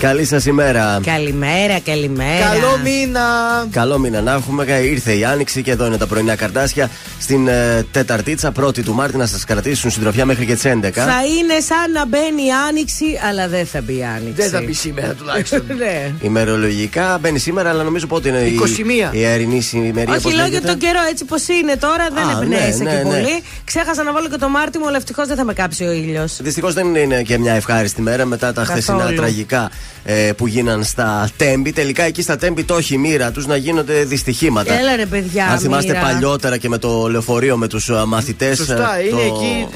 Καλή σας ημέρα. Καλημέρα, καλημέρα. Καλό μήνα. Καλό μήνα να έχουμε. Ήρθε η άνοιξη και εδώ είναι τα πρωινά καρτάσια. Στην ε, Τεταρτίτσα, 1η του Μάρτη, να σας κρατήσουν συντροφιά μέχρι και τις 11. Θα είναι σαν να μπαίνει η άνοιξη, αλλά δεν θα μπει η άνοιξη. Δεν θα μπει σήμερα τουλάχιστον. ναι. Ημερολογικά μπαίνει σήμερα, αλλά νομίζω πότε είναι 21. η, η αερινή σημερινή. Όχι, λόγω για τον καιρό έτσι πως είναι τώρα, δεν εμπνέεσαι ναι, ναι, και ναι. πολύ. Ξέχασα να βάλω και το Μάρτι μου, αλλά ευτυχώς δεν θα με κάψει ο ήλιος. Δυστυχώς δεν είναι και μια ευχάριστη μέρα μετά τα χθεσινά τραγικά ε, που γίναν στα τέμπη. Τελικά εκεί στα τέμπη το έχει μοίρα τους να γίνονται δυστυχήματα. Έλα ρε παιδιά. Αν θυμάστε παλιότερα και με το λεωφορείο με τους ε, μαθητές. Σωστά, ε, είναι εκεί.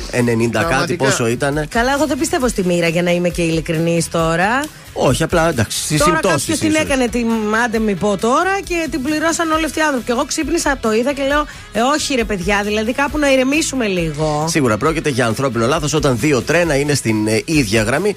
90 κάτι πόσο ήταν. Καλά, εγώ δεν πιστεύω στη μοίρα για να είμαι και ειλικρινή τώρα. Όχι, απλά εντάξει, στις Τώρα κάποιος την έκανε την άντε μη πω τώρα και την πληρώσαν όλοι αυτοί οι άνθρωποι. Και εγώ ξύπνησα, το είδα και λέω, Ε, όχι ρε παιδιά, δηλαδή κάπου να ηρεμήσουμε λίγο. Σίγουρα πρόκειται για ανθρώπινο λάθος όταν δύο τρένα είναι στην ε, ίδια γραμμή.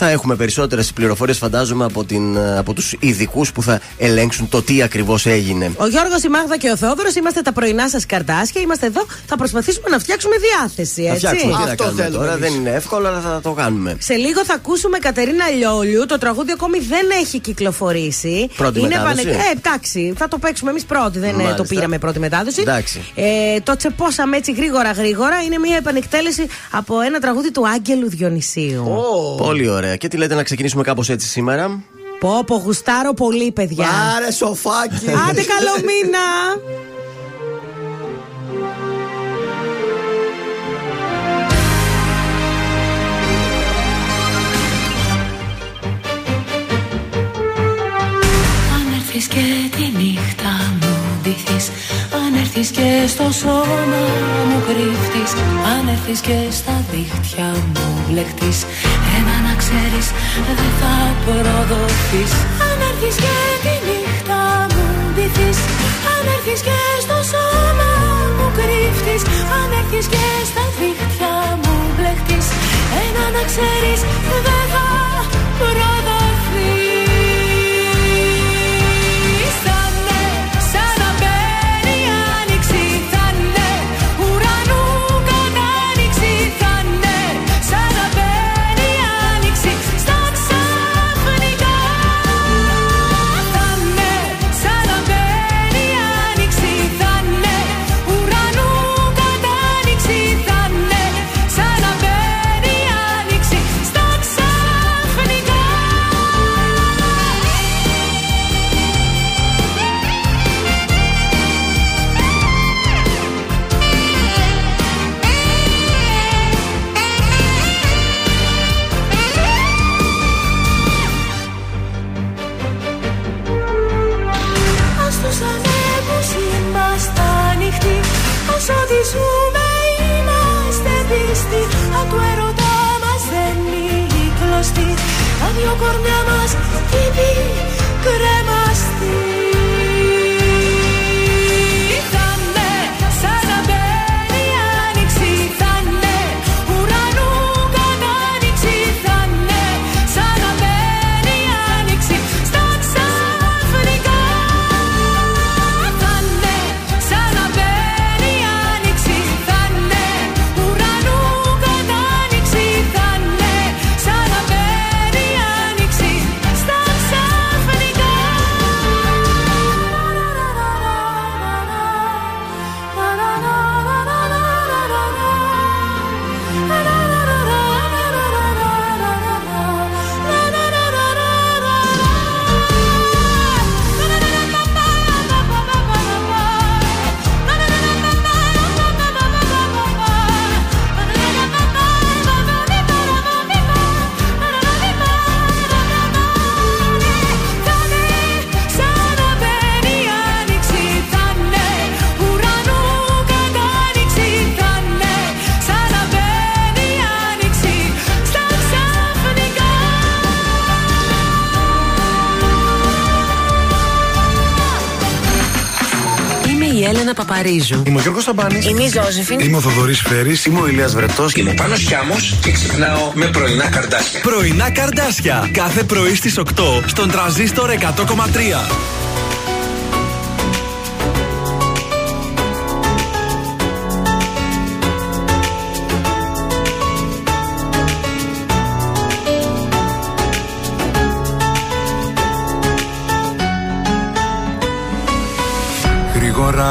Θα έχουμε περισσότερες πληροφορίες, φαντάζομαι, από, την, από τους ειδικούς που θα ελέγξουν το τι ακριβώς έγινε. Ο Γιώργος, η Μάγδα και ο Θόδωρο είμαστε τα πρωινά σας καρτάσια. Είμαστε εδώ. Θα προσπαθήσουμε να φτιάξουμε διάθεση. Έτσι. Θα φτιάξουμε, τι να κάνουμε τώρα. Δεν είναι εύκολο, αλλά θα το κάνουμε. Σε λίγο θα ακούσουμε Κατερίνα Λιόλιου. Το τραγούδι ακόμη δεν έχει κυκλοφορήσει. Πρώτη είναι μετάδοση; Ε, εντάξει, θα το παίξουμε εμείς πρώτη. Δεν Μάλιστα. το πήραμε πρώτη μετάδοση. Ε, το τσεπώσαμε έτσι γρήγορα γρήγορα. Είναι μια επανεκτέλεση από ένα τραγούδι του Άγγελου Διονυσίου. Oh. Πολύ ωραία. Και τι λέτε να ξεκινήσουμε κάπως έτσι σήμερα; Πω, πω, γουστάρω πολύ, παιδιά. Άρε, σοφάκι. Άντε, καλό μήνα. Αν έρθεις και τη νύχτα μου ντυθείς αν έρθεις και στο σώμα μου κρύφτεις Αν έρθεις και στα δίχτυα μου μπλεχτείς Ένα να ξέρεις δεν θα προδοθείς. Αν έρθεις και τη νύχτα μου ντυθείς Αν έρθεις και στο σώμα μου κρύφτεις Αν έρθεις και στα δίχτυα μου μπλεχτείς Ένα να ξέρεις δεν θα Baby, could I? Παπαρίζου. Είμαι ο Γιώργος Σαμπάνη. Είμαι η Ζώζεφιν. Είμαι ο Θοδωρής Φέρης. Είμαι ο Ηλίας Βρετός. Είμαι ο Πάνος Χιάμος και ξυπνάω με πρωινά καρδάσια. Πρωινά καρδάσια. Κάθε πρωί στις 8 στον τραζίστορ 100,3.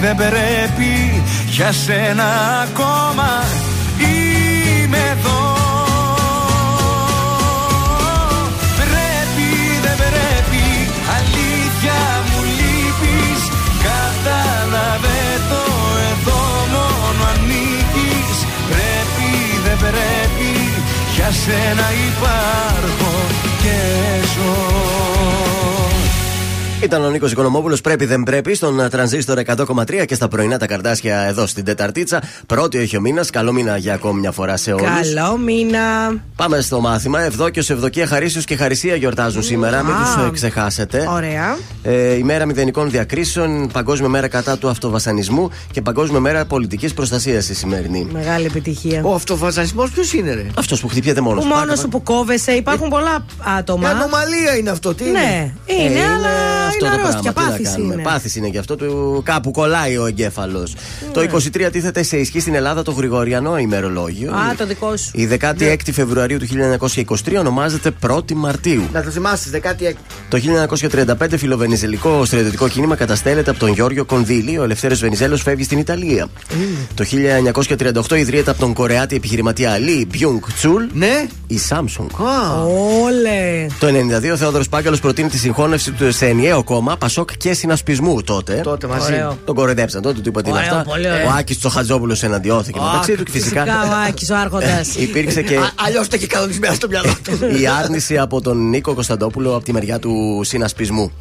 δεν πρέπει για σένα ακόμα είμαι εδώ. Πρέπει δεν πρέπει αλήθεια μου λείπεις. Κατάλαβε το εδώ μόνο ανήκεις. Πρέπει δεν πρέπει για σένα υπάρχω και ζω ήταν ο Νίκος Οικονομόπουλος. Πρέπει δεν πρέπει στον τρανζίστορ 100,3 και στα πρωινά τα καρτάσια εδώ στην Τεταρτίτσα. Πρώτη έχει ο μήνας. Καλό μήνα για ακόμη μια φορά σε όλους. Καλό μήνα. Πάμε στο μάθημα. Ευδόκιο, Ευδοκία, Χαρίσιο και Χαρισία γιορτάζουν σήμερα. Μην τους ε, ξεχάσετε. Ωραία. Ε, ημέρα μηδενικών διακρίσεων, Παγκόσμια μέρα κατά του αυτοβασανισμού και Παγκόσμια μέρα πολιτικής προστασίας η σημερινή. Μεγάλη επιτυχία. Ο αυτοβασανισμός ποιος είναι, ρε; Αυτός που χτυπιέται μόνος σου. Μόνος σου που κόβεσαι. Υπάρχουν ε, πολλά άτομα. Η ανομαλία είναι αυτό. Τι ναι, είναι, είναι, ε, αλλά αυτό είναι αρρώστια. Πάθηση είναι. Πάθηση είναι και αυτό. Του, κάπου κολλάει ο εγκέφαλος. Το 23 ναι. τίθεται σε ισχύ στην Ελλάδα το Γρηγοριανό ημερολόγιο. Α, το δικό σου. Η 16η ναι. Φεβρουαρίου του 1923 ονομάζεται 1η Μαρτίου. Να το θυμάσαι, 16η. Το 1935 φιλοβενιζελικό στρατιωτικό κίνημα καταστέλλεται από τον Γιώργιο Κονδύλη. Ο Ελευθέρω Βενιζέλος φεύγει στην Ιταλία. Το 1938 ιδρύεται από τον Κορεάτη επιχειρηματία Λί Μπιούγκ Τσούλ. Ναι. Η Samsung. Όλε. Το 92 ο Θεόδωρος Πάγκαλο προτείνει τη συγχώνευση του σε ενιαίο κόμμα Πασόκ και συνασπισμού τότε. Τότε μαζί. Τον κοροϊδέψαν τότε, του είπα τι είναι αυτά. Ο Άκης Τσοχατζόπουλος εναντιώθηκε μεταξύ του και φυσικά. Φυσικά ο Άκης ο Άρχοντας. Υπήρξε και. Αλλιώς το έχει κανονισμένο στο μυαλό του. Η άρνηση από τον Νίκο Κωνσταντόπουλο από τη μεριά του συνασπισμού.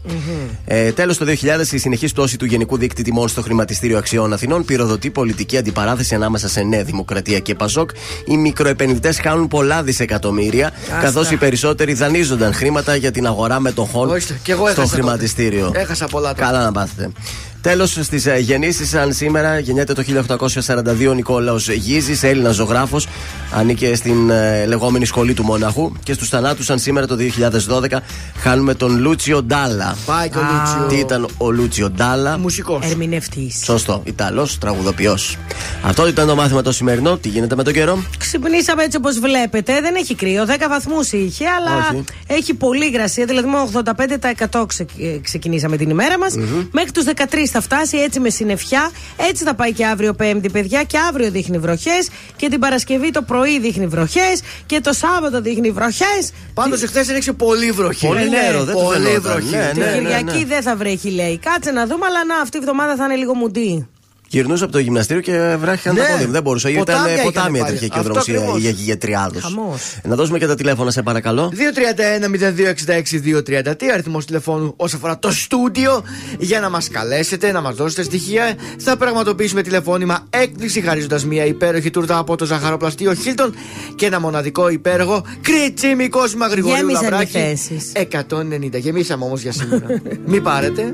Ε, Τέλος το 2000 η συνεχής πτώση του Γενικού Δίκτυ Τιμών στο Χρηματιστήριο Αξιών Αθηνών πυροδοτεί πολιτική αντιπαράθεση ανάμεσα σε Νέα Δημοκρατία και Πασόκ. Οι μικροεπενδυτές χάνουν πολλά δισεκατομμύρια εκατομμύρια, καθώς οι περισσότεροι δανείζονταν χρήματα για την αγορά μετοχών στο χρηματιστήριο. Έχασα πολλά τώρα. Καλά να πάθετε. Τέλος στις ε, γεννήσεις, αν σήμερα γεννιέται το 1842 ο Νικόλαος Γίζης, Έλληνας ζωγράφος, ανήκε στην ε, λεγόμενη σχολή του Μόναχου. Και στους θανάτους, αν σήμερα το 2012 χάνουμε τον Λούτσιο Ντάλα. Πάει και ο Λούτσιο. Τι ήταν ο Λούτσιο Ντάλα; Μουσικός. Ερμηνευτής. Σωστό. Ιταλός, τραγουδοποιός. Αυτό ήταν το μάθημα το σημερινό. Τι γίνεται με τον καιρό; Ξυπνήσαμε έτσι όπως βλέπετε. Δεν έχει κρύο. 10 βαθμούς είχε, αλλά Όχι. έχει πολύ υγρασία. Δηλαδή με 85% ξε- ε, ξεκινήσαμε την ημέρα μας. Μέχρι τους 13 θα φτάσει έτσι με συννεφιά. Έτσι θα πάει και αύριο Πέμπτη, παιδιά. Και αύριο δείχνει βροχές. Και την Παρασκευή το πρωί δείχνει βροχές. Και το Σάββατο δείχνει βροχές. Πάντως εχθές έριξε πολύ βροχή. Πολύ Ναι, νερό, δεν το Πολύ φαινόταν. βροχή. Ναι, Την ναι, ναι, Κυριακή ναι. δεν θα βρέχει, λέει. Κάτσε να δούμε, αλλά να αυτή η εβδομάδα θα είναι λίγο μουντή. Γυρνούσα από το γυμναστήριο και βράχηκαν Ναι. τα πόδια μου. Δεν μπορούσα. Ήταν Ποτάμια ποτάμια, είχαν πάλι. έτρεχε και ο Αυτό δρόμος ακριβώς. για γηγετριάδου. Χαμός. Να δώσουμε και τα τηλέφωνα, σε παρακαλώ. 231-0266-230 αριθμός τηλεφώνου όσον αφορά το στούντιο για να μας καλέσετε, να μας δώσετε στοιχεία. Θα πραγματοποιήσουμε τηλεφώνημα έκπληξη χαρίζοντας μια υπέροχη τούρτα από το ζαχαροπλαστείο Χίλτον και ένα μοναδικό υπέροχο κριτσίμι κόσμημα Γρηγορίου Γέμισαν οι Λαμπράκη. θέσεις. 190. Γεμίσαμε όμως για σήμερα. Μην πάρετε.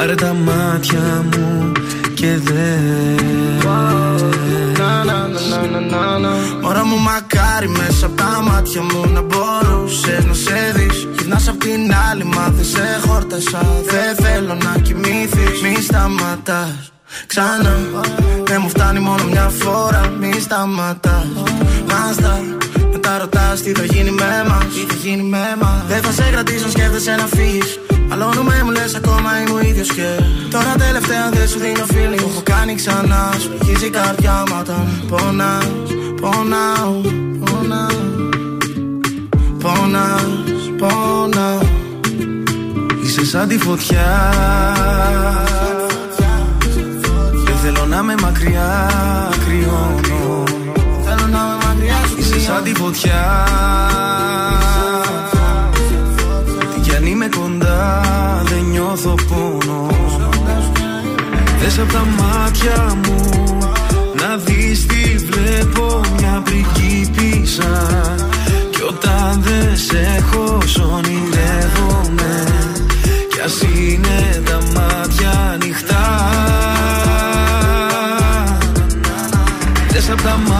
Πάρε τα μάτια μου και δες. Μωρά μου μακάρι μέσα από τα μάτια μου να μπορούσε να σε δεις. Γυρνάς απ' την άλλη μα δεν σε χόρτασα. Δεν θέλω να κοιμήθεις Μη σταματάς ξανά. Δεν μου φτάνει μόνο μια φορά. Μη σταματάς. Μάστα μετά ρωτάς τι θα γίνει με μας. Τι θα γίνει με μας. Δεν θα σε κρατήσω αν σκέφτεσαι να φύγεις Αλώνουμε μου λες ακόμα είμαι ο ίδιος και Τώρα τελευταία δεν σου δίνω feeling. Το έχω κάνει ξανά Σου αγγίζει η καρδιά μου όταν πονάς Πονάω, πονάω Πονάς, πονάω. Είσαι σαν τη φωτιά Δεν θέλω να με μακριά κρυώνω. Θέλω να με μακριά σου Είσαι σαν τη φωτιά νιώθω πόνο. Δες απ' τα μάτια μου Να δεις τι βλέπω μια πριγκίπισσα Κι όταν δεν σε έχω σ' ονειρεύομαι Κι ας είναι τα μάτια ανοιχτά. Δες απ' τα μάτια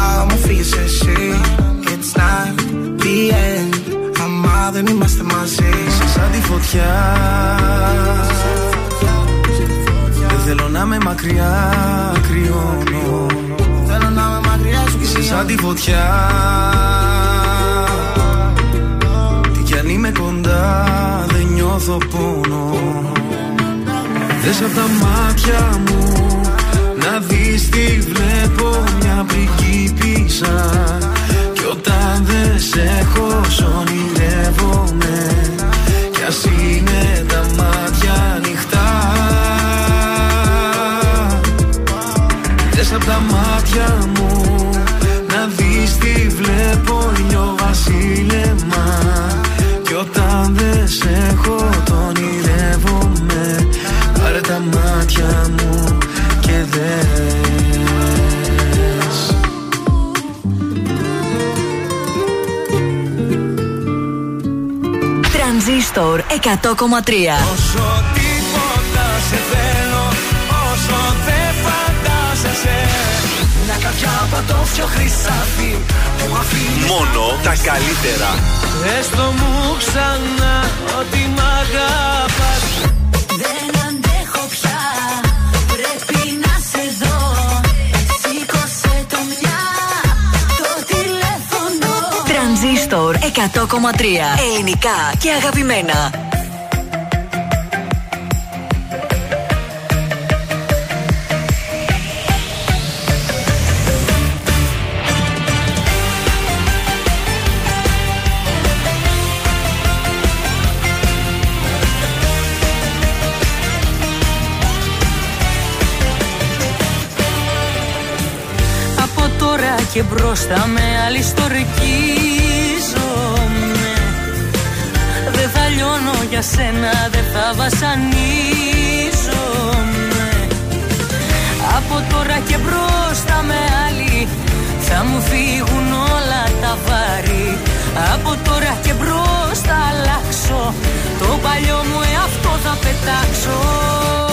Που πάω μου φύγεις εσύ It's not the end. Άμα δεν είμαστε μαζί Είσαι σαν τη φωτιά. Δεν θέλω να με μακριά κρυώνω. Θέλω να είμαι μακριά σου Είσαι σαν τη φωτιά. Τι κι αν είμαι κοντά δεν νιώθω πόνο. Δες απ' τα μάτια μου Να δεις τι βλέπω μια πριγκίπισσα 100,3. Όσο τίποτα σε θέλω Όσο δεν φαντάζεσαι Μια καρδιά από το πιο χρυσάφι Που αφήνεις Μόνο τα καλύτερα. Πες το μου ξανά ότι μ' αγαπάς Δεν αντέχω πια, πρέπει να σε δω Σήκωσε το μια, το τηλέφωνο Τρανζίστορ 100,3. Ελληνικά και αγαπημένα. Και μπροστά με άλλη στορκίζομαι Δεν θα λιώνω για σένα, δεν θα βασανίζομαι. Από τώρα και μπροστά με άλλη θα μου φύγουν όλα τα βάρη. Από τώρα και μπροστά αλλάξω Το παλιό μου εαυτό θα πετάξω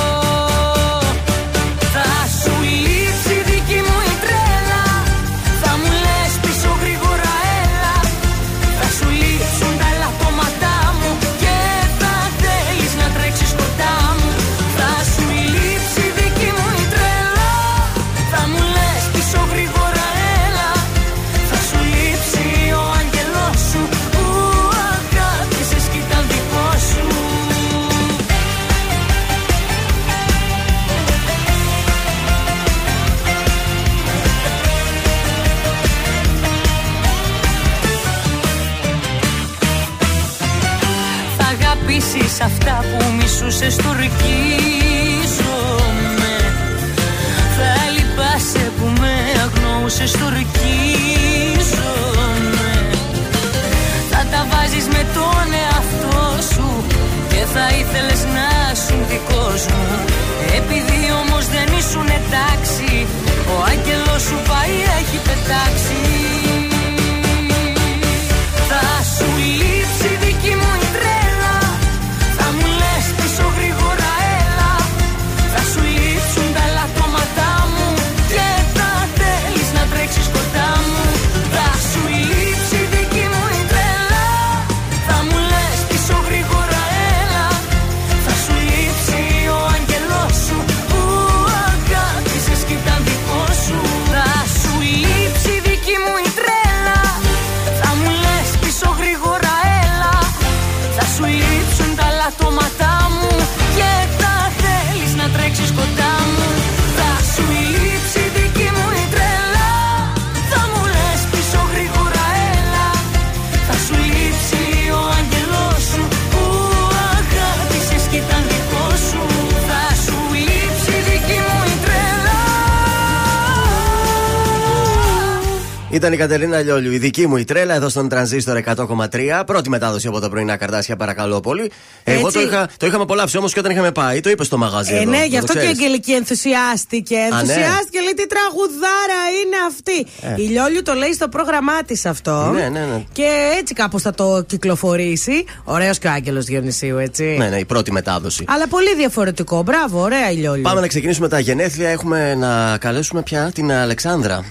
Ήταν η Κατερίνα Λιόλιου, η δική μου η τρέλα εδώ στον τρανζίστορ 100,3. Πρώτη μετάδοση από τα πρωινά καρτάσια, παρακαλώ πολύ. Εγώ Έτσι. το, είχα, το είχαμε απολαύσει όμως και όταν είχαμε πάει. Το είπες στο μαγαζί. Ε, εδώ, ναι, να γι' το αυτό και η ξέρεις. Αγγελική ενθουσιάστηκε. ναι. Ενθουσιάστηκε, λέει τι τραγουδάρα είναι αυτή. Ε. Η Λιόλιου το λέει στο πρόγραμμά της αυτό. Ναι, ναι, ναι. Και έτσι κάπως θα το κυκλοφορήσει. Ωραίος και ο Άγγελος Διονυσίου, έτσι. Ναι, ναι, η πρώτη μετάδοση. Αλλά πολύ διαφορετικό. Μπράβο, ωραία η Λιόλιου. Πάμε να ξεκινήσουμε τα γενέθλια. Έχουμε να καλέσουμε πια την Αλεξάνδρα.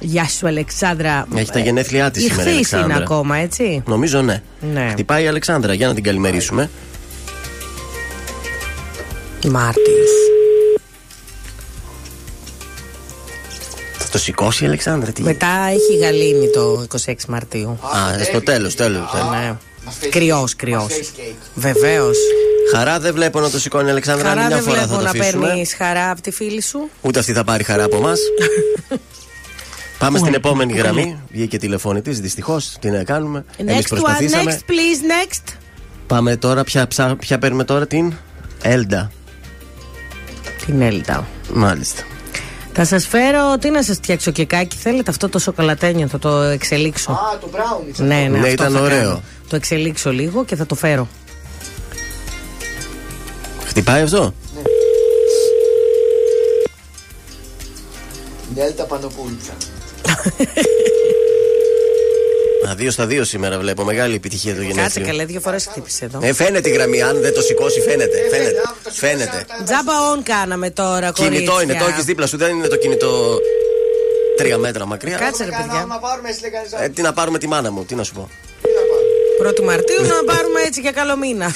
Γεια σου, Αλεξάνδρα. Έχει τα γενέθλιά της σήμερα. η Ηχθής είναι Αλεξάνδρα. ακόμα, έτσι; Νομίζω ναι. Ναι. Χτυπάει η Αλεξάνδρα. Για να την καλημερίσουμε. Μάρτιο. Θα το σηκώσει η Αλεξάνδρα. Τι... Μετά έχει γαλήνη το 26 Μαρτίου. Α, στο τέλος, τέλος. Ναι. Κρυός, κρυός. Βεβαίως. Χαρά δεν βλέπω να το σηκώνει η Αλεξάνδρα. Χαρά Άλλη μια δεν φορά θα βλέπω το να αφήσουμε. παίρνεις χαρά από τη φίλη σου. Ούτε αυτή θα πάρει χαρά από εμά. Πάμε στην επόμενη γραμμή. Βγήκε τηλεφώνη της, δυστυχώς. Τι να κάνουμε. Εμείς Next one, προσπαθήσαμε. next please, next. Πάμε τώρα, ποια, ψά- ποια παίρνουμε τώρα την Έλντα. Την Έλτα. Μάλιστα. Θα σας φέρω, τι να σας φτιάξω κεκάκι. Θέλετε αυτό το σοκολατένιο, θα το εξελίξω. Α, το μπράουνι. ναι, ναι, Ναι, αυτό ήταν θα ωραίο. κάνω. Το εξελίξω λίγο και θα το φέρω. Χτυπάει αυτό; Νέλτα Πανοπούλτσα. Α, δύο στα δύο σήμερα βλέπω. Μεγάλη επιτυχία του Κάτσε γενέθλιου. καλέ, δύο φορές χτύπησε εδώ. Ε, φαίνεται η γραμμή. Αν δεν το σηκώσει, φαίνεται. Φαίνεται. φαίνεται. Τζάμπα on κάναμε τώρα, Κινητό κορίτσια. είναι, το έχεις δίπλα σου. Δεν είναι το κινητό τρία μέτρα μακριά. Κάτσε ρε παιδιά. Ε, τι να πάρουμε τη μάνα μου, τι να σου πω. 1η Μαρτίου να πάρουμε έτσι για καλό μήνα.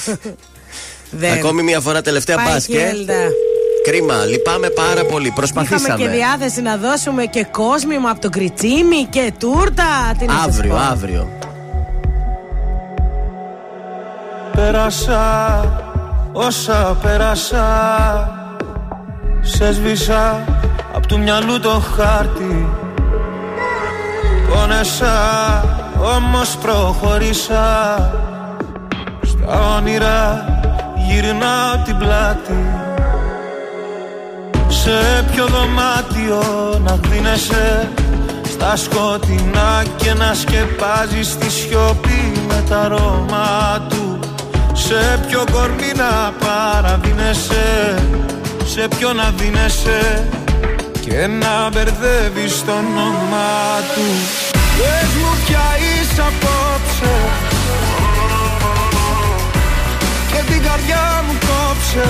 Δεν. Ακόμη μια φορά τελευταία Πάει μπάσκετ. Χέλτα. Κρίμα, λυπάμαι πάρα πολύ. Είχαμε Προσπαθήσαμε. και διάθεση να δώσουμε και κόσμημα από τον Κριτσίμι και τούρτα. Τι να σας Αύριο, πω. αύριο. Πέρασα όσα πέρασα Σε σβήσα απ' του μυαλού το χάρτη Πόνεσα όμως προχωρήσα Στα όνειρα γυρνάω την πλάτη Σε ποιο δωμάτιο να γδίνεσαι Στα σκοτεινά και να σκεπάζεις τη σιωπή με τα αρώμα του. Σε ποιο κορμί να παραδίνεσαι Σε ποιο να δίνεσαι και να μπερδεύεις το όνομά του. Πες μου ποια είσαι απόψε Και την καρδιά μου κόψε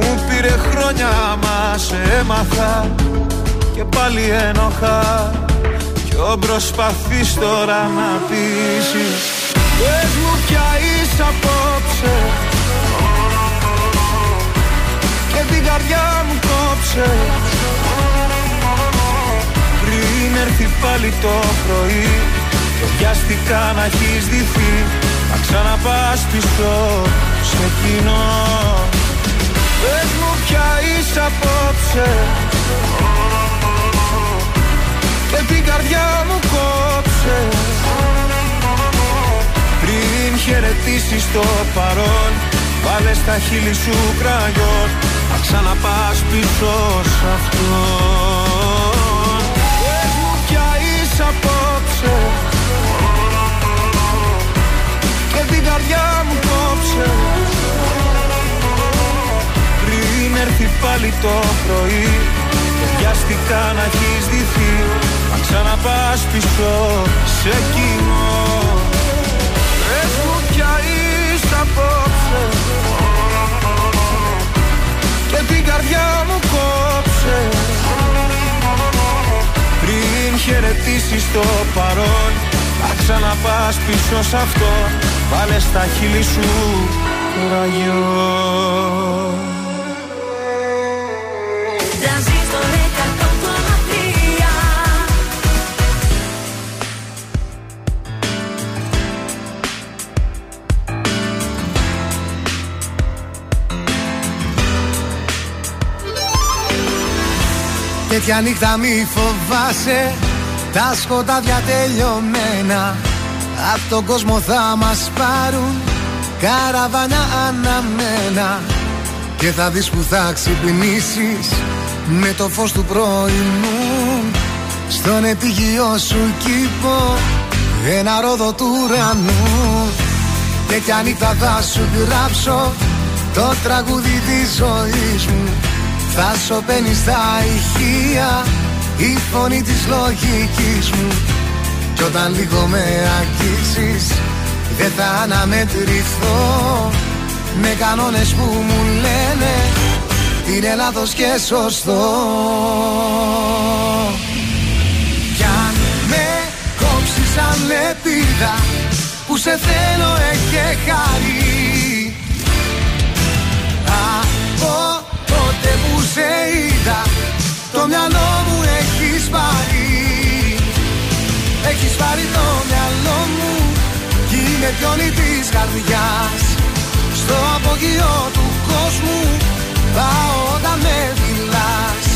Μου πήρε χρόνια μα σε έμαθα. Και πάλι ένοχα. Ποιο προσπαθείς τώρα να πείσεις. Πες μου ποια είσαι απόψε. Και την καρδιά μου κόψε. Πριν έρθει πάλι το πρωί Και βιαστικά να έχεις δυθεί. Να ξαναπάς πίσω σε κοινό Πες μου ποια είσαι απόψε. Και την καρδιά μου κόψε. Πριν χαιρετήσεις το παρόν Βάλε στα χείλη σου κραγιόν. Να ξαναπάς πίσω σ' αυτό Πες μου ποια είσαι απόψε. Και την καρδιά μου κόψε. Πριν έρθει πάλι το πρωί. Και βιαστικά να έχεις δυθεί Να ξαναπάς πίσω σε κοινό. Πες μου ποια είσαι απόψε. Και την καρδιά μου κόψε. Πριν χαιρετήσεις το παρόν Να ξαναπάς πίσω σ' αυτό. Βάλε στα χείλη σου κουραγιό Τέτοια νύχτα μη φοβάσαι. Τα σκοτάδια τελειωμένα. Απ' τον κόσμο θα μας πάρουν. Καραβάνα αναμένα. Και θα δεις που θα ξυπνήσεις Με το φως του πρωινού. Στον επίγειο σου κήπο Ένα ρόδο του ουρανού. Τέτοια νύχτα θα σου γράψω Το τραγούδι της ζωής μου θα σωπαίνεις στα ηχεία η φωνή της λογικής μου. Κι όταν λίγο με αγγίξεις δεν θα αναμετρηθώ. Με κανόνες που μου λένε είναι λάθος και σωστό Κι αν με κόψεις σαν λεπίδα που σε θέλω έχει χάρη τότε που σε είδα το μυαλό μου έχει πάρει Έχεις πάρει το μυαλό μου Κι είμαι πιόνι της καρδιάς. Στο απογειό του κόσμου Πάω όταν με μιλάς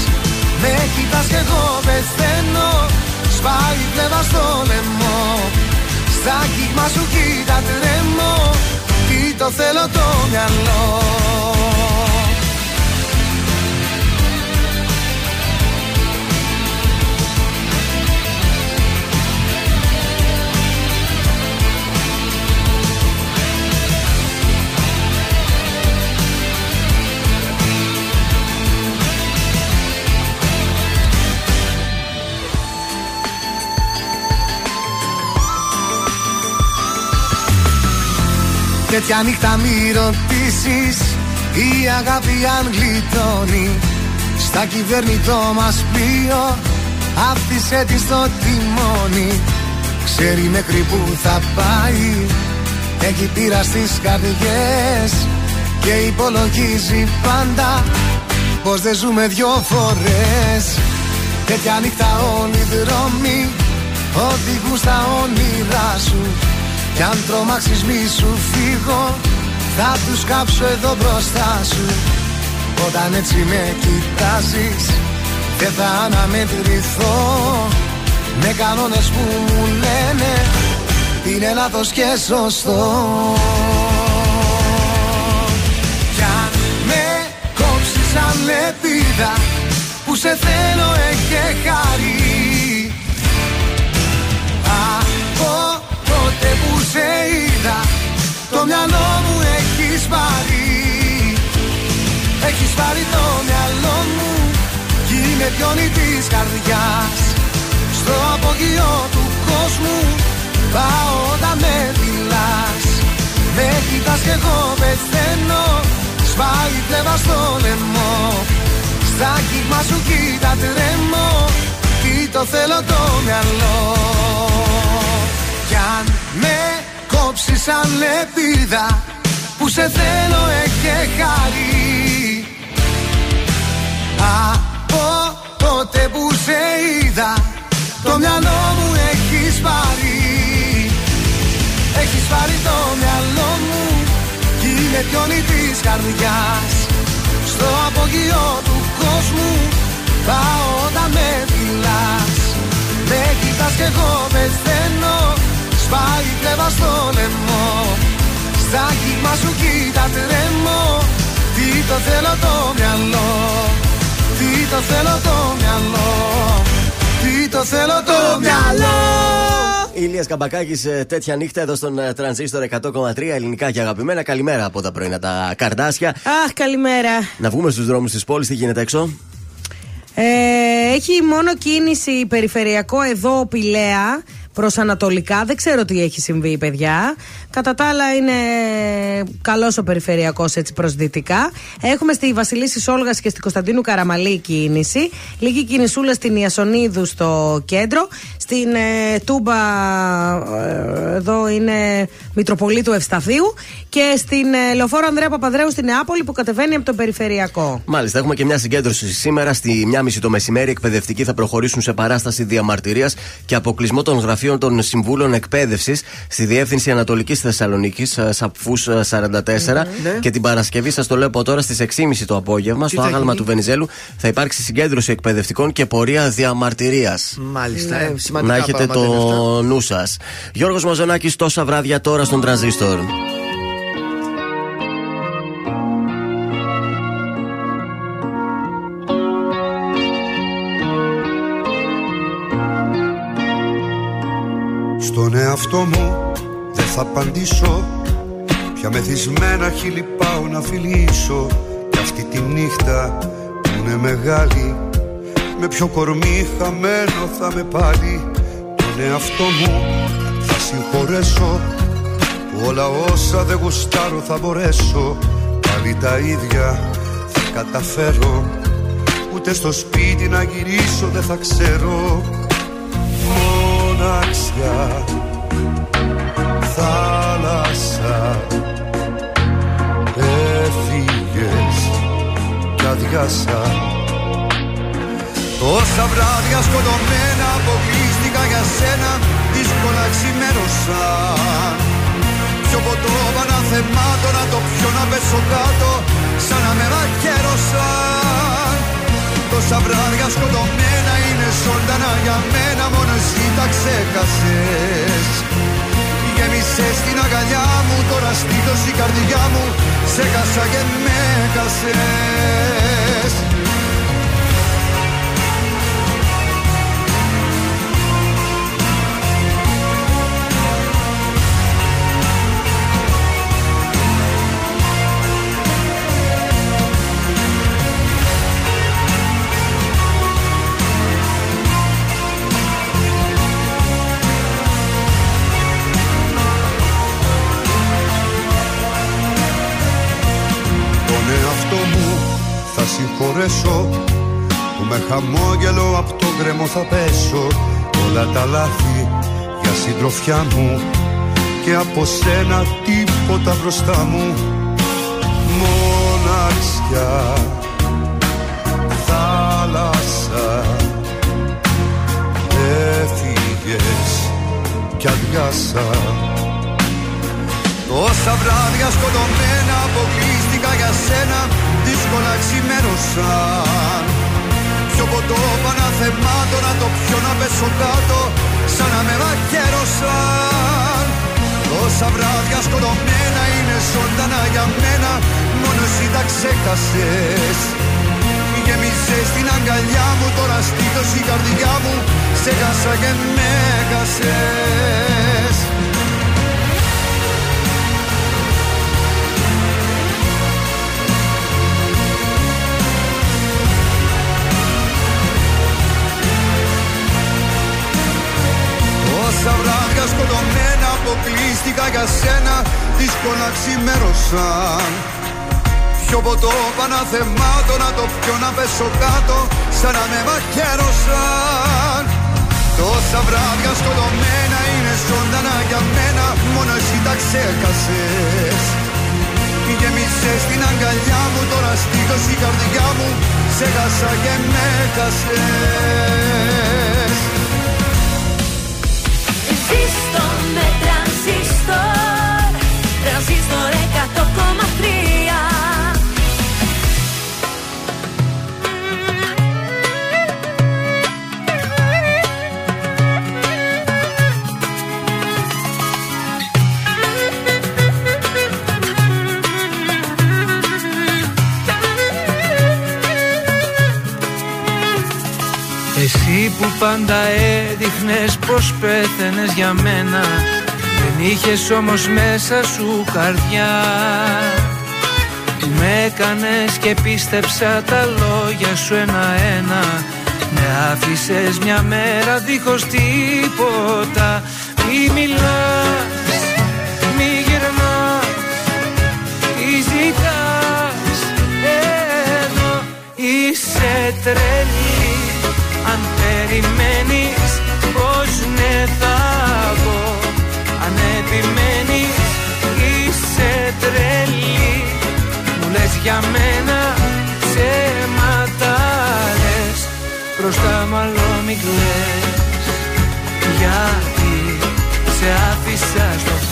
Με κοιτάς κι εγώ πεθαίνω Σπάει πλεύα στο λαιμό. Στα κύμα σου κοίτα τρέμω Τι το θέλω το μυαλό Τέτοια νύχτα μη ρωτήσεις. Η αγάπη αν γλιτώνει Στα κυβερνητό μας πλοίο. Άφησε τη στο τιμόνι Ξέρει μέχρι που θα πάει. Έχει πείρα στις καρδιές Και υπολογίζει πάντα Πως δεν ζούμε δυο φορές. Τέτοια νύχτα όλοι οι δρόμοι Οδηγούν στα όνειρά σου κι αν τρομάξεις μη σου φύγω. Θα τους κάψω εδώ μπροστά σου. Όταν έτσι με κοιτάζεις Δεν θα αναμετρηθώ. Με κανόνες που μου λένε Είναι λάθος και σωστό. Κι αν με κόψεις σαν λεπίδα Που σε θέλω έχει χάρη τότε που σε είδα Το μυαλό μου έχεις πάρει. Έχεις πάρει το μυαλό μου Κι είναι πιόνι της καρδιάς. Στο απογειό του κόσμου Πάω όταν με μιλάς Με κοιτάς κι εγώ πεθαίνω Σπάει πλεύα στο λαιμό. Στα κύμα σου κοίτα τρέμω Τι το θέλω το μυαλό κι αν με κόψεις σαν λεπίδα Που σε θέλω έχει χάρη. Από τότε που σε είδα Το μυαλό μου έχεις πάρει. Έχεις πάρει το μυαλό μου Κι είναι πιόνι της καρδιάς. Στο απογειό του κόσμου Πάω όταν με μιλάς Με κοιτάς κι εγώ πεθαίνω Σπάει κλέβα στο λαιμό Στα κύμα σου κοίτα τρέμω Τι το θέλω το μυαλό Τι το θέλω το μυαλό Τι το θέλω το μυαλό Ηλίας Καμπακάκης ε, τέτοια νύχτα εδώ στον ε, Τρανζίστορ 100,3 ελληνικά και αγαπημένα. Καλημέρα από τα πρωινά τα καρδάσια. Αχ, καλημέρα. Να βγούμε στους δρόμους της πόλης, τι γίνεται έξω; Ε, έχει μόνο κίνηση περιφερειακό εδώ, Πηλαία προς Ανατολικά. Δεν ξέρω τι έχει συμβεί, παιδιά. Κατά τα άλλα, είναι καλός ο περιφερειακός έτσι προ δυτικά. Έχουμε στη Βασιλίση Όλγα και στη Κωνσταντίνου Καραμαλή κίνηση. Λίγη κινησούλα στην Ιασονίδου στο κέντρο. Στην ε, Τούμπα, ε, εδώ είναι Μητροπολίτου Ευσταθίου. Και στην ε, Λεωφόρο Ανδρέα Παπαδρέου στην Νεάπολη που κατεβαίνει από το περιφερειακό. Μάλιστα, έχουμε και μια συγκέντρωση σήμερα. Στη 1.30 το μεσημέρι, εκπαιδευτικοί θα προχωρήσουν σε παράσταση διαμαρτυρίας και αποκλεισμό των γραφείων γραφείων των Συμβούλων Εκπαίδευσης στη Διεύθυνση Ανατολικής Θεσσαλονίκης, ε, Σαπφούς 44. Ναι. Και την Παρασκευή, σας το λέω από τώρα, στις 6.30 το απόγευμα, στο άγαλμα του Βενιζέλου, θα υπάρξει συγκέντρωση εκπαιδευτικών και πορεία διαμαρτυρίας. Μάλιστα, ναι. ε, Να έχετε το νου σας. Γιώργος Μαζονάκης, τόσα βράδια τώρα στον Τρανζίστορ. Στον εαυτό μου δεν θα απαντήσω. Πια μεθυσμένα χείλη πάω να φιλήσω. Κι αυτή τη νύχτα που είναι μεγάλη Με ποιο κορμί χαμένο θα με πάλι Τον εαυτό μου θα συγχωρέσω. Που όλα όσα δεν γουστάρω θα μπορέσω. Πάλι τα ίδια θα καταφέρω. Ούτε στο σπίτι να γυρίσω δεν θα ξέρω. Μοναξιά Θάλασσα. Έφυγες κι αδειάσα. Τόσα βράδια σκοτωμένα αποκλείστηκα για σένα Δύσκολα ξημέρωσαν Πιο ποτό παναθεμάτω να το πιω να πέσω κάτω Σαν να με μαχαίρωσαν Τόσα βράδια σκοτωμένα είναι ζωντανά για μένα Μόνος εσύ τα ξέχασες Γέμισες την αγκαλιά μου Τώρα στήθος η καρδιά μου Σε κάσα και με κασες συγχωρέσω Που με χαμόγελο από το γκρεμό θα πέσω. Όλα τα λάθη για συντροφιά μου Και από σένα τίποτα μπροστά μου. Μοναξιά Θάλασσα Έφυγες κι αδειάσα. Τόσα βράδια σκοτωμένα αποκλείστηκα για σένα Δύσκολα ξημέρωσαν Πιο ποτό παναθεμάτω να το πιω να πέσω κάτω Σαν να με μαχαίρωσαν Τόσα βράδια σκοτωμένα είναι ζωντανά για μένα Μόνο εσύ τα ξέχασες. Γέμισες την αγκαλιά μου Τώρα στήθος η καρδιά μου Σε χάσα και με σκοτωμένα αποκλείστηκα για σένα Δύσκολα ξημέρωσαν Πιο ποτό παναθεμάτω να το πιω να πέσω κάτω Σαν να με μαχαίρωσαν Τόσα βράδια σκοτωμένα είναι ζωντανά για μένα Μόνο εσύ τα ξέχασες. Γέμισες στην αγκαλιά μου Τώρα στήθος η καρδιά μου Σε χάσα και με χάσες. Ζήστο με τρανζίστορ Τρανζίστορ 100,3 Εσύ που πάντα έδειχνες πως πέθαινες για μένα Δεν είχες όμως μέσα σου καρδιά. Που με έκανες και πίστεψα τα λόγια σου ένα-ένα. Με άφησες μια μέρα δίχως τίποτα. Μη μιλάς, μη γυρνάς, τι ζητάς. Εδώ είσαι τρελή λες για μένα ψέματα λες Μπροστά μου άλλο μη κλαις. Γιατί σε άφησα στο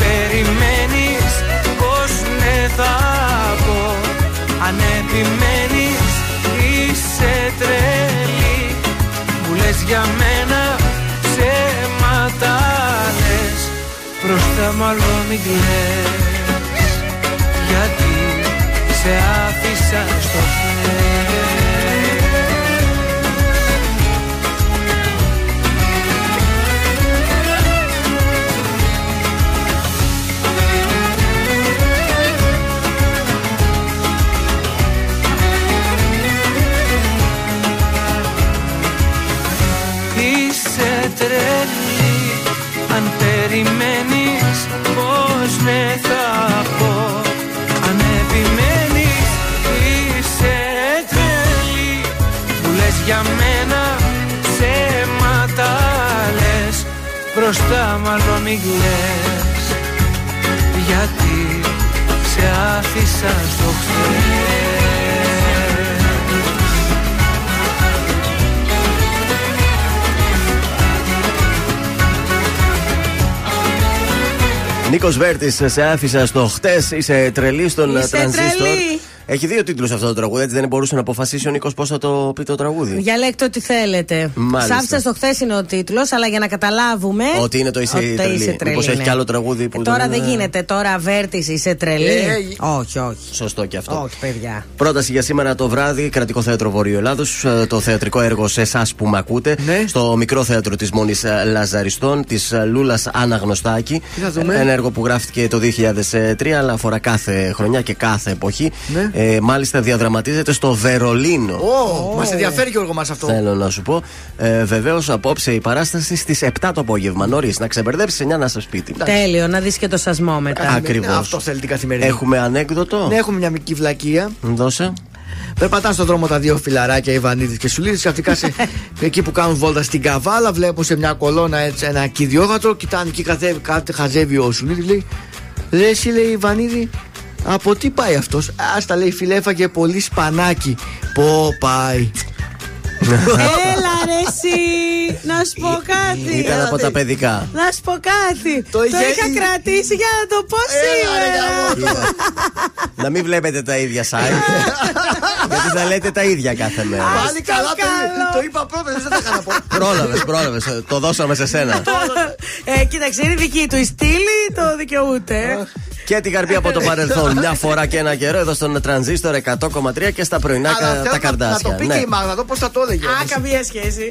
περιμένεις πως ναι θα πω. Αν επιμένεις είσαι τρελή. Μου λες για μένα ψέματα λες. Προς τα μάλλον μην κλαις. Γιατί σε άφησα στο χέρι περιμένεις πως ναι θα πω. Αν επιμένεις είσαι τρελή. Μου λες για μένα ψέματα λες. Μπροστά μάλλον μην κλαις Γιατί σε άφησα στο χθες Νίκος Βέρτης, σε άφησα στο χτες. Είσαι τρελή στον Είσαι τρανζίστορ. Τρελή. Έχει δύο τίτλους αυτό το τραγούδι, έτσι δεν μπορούσε να αποφασίσει ο Νίκος πώς θα το πει το τραγούδι. Διαλέγετε ό,τι θέλετε. Μάλιστα. Σάφισα στο χθες είναι ο τίτλος, αλλά για να καταλάβουμε. Ότι είναι το είσαι ότι τρελή. Μήπως έχει ναι. κι άλλο τραγούδι που Ε, Τώρα δεν- δεν γίνεται. Τώρα βέρτης είσαι τρελή. Ε, όχι, όχι. Σωστό και αυτό. Όχι, παιδιά. Πρόταση για σήμερα το βράδυ, κρατικό θέατρο Βορείου Ελλάδος. Το θεατρικό έργο σε εσάς που με ακούτε. Ναι. Στο μικρό θέατρο της Μόνης Λαζαριστών, της Λούλας Αναγνωστάκη. Τι θα δούμε; Ένα έργο που γράφτηκε το 2003, αλλά αφορά κάθε χρονιά και κάθε εποχή. Ναι. Ε, μάλιστα διαδραματίζεται στο Βερολίνο. Ω, μας ενδιαφέρει Γιώργο μα αυτό. Θέλω να σου πω. Ε, Βεβαίως, απόψε η παράσταση στις 7 το απόγευμα. Νωρίς, να ξεμπερδέψεις 9 να είσαι σπίτι. Τέλειο, να δεις και το σασμό μετά. Ακριβώς. Ναι, αυτό θέλει την καθημερινή. Έχουμε ανέκδοτο; Ναι, έχουμε μια μικρή βλακεία. Δώσε. Περπατάς στον δρόμο τα δύο φιλαράκια, Ιβανίδης και Σουλίδης. Ξαφνικά σε, εκεί που κάνουν βόλτα στην Καβάλα, βλέπουν σε μια κολόνα έτσι, ένα κυριόγατο. Κοιτάνε εκεί, καθεύει, κάτι χαζεύει ο Σουλίδης. Λέει, Ρε, εσύ λέει Ιβανίδη, από τι πάει αυτός; Άστα λέει, φίλε, έφαγε πολύ σπανάκι. Πω πάει. Έλα ρε εσύ, να σου πω κάτι. Ήταν από τα παιδικά. Να σου πω κάτι. Το, είχε- είχα κρατήσει για να το πω σήμερα. να μην βλέπετε τα ίδια site. γιατί θα λέτε τα ίδια κάθε μέρα. Πάλι καλά, το, το είπα πρώτα, δεν θα είχα να πω. Πρόλαβες, πρόλαβες. Το δώσαμε σε σένα. Ε, κοίταξε, είναι δική του η στήλη, το δικαιούται. Και την καρπή από το παρελθόν. Μια φορά και ένα καιρό εδώ στον τρανζίστορ 100,3 και στα πρωινά Αλλά κα- θέλω τα να- καρδάσια. Να το πει Ναι. και η Μάγδα, δω πώς θα το έλεγε. Α, όμως. καμία σχέση.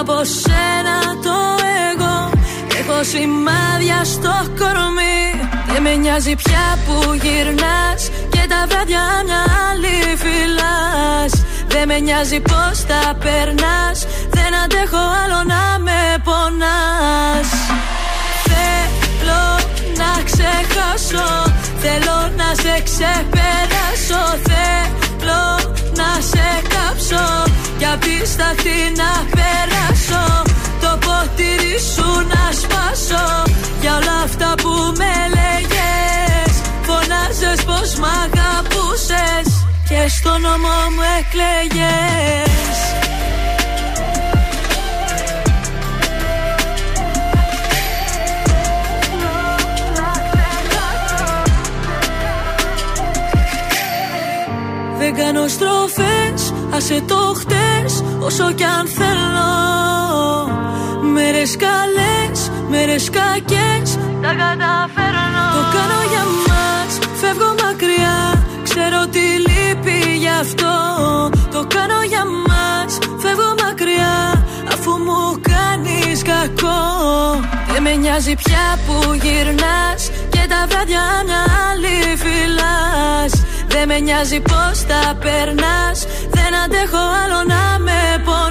Από σένα το εγώ. Έχω σημάδια στο κορμί. Δεν με νοιάζει πια που γυρνάς. Και τα βράδια μια άλλη φυλάς. Δεν με νοιάζει πως τα περνάς. Δεν αντέχω άλλο να με πονάς. Θέλω να ξεχάσω. Θέλω να σε ξεπεράσω. Θέλω να σε κάψω Κι απ' τη σταχτή να περάσω Το ποτήρι σου να σπάσω. Για όλα αυτά που με λέγες Φωνάζες πως μ' αγαπούσες. Και στο νόμο μου εκλέγες. Δεν κάνω στροφές, άσε το χτες Όσο κι αν θέλω Μέρες καλές, μέρες κακές Τα καταφέρνω. Το κάνω για μας, φεύγω μακριά Ξέρω τι λείπει γι' αυτό. Το κάνω για μας, φεύγω μακριά Αφού μου κάνεις κακό. Δεν με νοιάζει πια που γυρνάς Και τα βράδια μια άλλη φυλάς. Δεν με νοιάζει πως τα περνάς. Δεν αντέχω άλλο να με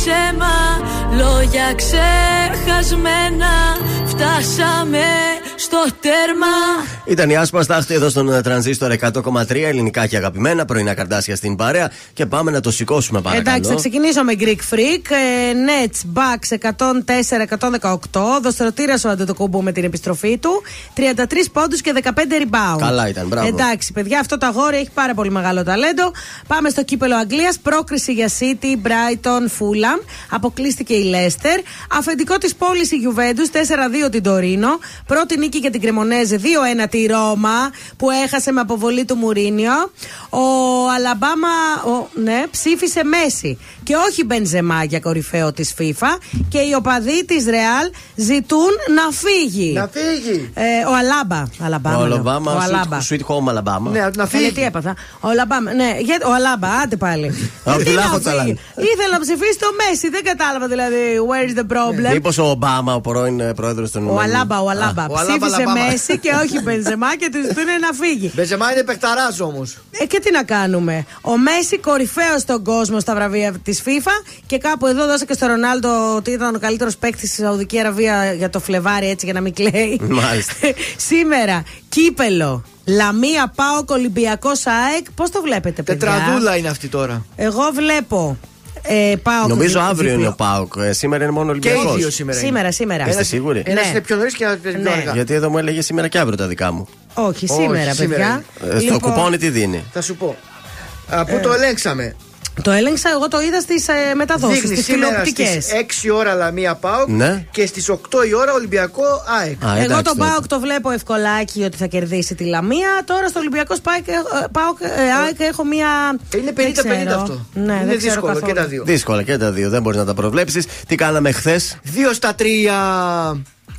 ψέμα Λόγια ξεχασμένα Φτάσαμε στο τέρμα Ήταν η Άσπα Στάχτη εδώ στον ε, τρανζίστορ 100,3 ελληνικά και αγαπημένα πρωινά καρτάσια στην παρέα. Και πάμε να το σηκώσουμε παρακαλώ. Εντάξει, θα ξεκινήσω με Greek Freak. Ε, Nets, Bucks 104-118. Δοστρωτήρα ο Αντετοκούμπου με την επιστροφή του. 33 πόντους και 15 rebound. Καλά ήταν, μπράβο. Εντάξει, παιδιά, αυτό το αγόρι έχει πάρα πολύ μεγάλο ταλέντο. Πάμε στο κύπελο Αγγλίας. Πρόκριση για City, Brighton, Fulham. Αποκλείστηκε η Leicester. Αφεντικό της πόλης η Juventus 4-2 την Τωρίνο. Πρώτη νίκη για την Κρεμονέζε 2-1 τη Ρώμα που έχασε με αποβολή του Μουρίνιο. Ο Αλαμπάμα ο, ναι, ψήφισε Μέση και όχι Μπενζεμά για κορυφαίο της FIFA. Και οι οπαδοί της Ρεάλ ζητούν να φύγει. Να φύγει. Ε, ο Αλάμπα. Αλαμπάμα, Ο λέω. Αλαμπάμα, Ο sweet, Αλάμπα. sweet home Alabama. Ναι, να Ε, φύγει. τι έπαθα. Ο Αλαμπάμα. Ναι, για, ο Αλάμπα, άντε πάλι. Α, Γιατί του να λάχο φύγει. τσαλάνε. Ήθελα να ψηφίσει το Μέση. Δεν κατάλαβα δηλαδή. Where is the problem. Μήπως ο Ομπάμα, ο πρώην πρόεδρος των Ο Αλάμπα, ο Αλάμπα. ο Αλάμπα, Ψήφισε Αλαμπάμα. Μέση και όχι Μπενζεμά και τους ζητούν να φύγει. Μπεζεμά είναι παιχταράς όμως. Ε, και τι να κάνουμε. Ο Μέση κορυφαίος στον κόσμο στα βραβεία της FIFA και κάπου εδώ δώσα και στο Ρονάλντο ότι ήταν ο καλύτερος παίκτης στη Σαουδική Αραβία για το Φλεβάρι, έτσι για να μην κλαίει. Μάλιστα. Σήμερα, κύπελο. Λαμία, Πάο, Ολυμπιακός, ΑΕΚ. Πώς το βλέπετε, παιδιά; Τετραδούλα είναι αυτή τώρα. Εγώ βλέπω. Ε, πάω Νομίζω αύριο είναι ο Πάοκ. Ε, σήμερα είναι μόνο Και Ολυμπιακός. οι δύο σήμερα. είναι. Σήμερα, σήμερα. Είστε σίγουροι; Ένας Ναι. είναι πιο νωρίς και ένα πιο Ναι. αργά. Γιατί εδώ μου έλεγε σήμερα και αύριο τα δικά μου. Όχι, Όχι, σήμερα, σήμερα παιδιά. Ε, Στο Λοιπόν, κουπόνι τι δίνει; Θα σου πω. Α, Πού το ελέγξαμε. Το έλεγξα, εγώ το είδα στις ε, μεταδόσεις, Δείχνεις στις σήμερα τηλεοπτικές. στις 6 ώρα Λαμία Πάοκ Ναι. και στις 8 η ώρα Ολυμπιακό ΑΕΚ. Α, Εγώ εντάξει, τον τότε. Πάοκ το βλέπω ευκολάκι ότι θα κερδίσει τη Λαμία. Τώρα στο Ολυμπιακό Πάοκ, ε, Πάοκ ε, ΑΕΚ έχω μία. Είναι δεν 50-50 ξέρω. αυτό. Ναι, είναι δεν ξέρω δύσκολο καθόλου. και τα δύο. Δύσκολα και τα δύο, δεν μπορείς να τα προβλέψεις. Τι κάναμε χθες, 2 στα 3.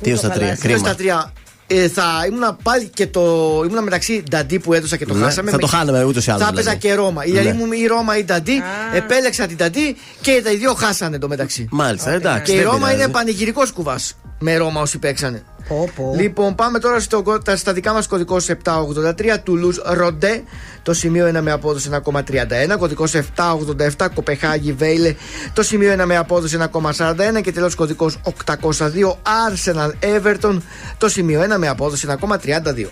2 στα 3. χαλάσει. 2 Κρίμα. στα 3. Ε, θα ήμουν πάλι και το. ήμουν μεταξύ Νταντί που έδωσα και το Ναι, χάσαμε. θα το χάναμε ούτως ή άλλως, Θα έπαιζα δηλαδή. και Ρώμα. Ναι. Δηλαδή ήμουν ή Ρώμα ή Νταντί. Επέλεξα την Νταντί και τα δύο χάσανε το μεταξύ. Μάλιστα, εντάξει. Και η δεν Ρώμα πειράζει. είναι πανηγυρικός κουβάς με Ρώμα όσοι παίξανε. Λοιπόν, πάμε τώρα στο, τα, στα δικά μας κωδικός 783 Τουλούζ Ροντέ. Το σημείο 1 με απόδοση 1,31. Κωδικός 787 Κοπεχάγη Βέιλε. Το σημείο 1 με απόδοση 1,41. Και τέλος κωδικός 802 Arsenal Everton. Το σημείο 1 με απόδοση 1,32.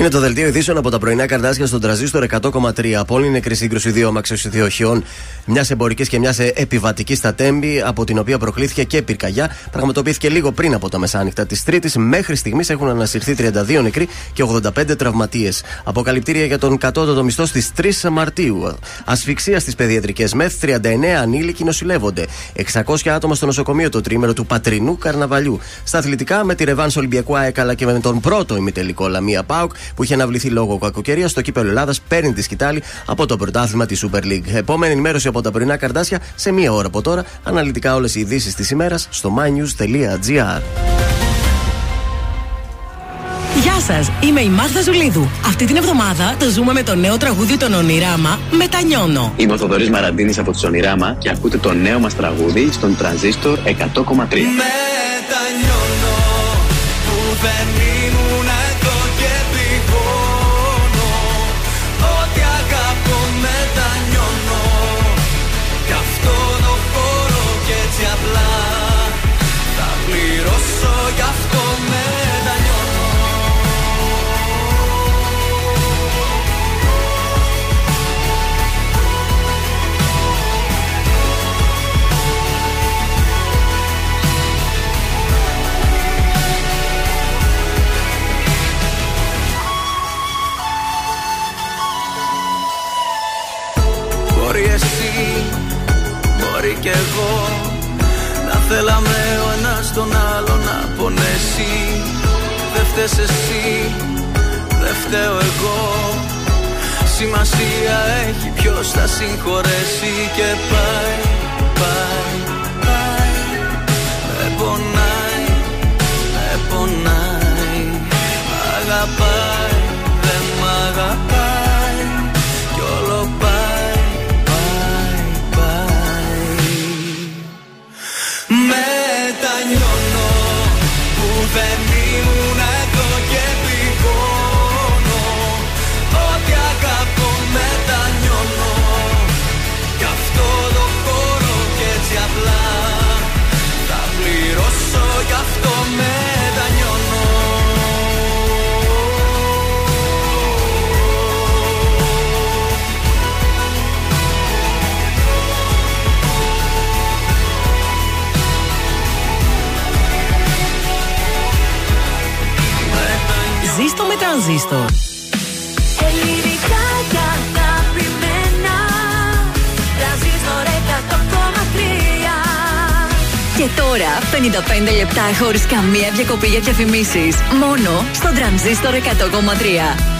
Είναι το δελτίο ειδήσεων από τα πρωινά καρδάσια στον τραζίστορ 100,3. Απόλυτη νεκρή σύγκρουση δύο αμαξιοσυδειοχειών, μιας εμπορικής και μιας επιβατικής στα Τέμπη, από την οποία προκλήθηκε και πυρκαγιά. Πραγματοποιήθηκε λίγο πριν από τα μεσάνυχτα της Τρίτης. Μέχρι στιγμής έχουν ανασυρθεί 32 νεκροί και 85 τραυματίες. Αποκαλυπτήρια για τον κατώτατο μισθό στις 3 Μαρτίου. Ασφυξία στις παιδιατρικές μεθ, 39 ανήλικοι νοσηλεύονται. 600 άτομα στο νοσοκομείο το τρίμερο του Πατρινού Καρναβαλιού. Στα αθλητικά με τη Ρεβάνς Ολυμπιακού ΑΕΚ αλλά και με τον πρώτο ημιτελικό Λαμία Πάουκ που είχε αναβληθεί λόγω κακοκαιρίας στο κύπελο Ελλάδας παίρνει τη σκητάλη από το πρωτάθλημα της Super League. Επόμενη ενημέρωση από τα πρωινά καρδάσια σε μία ώρα από τώρα. Αναλυτικά όλες οι ειδήσεις της ημέρας στο mynews.gr. Γεια σας, είμαι η Μάρθα Ζουλίδου. Αυτή την εβδομάδα το ζούμε με το νέο τραγούδι των Ονειράμα Μετανιώνω. Είμαι ο Θοδωρής Μαραντίνης από τους Ονειράμα και ακούτε το νέο μας τραγούδι στον τρανζίστορ 100,3. Μετανιώνω που δεν κι εγώ. Να θέλαμε ο ένας τον άλλο να πονέσει. Δεν φταίς εσύ, δεν φταίω εγώ. Σημασία έχει ποιος θα συγχωρέσει. Και πάει, πάει, πάει. Με πονάει, με πονάει. Μ' αγαπάει, δεν μ' αγαπάει τρανζίστορ. Ελληνικά και αγαπημένα Τρανζίστορ 100,3 Και τώρα 55 λεπτά χωρίς καμία διακοπή για διαφημίσεις. Μόνο στο τρανζίστορ 100,3.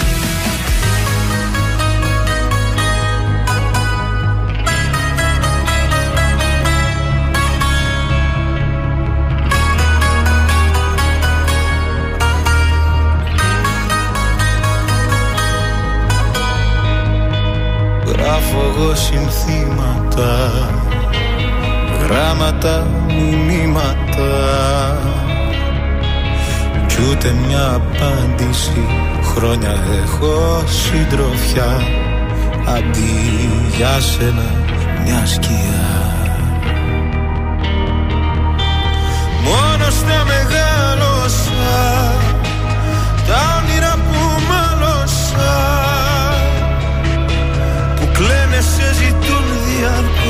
Γράφω εγώ συνθήματα Γράμματα, μηνύματα Κι ούτε μια απάντηση Χρόνια έχω συντροφιά. Αντί για σένα μια σκιά. Μόνος στα μεγάλωσα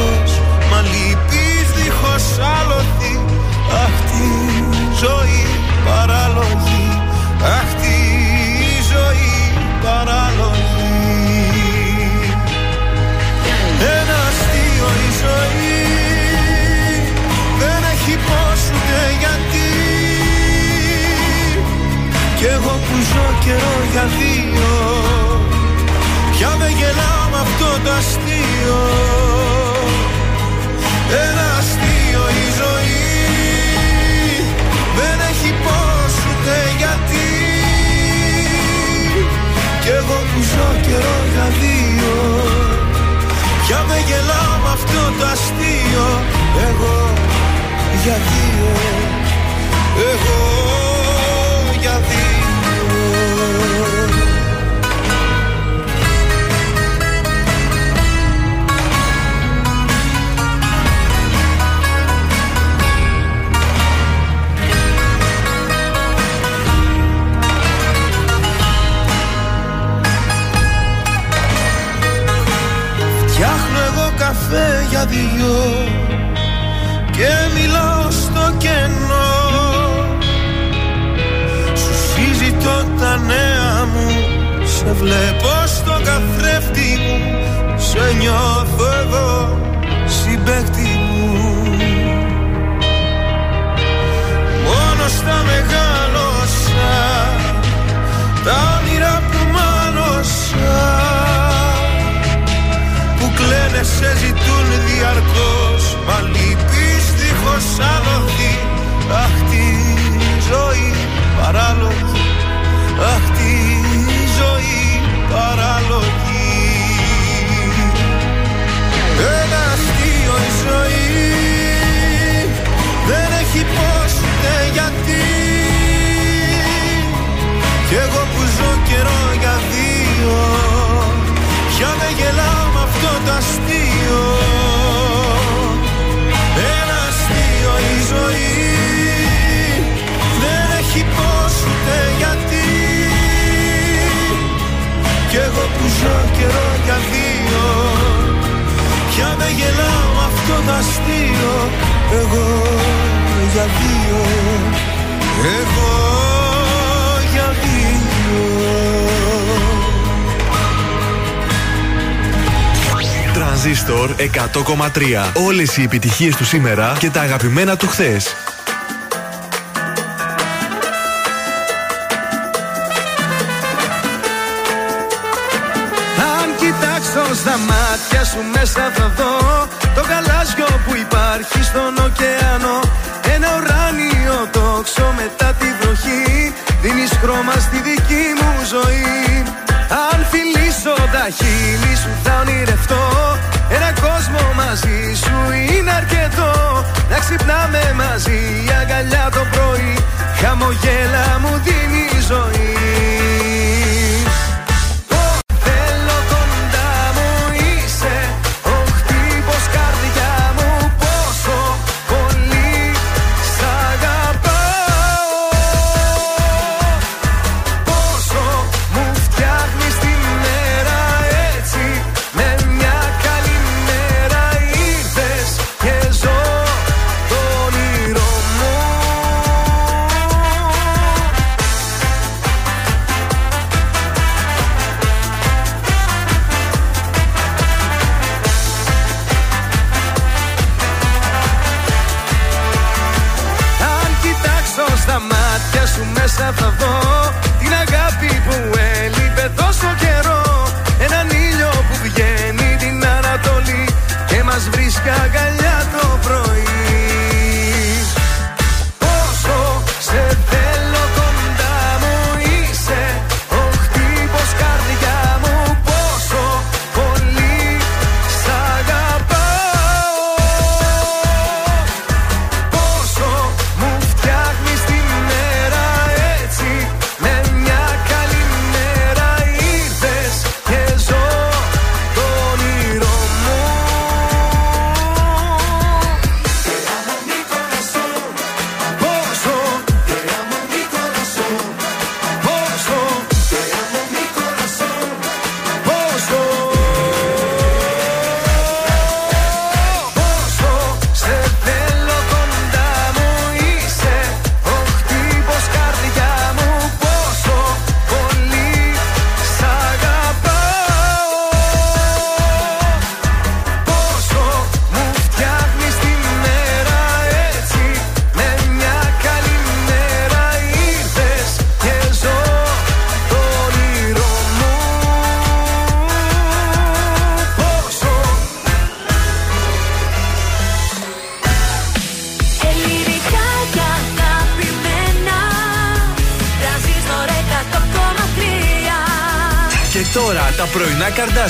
διαρκώς Μα λυπείς δίχως άλοθη Αχ τη ζωή παράλογη Αχ τη ζωή παράλογη. Ένα αστείο η ζωή Δεν έχει πώς ούτε γιατί. Κι εγώ που ζω καιρό για δύο Πια δεν γελάω με αυτό το αστείο ένα αστείο η ζωή. Δεν έχει πώς ούτε γιατί. Κι εγώ που ζω καιρό για δύο. Για δεν γελάω με αυτό το αστείο Εγώ για δύο. Εγώ για δυο και μιλάω στο κενό. Σου συζητώ τα νέα μου Σε βλέπω στο καθρέφτη μου Σε νιώθω εγώ συμπέκτη μου. Μόνος στα μεγάλωσα Τα όνειρα που κλαίνε σε ζητούν διαρκώς Μα λυπείς δίχως άλοθη Αχ τη ζωή παράλογη. Αχ τη ζωή παράλογη. Ένα αστείο η ζωή. Δεν έχει πώς ούτε γιατί. Κι εγώ που ζω καιρό για δύο Πια δεν γελάω με αυτό το αστείο Ένα αστείο η ζωή. Δεν έχει πώς ούτε γιατί. Κι εγώ που ζω καιρό για δύο Πια δεν γελάω με αυτό το αστείο Εγώ για δύο. Εγώ Τρανζίστορ 100,3. Όλες οι επιτυχίες του σήμερα και τα αγαπημένα του χθες. Αν κοιτάξω στα μάτια σου μέσα θα δω Το γαλάζιο που υπάρχει στον ωκεανό Ένα ουράνιο τόξο μετά τη βροχή Δίνεις χρώμα στη δική μου ζωή Αν φιλήσω τα χείλη σου θα ονειρευτώ Ένα κόσμο μαζί σου είναι αρκετό. Να ξυπνάμε μαζί η αγκαλιά το πρωί. Χαμογέλα μου δίνει ζωή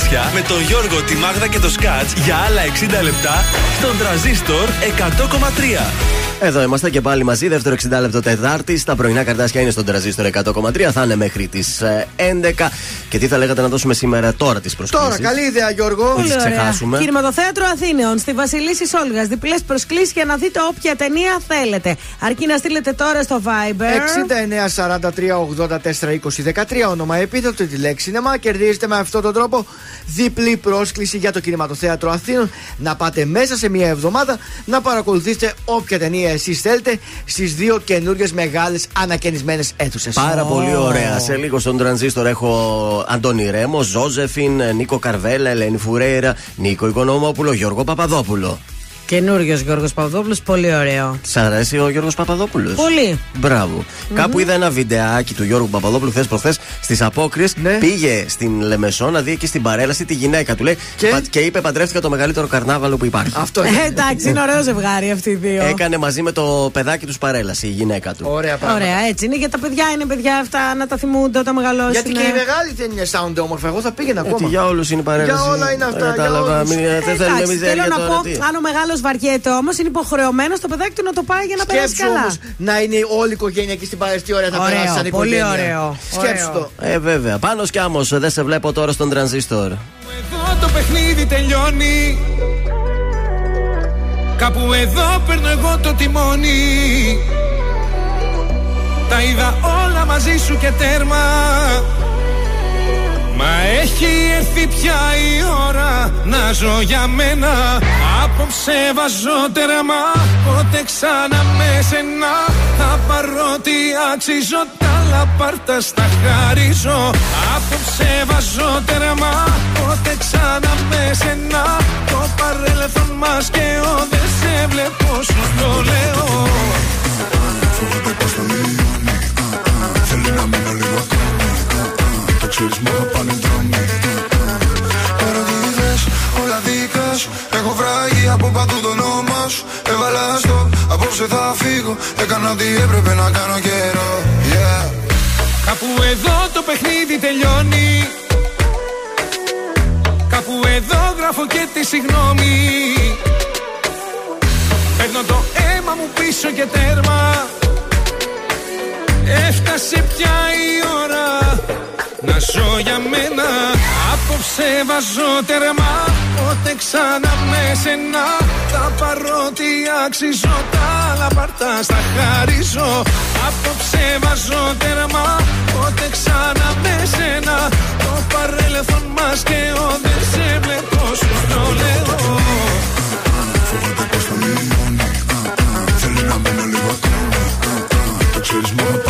καρδάσια με τον Γιώργο, τη Μάγδα και το Σκάτς για άλλα 60 λεπτά στον Τρανζίστορ 100,3. Εδώ είμαστε και πάλι μαζί, δεύτερο 60 λεπτό Τετάρτη. Τα πρωινά καρτάσια είναι στον τραζίστρο 100,3. Θα είναι μέχρι τις 11. Και τι θα λέγατε να δώσουμε σήμερα τώρα τις προσκλήσεις; Τώρα, καλή ιδέα, Γιώργο. Μην τι ξεχάσουμε. Κινηματοθέατρο Αθήνεων στη Βασιλίση Σόλγας. Διπλές προσκλήσεις για να δείτε όποια ταινία θέλετε. Αρκεί να στείλετε τώρα στο Viber. 69 43 80 4 20 13 όνομα επίθετο τη λέξη σινεμά. Κερδίζετε με αυτόν τον τρόπο διπλή πρόσκληση για το κινηματοθέατρο Αθήνων. Να πάτε μέσα σε μία εβδομάδα να παρακολουθήσετε όποια ταινία εσείς θέλετε στις δύο καινούριε μεγάλες ανακαινισμένες αίθουσες. Πάρα πολύ ωραία. Σε λίγο στον τρανζίστορ έχω Αντώνη Ρέμο, Ζώζεφιν, Νίκο Καρβέλα, Ελένη Φουρέιρα, Νίκο Οικονομόπουλο, Γιώργο Παπαδόπουλο. Καινούριο Γιώργος Παπαδόπουλος, πολύ ωραίο. Σ' αρέσει ο Γιώργος Παπαδόπουλος; Πολύ. Μπράβο. Κάπου είδα ένα βιντεάκι του Γιώργου Παπαδόπουλου χθες προχθές στις απόκριες. Πήγε στην Λεμεσό να δει εκεί στην παρέλαση τη γυναίκα του. Λέει, και, και είπε παντρεύτηκα το μεγαλύτερο καρνάβαλο που υπάρχει. Αυτό Ε, εντάξει, είναι ωραίο ζευγάρι αυτοί οι δύο. Έκανε μαζί με το παιδάκι τους παρέλαση η γυναίκα του. Ωραία πράγματα. Ωραία, έτσι είναι. Για τα παιδιά είναι παιδιά αυτά να τα θυμούνται όταν μεγαλώσουν. Γιατί και οι μεγάλοι δεν είναι sound όμορφα. Εγώ θα πήγαινα ακόμα. για όλους είναι η παρέλαση. Για όλα είναι αυτά. Για Κατάλαβα. όλους. Μην- Δεν θέλουμε Εντάξει, θέλω μιζέρια να τώρα. πω, τι. αν ο μεγάλος βαριέται όμως, είναι υποχρεωμένος το παιδάκι του να το πάει για να περάσει Σκέψου καλά. όμως να είναι όλη η οικογένεια εκεί στην Παρέστη. Τι ωραία θα Ωραίο, περάσει σαν πολύ οικογένεια. ωραίο, Σκέψου ωραίο. το. Ε, βέβαια. Πάνω κι άμμο, δεν σε βλέπω τώρα στον τρανζίστορ. Εδώ το παιχνίδι τελειώνει Κάπου εδώ παίρνω εγώ το τιμόνι Τα είδα όλα μαζί σου και τέρμα Μα έχει έρθει πια η ώρα να ζω για μένα. Απόψε βάζω τέρμα Πότε ξανά με σένα. Θα πάρω τι αξίζω Τα λαπάρτα στα χαρίζω. Απόψε βάζω τέρμα Πότε ξανά με σένα. Το παρέλθον μας και ο Δεν σε βλέπω σου το λέω. Φοβάται πως θα λιώνει Θέλει να μείνω λίγο ακόμη Το ξέρεις μου θα πάνε δρόμοι Τώρα τι θες, όλα δικά σου Έχω βράγει από παντού το όνομα σου. Έβαλα στο, απόψε θα φύγω. Έκανα ό,τι έπρεπε να κάνω καιρό. Yeah. Κάπου εδώ το παιχνίδι τελειώνει. Κάπου εδώ γράφω και τη συγγνώμη Απόψε βάζω τέρμα Πότε ξανά με σένα. Θα πάρω τι αξίζω Τα άλλα πάρτα στα χαρίζω. Απόψε βάζω τέρμα Πότε ξανά με σένα. Το παρέλθον μας και ο Δεν σε βλέπω σου το λέω Φοβάται πως θα λιώνει Θέλει να μείνω λίγο ακόμη Το ξέρεις μου θα πάνε δρόμοι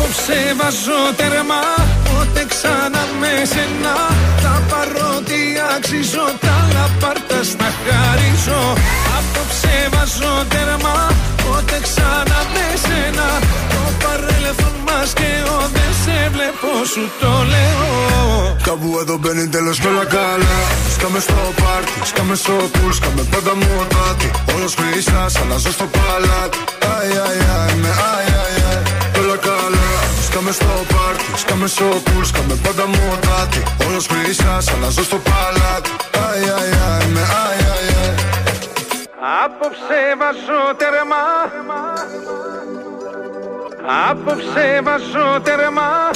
Απόψε βάζω τέρμα Πότε ξανά με σένα. Θα πάρω τι αξίζω Τα λαπάρτα στα χαρίζω. Απόψε βάζω τέρμα Πότε ξανά με σένα. Το παρέλθον μας και ο Δεν σε βλέπω σου το λέω. Κάπου εδώ μπαίνει τέλος κι όλα καλά. Σκάμε στο πάρτι, σκάμε στο πουλ Σκάμε πάντα μοτάτι. Όλος χρυσάς, αλλάζω στο παλάτι. Αι, αι, αι, με αι, αι, αι Όλα καλά Σκάμε στο πάρτι, σκάμε στο πουλ Σκάμε πάντα μοτάτι Όλος χρυσάς, αλλάζω στο παλάτι. Αι, αι, αι, με αι, αι, αι. Απόψε βάζω τέρμα Απόψε βάζω τέρμα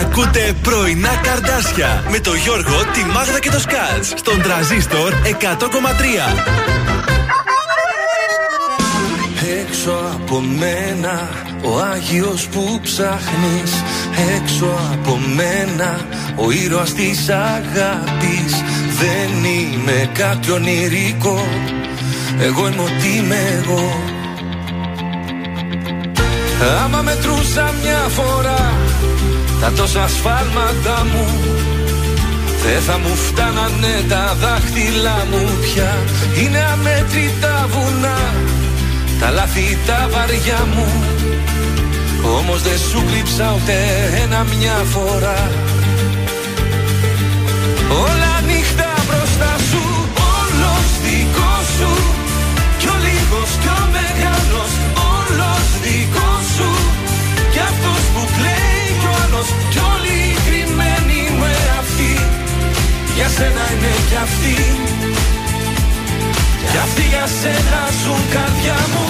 Ακούτε πρωινά καρδάσια με το Γιώργο, τη Μάγδα και το Σκάτς στον τραζίστορ 100,3. Έξω από μένα ο Άγιος που ψάχνεις. Έξω από μένα ο ήρωας της αγάπης. Δεν είμαι κάτι ονειρικό Εγώ είμαι ό,τι είμαι εγώ. Άμα μετρούσα μια φορά τα τόσα σφάλματα μου Δεν θα μου φτάνανε τα δάχτυλά μου πια. Είναι αμέτρητα βουνά τα λάθη τα βαριά μου. Όμως δεν σου κλείψα ούτε ένα μια φορά. Όλα νύχτα μπροστά σου Όλος δικός σου. Κι ο λίγος κι ο μεγάλος Όλος δικός σου. Κι αυτός που κλαίει κι ο άλλος Κι όλοι κρυμμένοι με αυτή. Για σένα είναι κι αυτή. Κι αυτοί για σένα ζουν καρδιά μου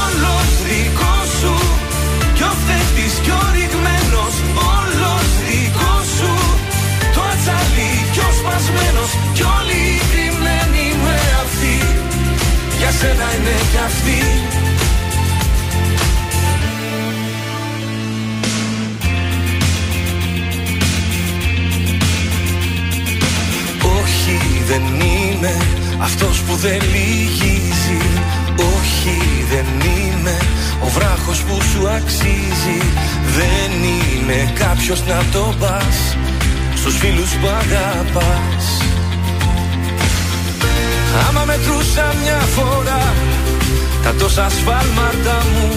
Όλος δικό σου. Κι ο φταίχτης κι ο ρηγμένος Όλος δικό σου. Το ατσαλί κι ο σπασμένος Κι όλοι κρυμμένοι με αυτή Για σένα είναι κι αυτή Όχι δεν είμαι αυτός που δεν λυγίζει Όχι δεν είμαι. Ο βράχος που σου αξίζει Δεν είμαι. Κάποιος να το πας Στους φίλους που αγαπάς. Άμα μετρούσα μια φορά Τα τόσα σφάλματα μου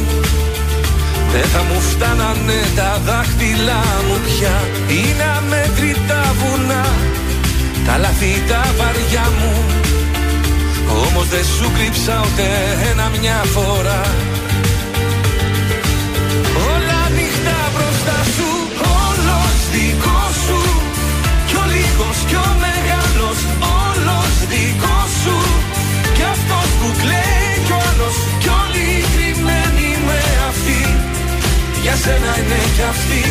δεν θα μου φτάνανε τα δάχτυλά μου πια. Είναι αμέτρητα βουνά Τα λάθη τα βαριά μου Όμως δεν σου κρύψα ούτε ένα μια φορά. Όλα ανοιχτά μπροστά σου Όλος δικός σου. Κι ο λίγος κι ο μεγάλος Όλος δικός σου. Κι αυτός που κλαίει κι ο άλλος Κι όλοι κρυμμένοι με αυτή Για σένα είναι κι αυτή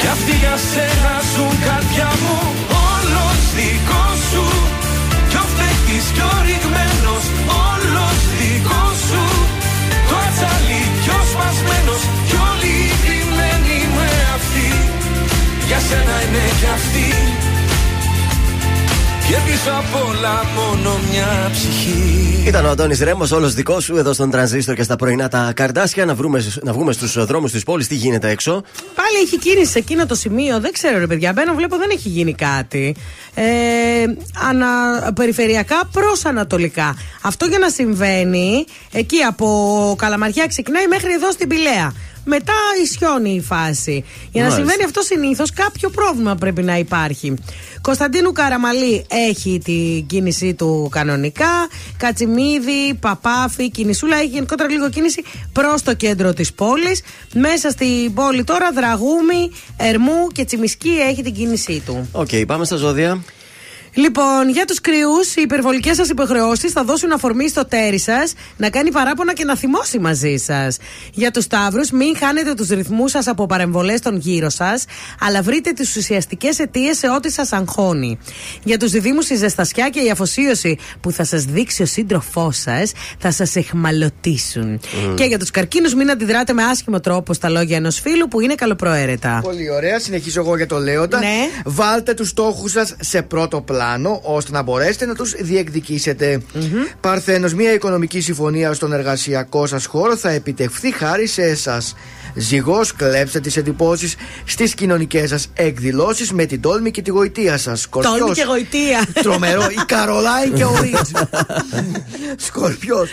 Κι αυτοί για σένα ζουν καρδιά μου Όλος δικός σου. Κι ο φταίχτης κι ο ρηγμένος Όλος δικός σου. Το ατσαλί κι ο σπασμένος Κι όλοι κρυμμένοι με αυτή Για σένα είναι κι αυτή Και πίσω απ' όλα μόνο μια ψυχή Ήταν ο Αντώνης Ρέμος, όλος δικός σου εδώ στον τρανζίστορ και στα πρωινά τα καρδάσια. Να, βρούμε, να βγούμε στους δρόμους της πόλης, τι γίνεται έξω; Πάλι έχει κίνηση σε εκείνο το σημείο. Δεν ξέρω, ρε παιδιά. Μπαίνω, βλέπω δεν έχει γίνει κάτι. Ε, ανα, περιφερειακά προς ανατολικά. Αυτό για να συμβαίνει εκεί από Καλαμαριά ξεκινάει μέχρι εδώ στην Πηλαία. Μετά ισιώνει η φάση. Για να Μάλιστα. συμβαίνει αυτό συνήθως, κάποιο πρόβλημα πρέπει να υπάρχει. Κωνσταντίνου Καραμαλή έχει την κίνησή του κανονικά. Κατσιμίδη, Παπάφη, Κινησούλα έχει γενικότερα λίγο κίνηση προς το κέντρο της πόλης. Μέσα στην πόλη τώρα Δραγούμη, Ερμού και Τσιμισκή έχει την κίνησή του. Οκ, πάμε στα ζώδια. Λοιπόν, για τους Κριούς, οι υπερβολικές σας υποχρεώσεις θα δώσουν αφορμή στο ταίρι σας να κάνει παράπονα και να θυμώσει μαζί σας. Για τους Ταύρους, μην χάνετε τους ρυθμούς σας από παρεμβολές στον γύρω σας, αλλά βρείτε τις ουσιαστικές αιτίες σε ό,τι σας αγχώνει. Για τους Διδύμους, η ζεστασιά και η αφοσίωση που θα σας δείξει ο σύντροφός σας θα σας εχμαλωτήσουν. Και για τους καρκίνους, μην αντιδράτε με άσχημο τρόπο στα λόγια ενός φίλου που είναι καλοπροαίρετα. Πολύ ωραία. Συνεχίζω εγώ για το Λέοντα. Ναι. Βάλτε τους στόχους σας σε πρώτο πλάνο, ώστε να μπορέσετε να τους διεκδικήσετε. Παρθένος, μια οικονομική συμφωνία στον εργασιακό σας χώρο θα επιτευχθεί χάρη σε εσάς. Ζυγός, κλέψτε τις εντυπώσεις στις κοινωνικές σας εκδηλώσεις με την τόλμη και τη γοητεία σας. Τόλμη και γοητεία. Τρομερό. Η Καρολάιν και ο Ρίτζ. Σκορπιός.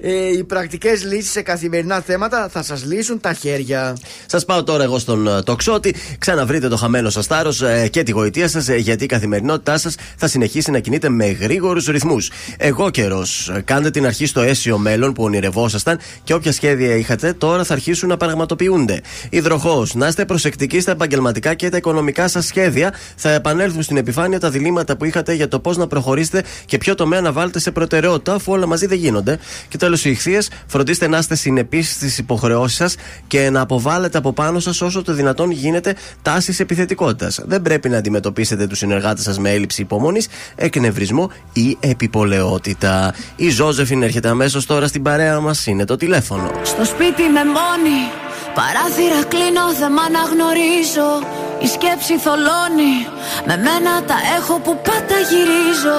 Ε, οι πρακτικές λύσεις σε καθημερινά θέματα θα σας λύσουν τα χέρια. Σας πάω τώρα εγώ στον ε, τοξότη. Ξαναβρείτε το χαμένο σας θάρρος και τη γοητεία σας, γιατί η καθημερινότητά σας θα συνεχίσει να κινείται με γρήγορους ρυθμούς. Εγώ καιρός. Κάντε την αρχή στο αίσιο μέλλον που ονειρευόσασταν και όποια σχέδια είχατε τώρα θα αρχίσουν να πραγματοποιούνται. Υδροχό. Να είστε προσεκτικοί στα επαγγελματικά και τα οικονομικά σας σχέδια. Θα επανέλθουν στην επιφάνεια τα διλήμματα που είχατε για το πώς να προχωρήσετε και ποιο τομέα να βάλετε σε προτεραιότητα, αφού όλα μαζί δεν γίνονται. Και τέλος, οι ηχθείες, φροντίστε να είστε συνεπείς στις υποχρεώσεις σας και να αποβάλλετε από πάνω σας όσο το δυνατόν γίνεται τάσεις επιθετικότητας. Δεν πρέπει να αντιμετωπίσετε τους συνεργάτες σας με έλλειψη υπομονής, εκνευρισμό ή επιπολαιότητα. Η Ζώζεφιν έρχεται αμέσως τώρα στην παρέα μας, είναι το τηλέφωνο. Στο σπίτι με μόνη Παράθυρα κλείνω, δεν μ' αναγνωρίζω Η σκέψη θολώνει Με μένα τα έχω που πάντα γυρίζω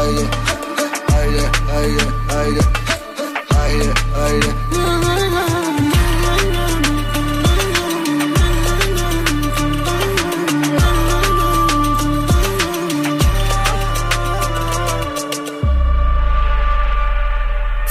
aire, aire, aire, aire, aire, aire.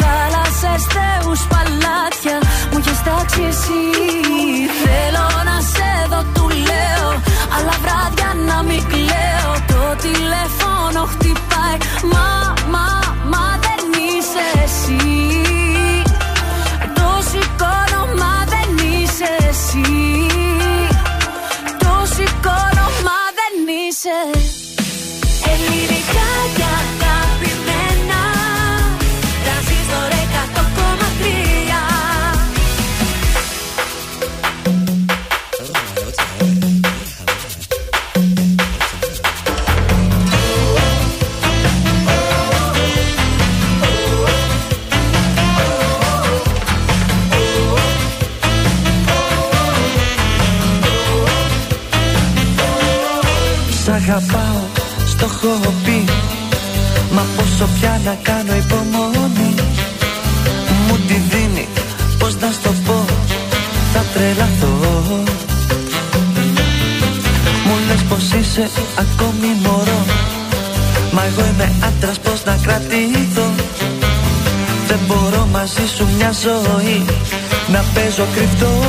Θάλασσες, θεούς, παλάτια Μου έχεις τάξει εσύ. Θέλω να σε δω, του λέω Αλλά βράδια να μην κλαίω ζωή. Να παίζω κρυφτό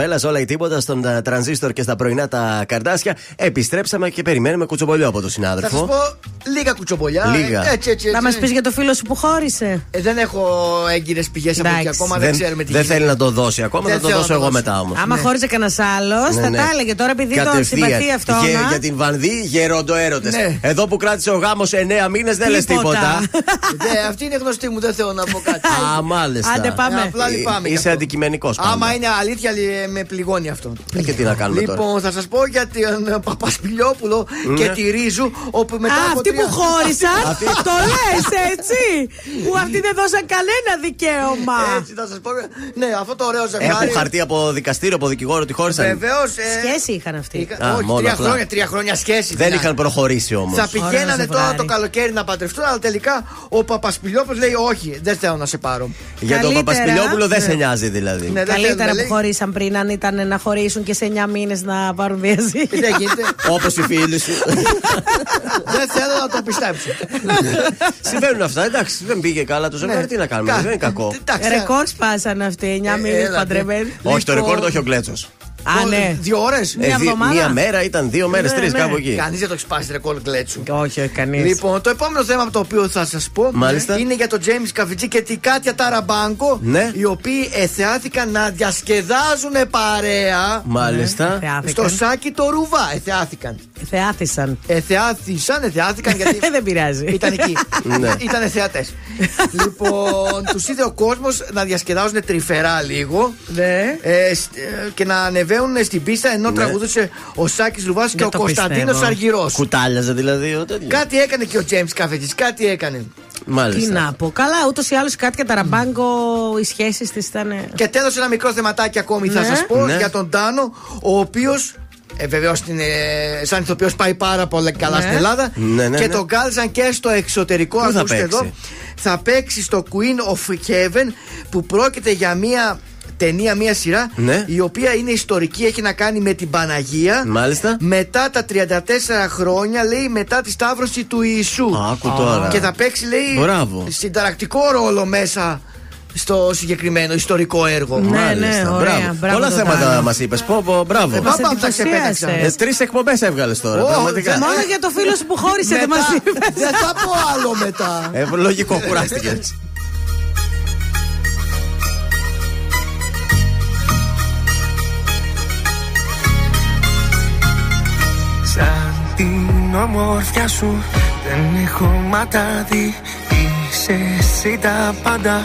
Ήταν ο Νίκο Καρβέλα, όλα ή τίποτα στον ε, τρανζίστορ και στα πρωινά τα καρδάσια. Επιστρέψαμε και περιμένουμε κουτσομπολιό από τον Θα συνάδελφο. σας πω λίγα κουτσομπολιά. Λίγα. Ε, Έτσι, έτσι, έτσι. Να μας πεις για το φίλο σου που χώρισε. Ε, δεν έχω έγκυρες πηγές από εκεί Εντάξει. ακόμα, δεν, ξέρουμε τι δεν γίνεται. θέλει να το δώσει ακόμα, Δεν θα το θέλω δώσω να το εγώ δώσω. μετά όμως. Άμα χώριζε κανένας άλλος, Ναι, θα ναι. τα έλεγε τώρα επειδή τον Κατευθείαν. συμπαθεί αυτό. Για, για την Βανδί, γεροντοέρωτε. Ναι. Εδώ που κράτησε ο γάμος 9 μήνες δεν λες τίποτα. Ναι, αυτή είναι γνωστή μου, δεν θέλω να πω κάτι. Α, μάλιστα. Άντε, πάμε. Ε, Απλά λυπάμαι. γι' Είσαι αυτό. αντικειμενικός. Άμα είναι αλήθεια, λι- με πληγώνει αυτό. Και τι να κάνουμε τώρα. Λοιπόν, θα σας πω για τον ε, Παπασπιλιόπουλο Ναι. και τη Ρίζου, όπου μετά Α, από αυτοί τρία- που χώρισαν, Αυτή- το λες έτσι. Που αυτοί δεν δώσαν κανένα δικαίωμα. Έτσι θα σας πω. Ναι, αυτό το ωραίο Έχουν ζευγάρι. χαρτί από δικαστήριο, από δικηγόρο ότι χώρισαν. Βεβαίως. Σχέση είχαν αυτοί. Α, Όχι, μόνο τρία απλά. χρόνια, τρία χρόνια σχέση. Δεν τι να- είχαν προχωρήσει όμως. Θα πηγαίνανε Ωραίο τώρα ζευγάρι. το καλοκαίρι να παντρευτούν, αλλά τελικά ο Παπασπιλιόπουλος λέει: Όχι, δεν θέλω να σε πάρω. Για τον Καλύτερα. Παπασπιλιόπουλο δεν Ναι. σε νοιάζει δηλαδή. Ναι, δεν θέλω, Καλύτερα λέει. που χωρίσαν πριν, αν ήταν να χωρίσουν και σε 9 μήνες να πάρουν διαζύγιο. Δεν γίνεται. Όπως οι φίλοι σου. Δεν θέλω να το πιστέψω. Συμβαίνουν αυτά. Εντάξει, δεν πήγε καλά το ζευγάρι. Τι να κάνουμε. Κα- Δεν είναι κακό. Εντάξει, Ρεκόρ σπάσαν αυτοί, 9 Ε, μήνες έλατε. παντρεμένοι. Όχι, το Λοιπόν, ρεκόρ το έχει ο Κλέτσο. Α, ναι. Δύο ώρες; Μια εβδομάδα. Μία μέρα ήταν, δύο μέρες, Ναι, τρεις ναι. κάπου εκεί. Κανείς δεν το έχει σπάσει ρεκόρ γκλέτσου. Όχι, όχι, κανείς. Λοιπόν, το επόμενο θέμα από το οποίο θα σας πω Μάλιστα. είναι για τον James Καφιτζή και την Κάτια Ταραμπάνκο. Ναι. Οι οποίοι εθεάθηκαν να διασκεδάζουν παρέα. Μάλιστα. Θεάθηκαν. Στο σάκι το ρουβά. Εθεάθηκαν. Θεάθησαν. Εθεάθησαν, εθεάθηκαν γιατί. Δεν πειράζει. Ήταν εκεί. Ναι. Ήταν θεατές. λοιπόν, τους είδε ο κόσμος να διασκεδάζουν τρυφερά λίγο. Ναι. Ε, σ- ε, και να ανεβαίνουν στην πίστα ενώ Ναι. τραγουδούσε ο Σάκης Λουβάς και Δεν ο το Κωνσταντίνος πιστεύω. Αργυρός. Κουτάλιαζε δηλαδή ο τέτοιο. Κάτι έκανε και ο Τζέιμς Καφετζής, κάτι έκανε. Τι Μάλιστα. να πω. Καλά, ούτως ή άλλως κάτι και ταραμπάγκο οι σχέσεις της ήταν. Και τέλος ένα μικρό θεματάκι ακόμη θα Ναι. σας πω Ναι. για τον Τάνο, ο οποίος. Ε, Βεβαίως ε, σαν ηθοποιός πάει πάρα πολύ καλά Ναι. στην Ελλάδα. Ναι, ναι, και ναι. τον κάλεσαν και στο εξωτερικό. Πού θα ακούστε παίξει; εδώ. Θα παίξει στο Queen of Heaven που πρόκειται για μια ταινία, μια σειρά Ναι. η οποία είναι ιστορική, έχει να κάνει με την Παναγία. Μάλιστα. Μετά τα 34 χρόνια, λέει, μετά τη σταύρωση του Ιησού. Άκου τώρα. Και θα παίξει, λέει, Μπράβο. συνταρακτικό ρόλο μέσα στο συγκεκριμένο ιστορικό έργο. Ναι, Μάλιστα, ναι, ωραία. μπράβο. Μπράβο Πολλά τον θέματα Τάνο. μας είπες. Πω, πω, μπράβο. Ε, Μας Πάπα, θα εντυπωσίασε. ξεπέταξα. Ε, Τρεις εκπομπές έβγαλες τώρα. Ω, Πραγματικά. δεν- Μόνο για το φίλο σου που χώρισε δεν Μετά, μα είπες. δεν θα πω άλλο μετά. Ε, λογικό, κουράστηκε. Σαν την ομορφιά σου δεν έχω ματάδι Είσαι εσύ τα πάντα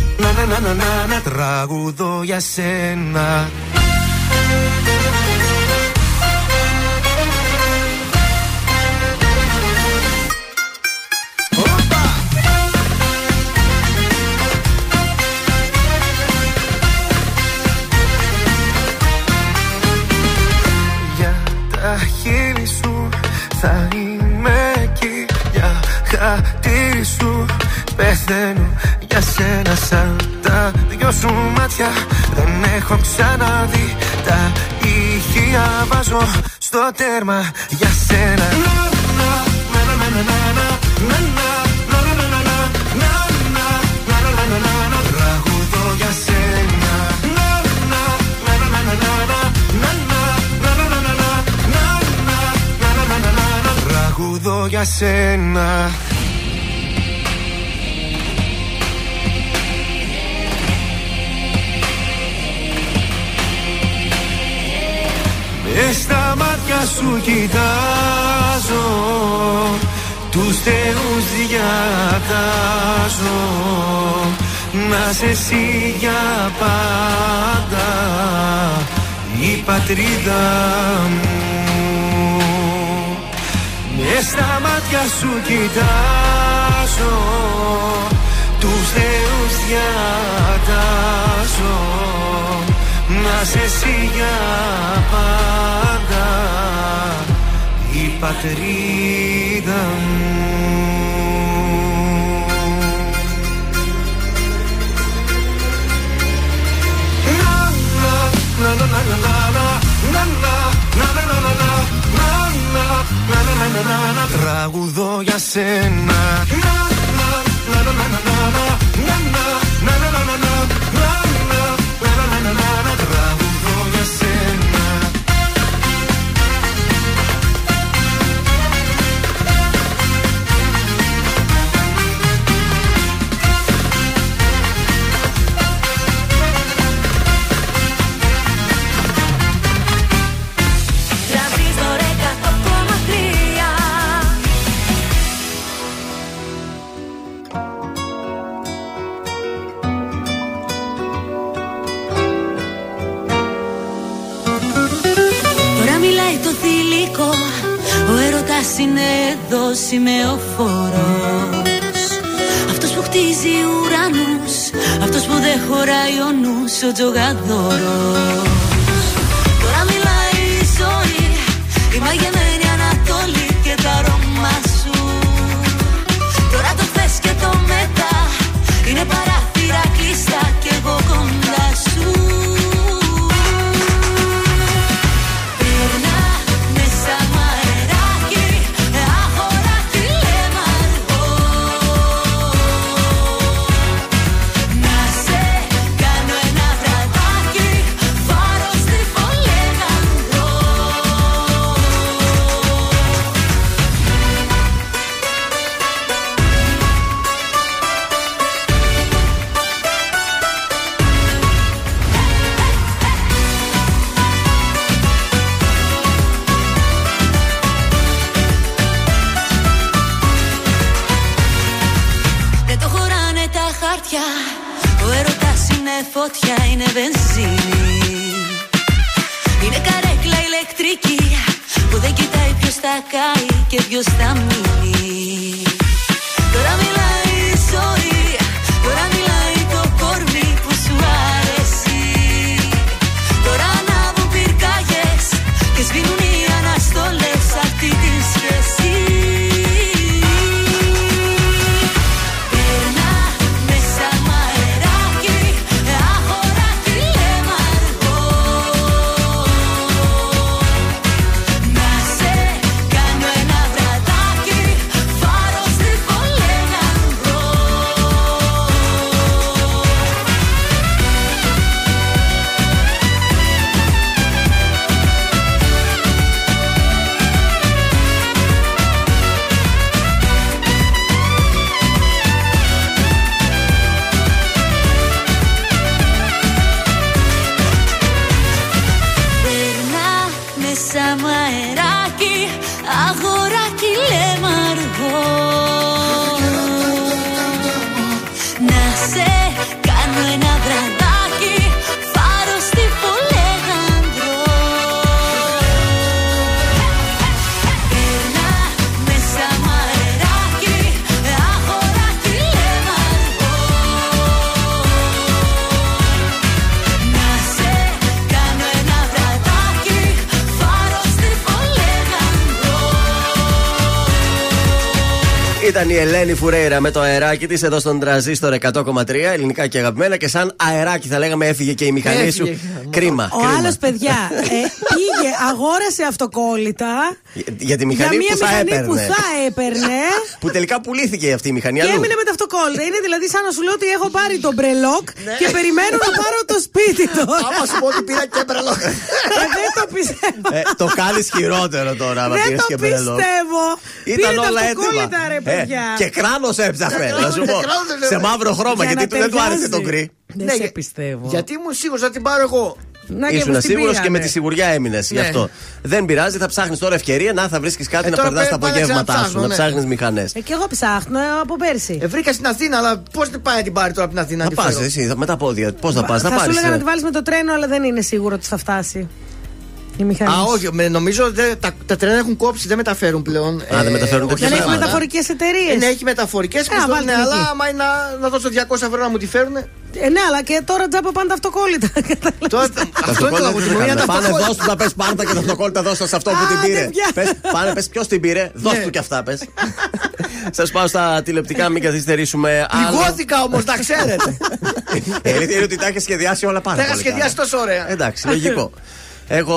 να, να, να, να, να, να, να, τραγουδώ για σένα. Για τα χείλη σου θα είμαι εκεί. Για χατήρι σου πεθαίνω για σένα Σαν τα δυο σου μάτια. Δεν έχω ξαναδεί Τα ηχεία. Βάζω στο τέρμα για σένα. Τραγουδώ για σένα. Τραγουδώ για σένα Μες στα μάτια σου κοιτάζω Τους θεούς διατάζω. Να σε εσύ για πάντα Η πατρίδα μου. Μες στα μάτια σου κοιτάζω Τους θεούς διατάζω Να σε εσύ για πάντα η πατρίδα μου. Τραγουδώ για σένα. Τραγουδώ Ο έρωτας είναι εδώ σημεοφόρος Αυτός που χτίζει ουρανούς Αυτός που δεν χωράει ο νους Ο τζογαδόρος. Τώρα μιλάει η ζωή Η μαγεμένη Ανατολή και τα αρώμα σου. Τώρα το θες και το μετά Είναι παράθυρα Ελένη Φουρέιρα με το αεράκι της εδώ στον τραζίστορ 100,3 ελληνικά και αγαπημένα. Και σαν αεράκι θα λέγαμε έφυγε και η μηχανή σου. Κρίμα. Ο κρίμα. άλλος, παιδιά, ε, πήγε, αγόρασε αυτοκόλλητα Για, για τη μηχανή για μια που θα μηχανή έπαιρνε. που θα έπαιρνε. που τελικά πουλήθηκε αυτή η μηχανή Και αλλού. έμεινε με τα αυτοκόλλητα. Είναι δηλαδή σαν να σου λέω ότι έχω πάρει το μπρελόκ και περιμένω να πάρω το σπίτι τώρα. Ναι. Άμα σου πω ότι πήρα και μπρελόκ. Ε, δεν το πιστεύω. Ε, το κάνεις χειρότερο τώρα, άμα Δεν πήρες το και μπρελό. πιστεύω. Ήταν Πήρε τα όλα έτοιμα. αυτοκόλλητα, ρε Ε, παιδιά. και κράνος έψαχνε, να σου πω. Και κράνος έψαχνε. Σε μαύρο χρώμα, Για γιατί να του δεν του άρεσε ταιριάζει. το γκρι. Δεν Ναι, σε για- πιστεύω. Γιατί ήμουν σίγουρος να την πάρω εγώ. Να και Ήσουν μου την σίγουρος και πήρανε. με τη σιγουριά έμεινες γι' Ναι. αυτό. Δεν πειράζει, θα ψάχνεις τώρα ευκαιρία να θα βρίσκεις κάτι Ε, να τώρα περνάς τα πέ- πάνε να απογεύματά σου, ξαναψάχνω, να ναι. ψάχνεις μηχανές. Ε, και εγώ ψάχνω ε, από πέρσι. Ε, βρήκα στην Αθήνα, αλλά πώς δεν πάει να την πάρει τώρα από την Αθήνα. Να τη πας φέρω. εσύ θα- με τα πόδια. Πώς θα πας, θα θα σου πάρεις. έλεγα να τη βάλεις με το τρένο, αλλά δεν είναι σίγουρο ότι θα φτάσει. Οι μηχανές. Α, όχι, με- νομίζω δε, τα, τα τρένα έχουν κόψει, δεν μεταφέρουν πλέον. Α, δεν μεταφέρουν τέτοια Δεν έχει πράγματα. μεταφορικές εταιρείες. Ε, ναι, έχει μεταφορικές Ε, πιστώσει, βάλτε ναι, την αλλά εκεί. άμα είναι να, να δώσω 200 ευρώ να μου τη φέρουν. Ε, ναι, αλλά και τώρα τζάμπα πάντα αυτοκόλλητα. Τώρα, Τα αυτό είναι το αυτοκόλλητα λαγοτιμία. δεν τα θα κάνουν. Πάνε αυτοκόλλητα. δώσ' του τα πες πάρτα και τα αυτοκόλλητα δώσ' τα σε αυτό που την πήρε. Πες, πάνε πες ποιος την πήρε, δώσ' Ναι. του κι αυτά πες. Σας πάω στα τηλεπτικά, μην καθυστερήσουμε άλλο. Λιγώθηκα όμως, να ξέρετε. Η αλήθεια είναι ότι τα έχεις σχεδιάσει όλα πάρα Τα είχα πολύ σχεδιάσει καλά. τόσο ωραία. Εντάξει, λογικό. Έχω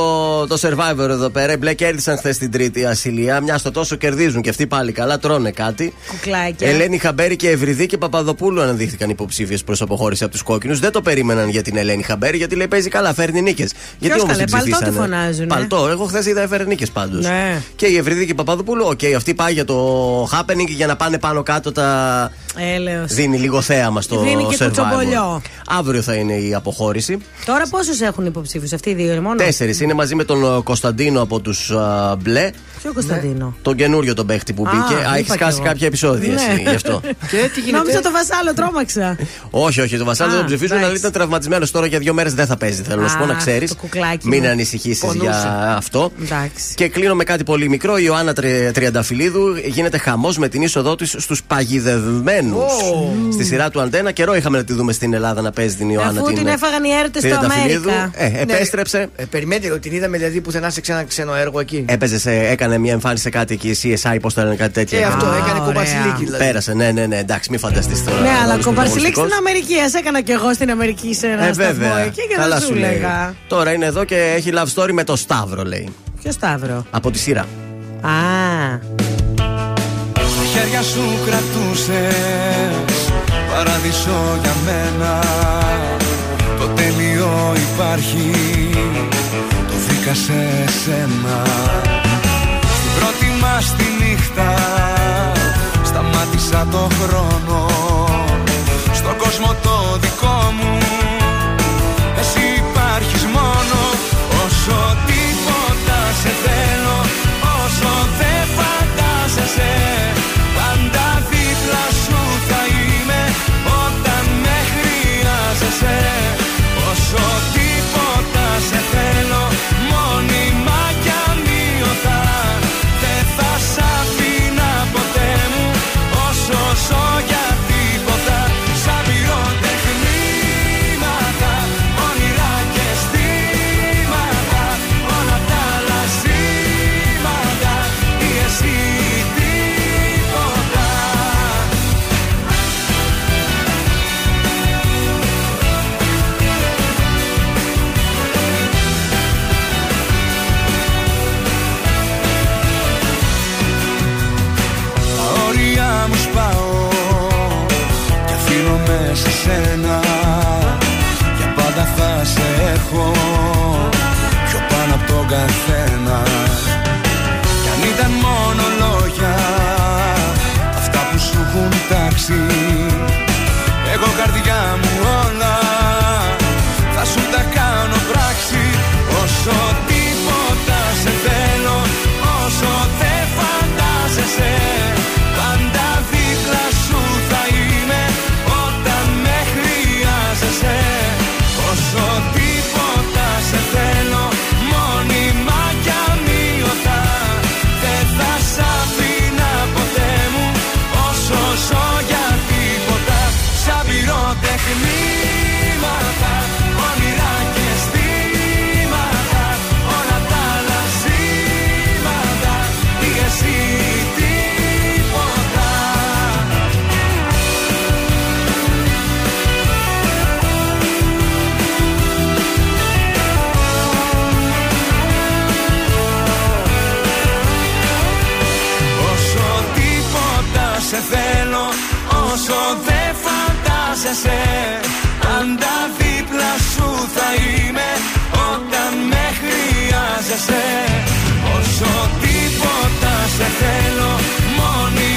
το survivor εδώ πέρα. Οι μπλε κέρδισαν χθες την τρίτη ασυλία. Μια στο τόσο κερδίζουν και αυτοί πάλι καλά, τρώνε κάτι. Κουκλάκια. Ελένη Χαμπέρη και Ευρυδίκη Παπαδοπούλου αναδείχθηκαν υποψήφιες προς αποχώρηση από τους κόκκινους. Δεν το περίμεναν για την Ελένη Χαμπέρη γιατί λέει παίζει καλά, φέρνει νίκες. Γιατί όμως καλέ, την παλτό τη ψηφίσανε. φωνάζουνε. Παλτό, εγώ χθες είδα έφερε νίκες πάντως. Ναι. Και η Ευρυδίκη η Παπαδοπούλου, οκ, αυτή πάει για το happening για να πάνε πάνω κάτω τα. Έλεος. Δίνει λίγο θέαμα στο Δίνει και survivor. κουτσομπολιό. Αύριο θα είναι η αποχώρηση. Τώρα πόσους έχουν υποψήφιους, αυτοί οι δύο είναι μόνο; Τέσσερις είναι μαζί με τον ε, Κωνσταντίνο από τους μπλε. Ποιο Κωνσταντίνο; Τον καινούριο τον παίχτη που Α, μπήκε. Α, είπα έχει κι σκάσει εγώ. κάποια επεισόδια Ναι. εσύ γι' αυτό. Και τι γίνεται; Νόμιζα το βασάλο, τρόμαξα. όχι, όχι, το Βασάλο Α, δεν τον ψηφίζουν, αλλά εντάξει. ήταν τραυματισμένος τώρα για δύο μέρες δεν θα παίζει. Θέλω να σου πω Α, να ξέρεις. το κουκλάκι Μην μου. ανησυχήσεις Πονούσε. για αυτό. Εντάξει. Και κλείνω με κάτι πολύ μικρό. Η Ιωάννα Τρι- Τριανταφυλλίδου γίνεται χαμός με την είσοδό της στους παγιδευμένους. Στη σειρά του Αντένα. Καιρό είχαμε να τη δούμε στην Ελλάδα να παίζει την Ιωάννα. Αφού την έφαγαν οι έρωτε στο Τριανταφυλλίδου. Αμέρικα. Ε, επέστρεψε. Ε, περιμένετε, ότι την είδαμε δηλαδή πουθενά σε ξένα ξένο έργο εκεί. Έπαιζε, σε, έκανε μια εμφάνιση σε κάτι εκεί, CSI, πώς το λένε, κάτι τέτοιο. Ε, αυτό, Α, έκανε ωραία. κομπασιλίκι δηλαδή. Πέρασε, ναι, ναι, ναι, εντάξει, μην φανταστείς τώρα. Ναι, αλλά όλος κομπαρσιλίκ πρωταγωνιστικός. στην Αμερική. Α έκανα κι εγώ στην Αμερική σε ένα Ε, σταθμό βέβαια. εκεί και Καλά δεν σου σου λέει. έλεγα. Τώρα είναι εδώ και έχει love story με το Σταύρο, λέει. Ποιο Σταύρο; Από τη σειρά. Α, Στα χέρια σου κρατούσες Παράδεισο για μένα Το τέλειο υπάρχει Το βρήκα σε σένα Στην πρώτη μας τη νύχτα Σταμάτησα το χρόνο. Στον κόσμο το δικό μου Εσύ υπάρχεις μόνο. Όσο τίποτα σε θέλω Όσο δεν φαντάζεσαι Πάντα δίπλα σου θα είμαι. Όταν με χρειάζεσαι έχω Πιο πάνω από τον καθένα. Κι αν ήταν μόνο λόγια Αυτά που σου έχουν τάξει Εγώ καρδιά μου όλα φαντάζεσαι Πάντα δίπλα σου θα είμαι Όταν με χρειάζεσαι Όσο τίποτα σε θέλω Μόνιμα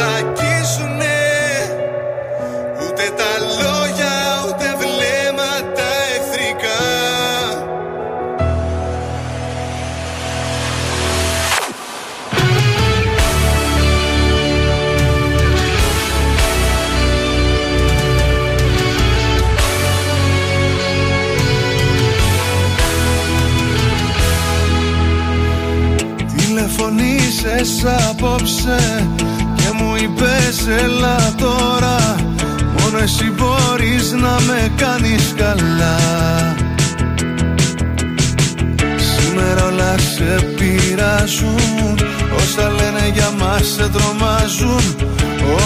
I έλα τώρα. Μόνο εσύ μπορείς να με κάνεις καλά. Σήμερα όλα σε πειράζουν. Όσα λένε για μας σε τρομάζουν.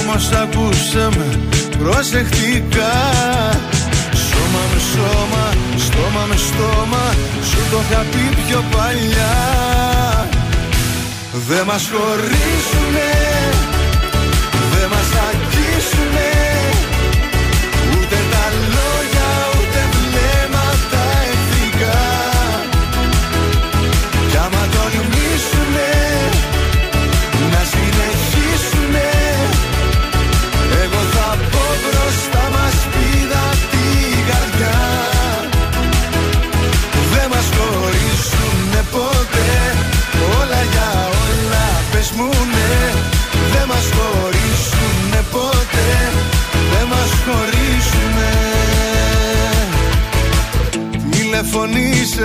Όμως ακούσε με προσεκτικά. Σώμα με σώμα, στόμα με στόμα. Σου το είχα πει πιο παλιά. Δεν μας χωρίζουνε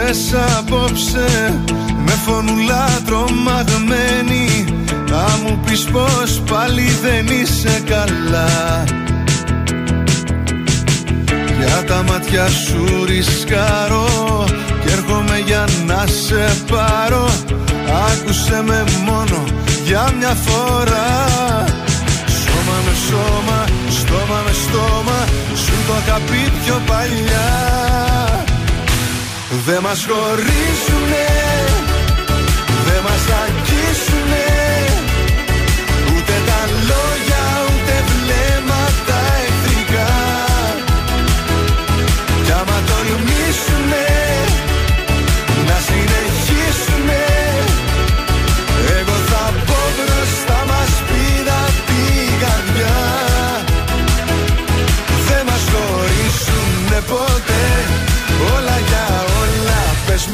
Τηλεφωνήσες απόψε Με φωνουλά τρομαγμένη Θα μου πεις πως πάλι δεν είσαι καλά. Για τα μάτια σου ρισκάρω Κι έρχομαι για να σε πάρω. Άκουσε με μόνο για μια φορά. Σώμα με σώμα, στόμα με στόμα Σου το είχα πει πιο παλιά Δε μας χωρίζουνε Δε μας αγγίσουνε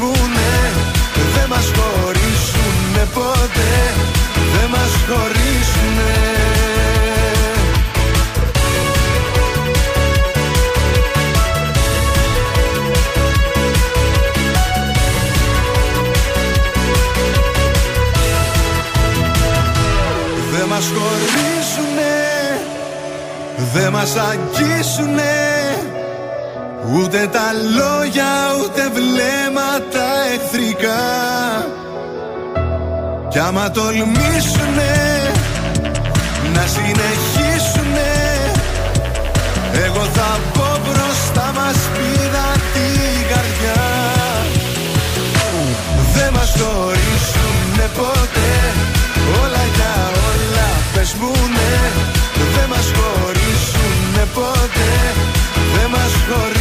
όλα πες μου ναι Δεν μας χωρίσουνε ποτέ. Δεν μας χωρίσουνε. Δεν μας χωρίσουνε. Δεν μας αγγίσουνε Ούτε τα λόγια ούτε βλέμματα εχθρικά. Κι άμα τολμήσουνε Να συνεχίσουνε Εγώ θα πω μπροστά μας πήρα την καρδιά. Δεν μας χωρίσουνε ποτέ Όλα για όλα πες μου ναι Δεν μας χωρίσουνε ποτέ Δεν μας χωρίσουνε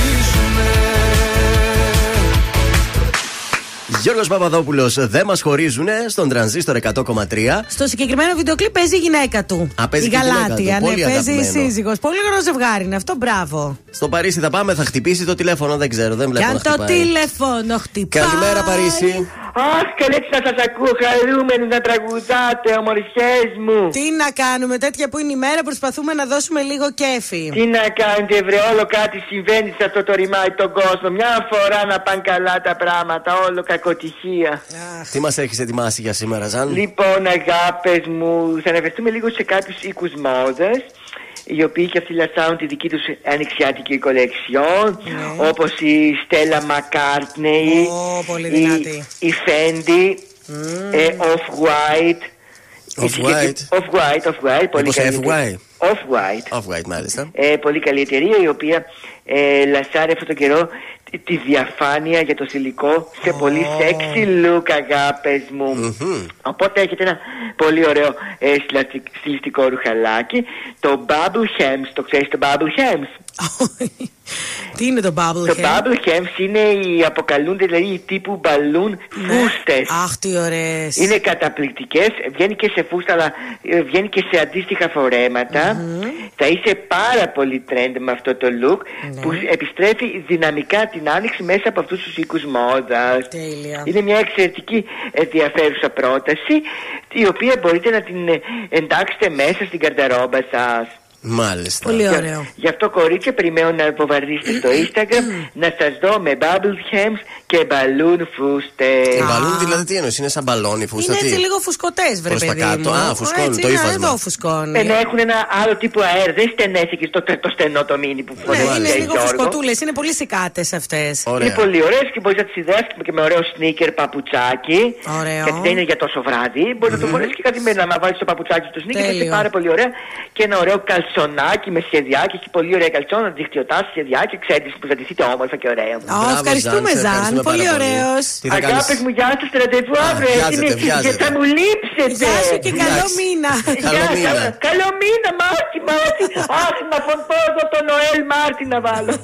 Γιώργος Παπαδόπουλος δεν μας χωρίζουνε στον τρανζίστορ 100,3. Στο συγκεκριμένο βίντεο κλιπ παίζει η γυναίκα του. Α, παίζει η και η γυναίκα Γαλάτια, του. ναι, Πολύ παίζει η αγαπημένο. σύζυγος. Πολύ ωραίο ζευγάρι είναι αυτό, μπράβο. Στο Παρίσι θα πάμε, θα χτυπήσει το τηλέφωνο, δεν ξέρω, δεν Και βλέπω αν να το χτυπάει. τηλέφωνο χτυπάει. Καλημέρα Παρίσι. Αχ, καλέ να σας ακούω χαρούμενοι να τραγουδάτε, ομορφιές μου. Τι να κάνουμε, τέτοια που είναι η μέρα, προσπαθούμε να δώσουμε λίγο κέφι. Τι να κάνετε, βρε, όλο κάτι συμβαίνει σε αυτό το ρημάει τον κόσμο. Μια φορά να πάνε καλά τα πράγματα, όλο κακοτυχία. Τι μας έχεις ετοιμάσει για σήμερα, Ζαν; Λοιπόν, αγάπες μου, θα αναφερθούμε λίγο σε κάποιους οίκους μόδα. Οι οποίοι και αυτοί λασσάουν τη δική τους ανοιξιάτικη κολεξιόν, Ναι. όπως η Στέλλα Μακάρτνεϊ, Ω, πολύ η, δυνατή. η Fendi, ε, Off-White. Off-White. Off-White, Off-White, πολύ Μήπως καλή. FY. Off-White. Off-white, μάλιστα. Ε, πολύ καλή εταιρεία η οποία ε, λασάρει αυτόν τον καιρό τη, τη διαφάνεια για το θηλυκό σε πολύ sexy look αγάπες μου. Οπότε έχετε ένα πολύ ωραίο ε, στιλαστι- στιλιστικό ρουχαλάκι. Το Bubble Hems, το ξέρεις το Bubble Hems; Τι είναι το bubble Το hair? Bubble Hems είναι οι αποκαλούνται δηλαδή οι τύπου μπαλούν Ναι. φούστες. Αχ, τι ωραίες. Είναι καταπληκτικές, βγαίνει και σε φούστα αλλά ε, βγαίνει και σε αντίστοιχα φορέματα. Θα είσαι πάρα πολύ trend με αυτό το look Ναι. που επιστρέφει δυναμικά την άνοιξη μέσα από αυτούς τους οίκους μόδας. Τέλεια. Είναι μια εξαιρετική ενδιαφέρουσα πρόταση η οποία μπορείτε να την ε, εντάξετε μέσα στην καρταρόμπα σας. Μάλιστα. Πολύ Γι' ωραίο. Γι' αυτό κορίτσια περιμένω να υποβαρδίσετε στο Instagram να σας δω με bubble hems και μπαλούν φούστε. Η μπαλούν δηλαδή τι εννοείς, είναι σαν μπαλόνι φούστα. Είναι τι; έτσι λίγο φουσκωτές, βρε Προς τα παιδί κάτω. μου. Α, φουσκώνει Έτσι, το ναι, ύφασμα. Εδώ φουσκώνει. Ε, ναι, έχουν ένα άλλο τύπο αέρα. Δεν στενέ εκεί στο το στενό το μήνυ που Ναι, φοράει είναι η λίγο Γιώργο. φουσκωτούλες, είναι πολύ σικάτες αυτές. Είναι πολύ ωραίες και μπορείς να τις ιδέε και με ωραίο σνίκερ παπουτσάκι. Ωραίο. Γιατί δεν είναι για τόσο βράδυ. Μπορείς να το φορέσεις και καθημερινά να βάλεις το παπουτσάκι στο σνίκερ. Τέλειο. Είναι πάρα πολύ ωραία. Και ένα ωραίο καλσονάκι με σχεδιάκι. Έχει πολύ ωραία καλτσόνα, δικτυωτά σχεδιάκι. Ξέρεις που θα ντυθείτε όμορφα και ωραία. Ω, ευχαριστούμε, Ζαν. Πολύ ωραίος. Αγάπη μου, γεια σας, ραντεβού αύριο. βιάζεται, έτοιμοι, βιάζεται. Και θα μου λείψετε. Γεια σου και καλό μήνα. Καλό Γεια, μήνα. καλό- Καλό μήνα, Μάρτι, Μάρτι. Αχ, να πω εδώ το Νοέλ Μάρτι να βάλω.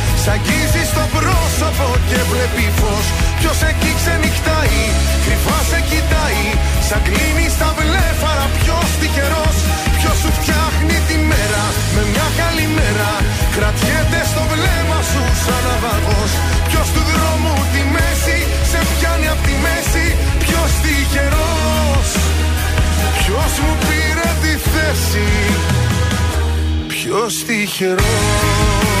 Σ' αγγίζει στο πρόσωπο και βλέπει φως. Ποιος εκεί ξενυχτάει, κρυφά σε κοιτάει. Σαν κλείνει στα βλέφαρα ποιος τυχερός. Ποιος σου φτιάχνει τη μέρα με μια καλή μέρα. Κρατιέται στο βλέμμα σου σαν ναυαγός Ποιος του δρόμου τη μέση σε πιάνει απ' τη μέση. Ποιος τυχερός. Ποιος μου πήρε τη θέση. Ποιος τυχερός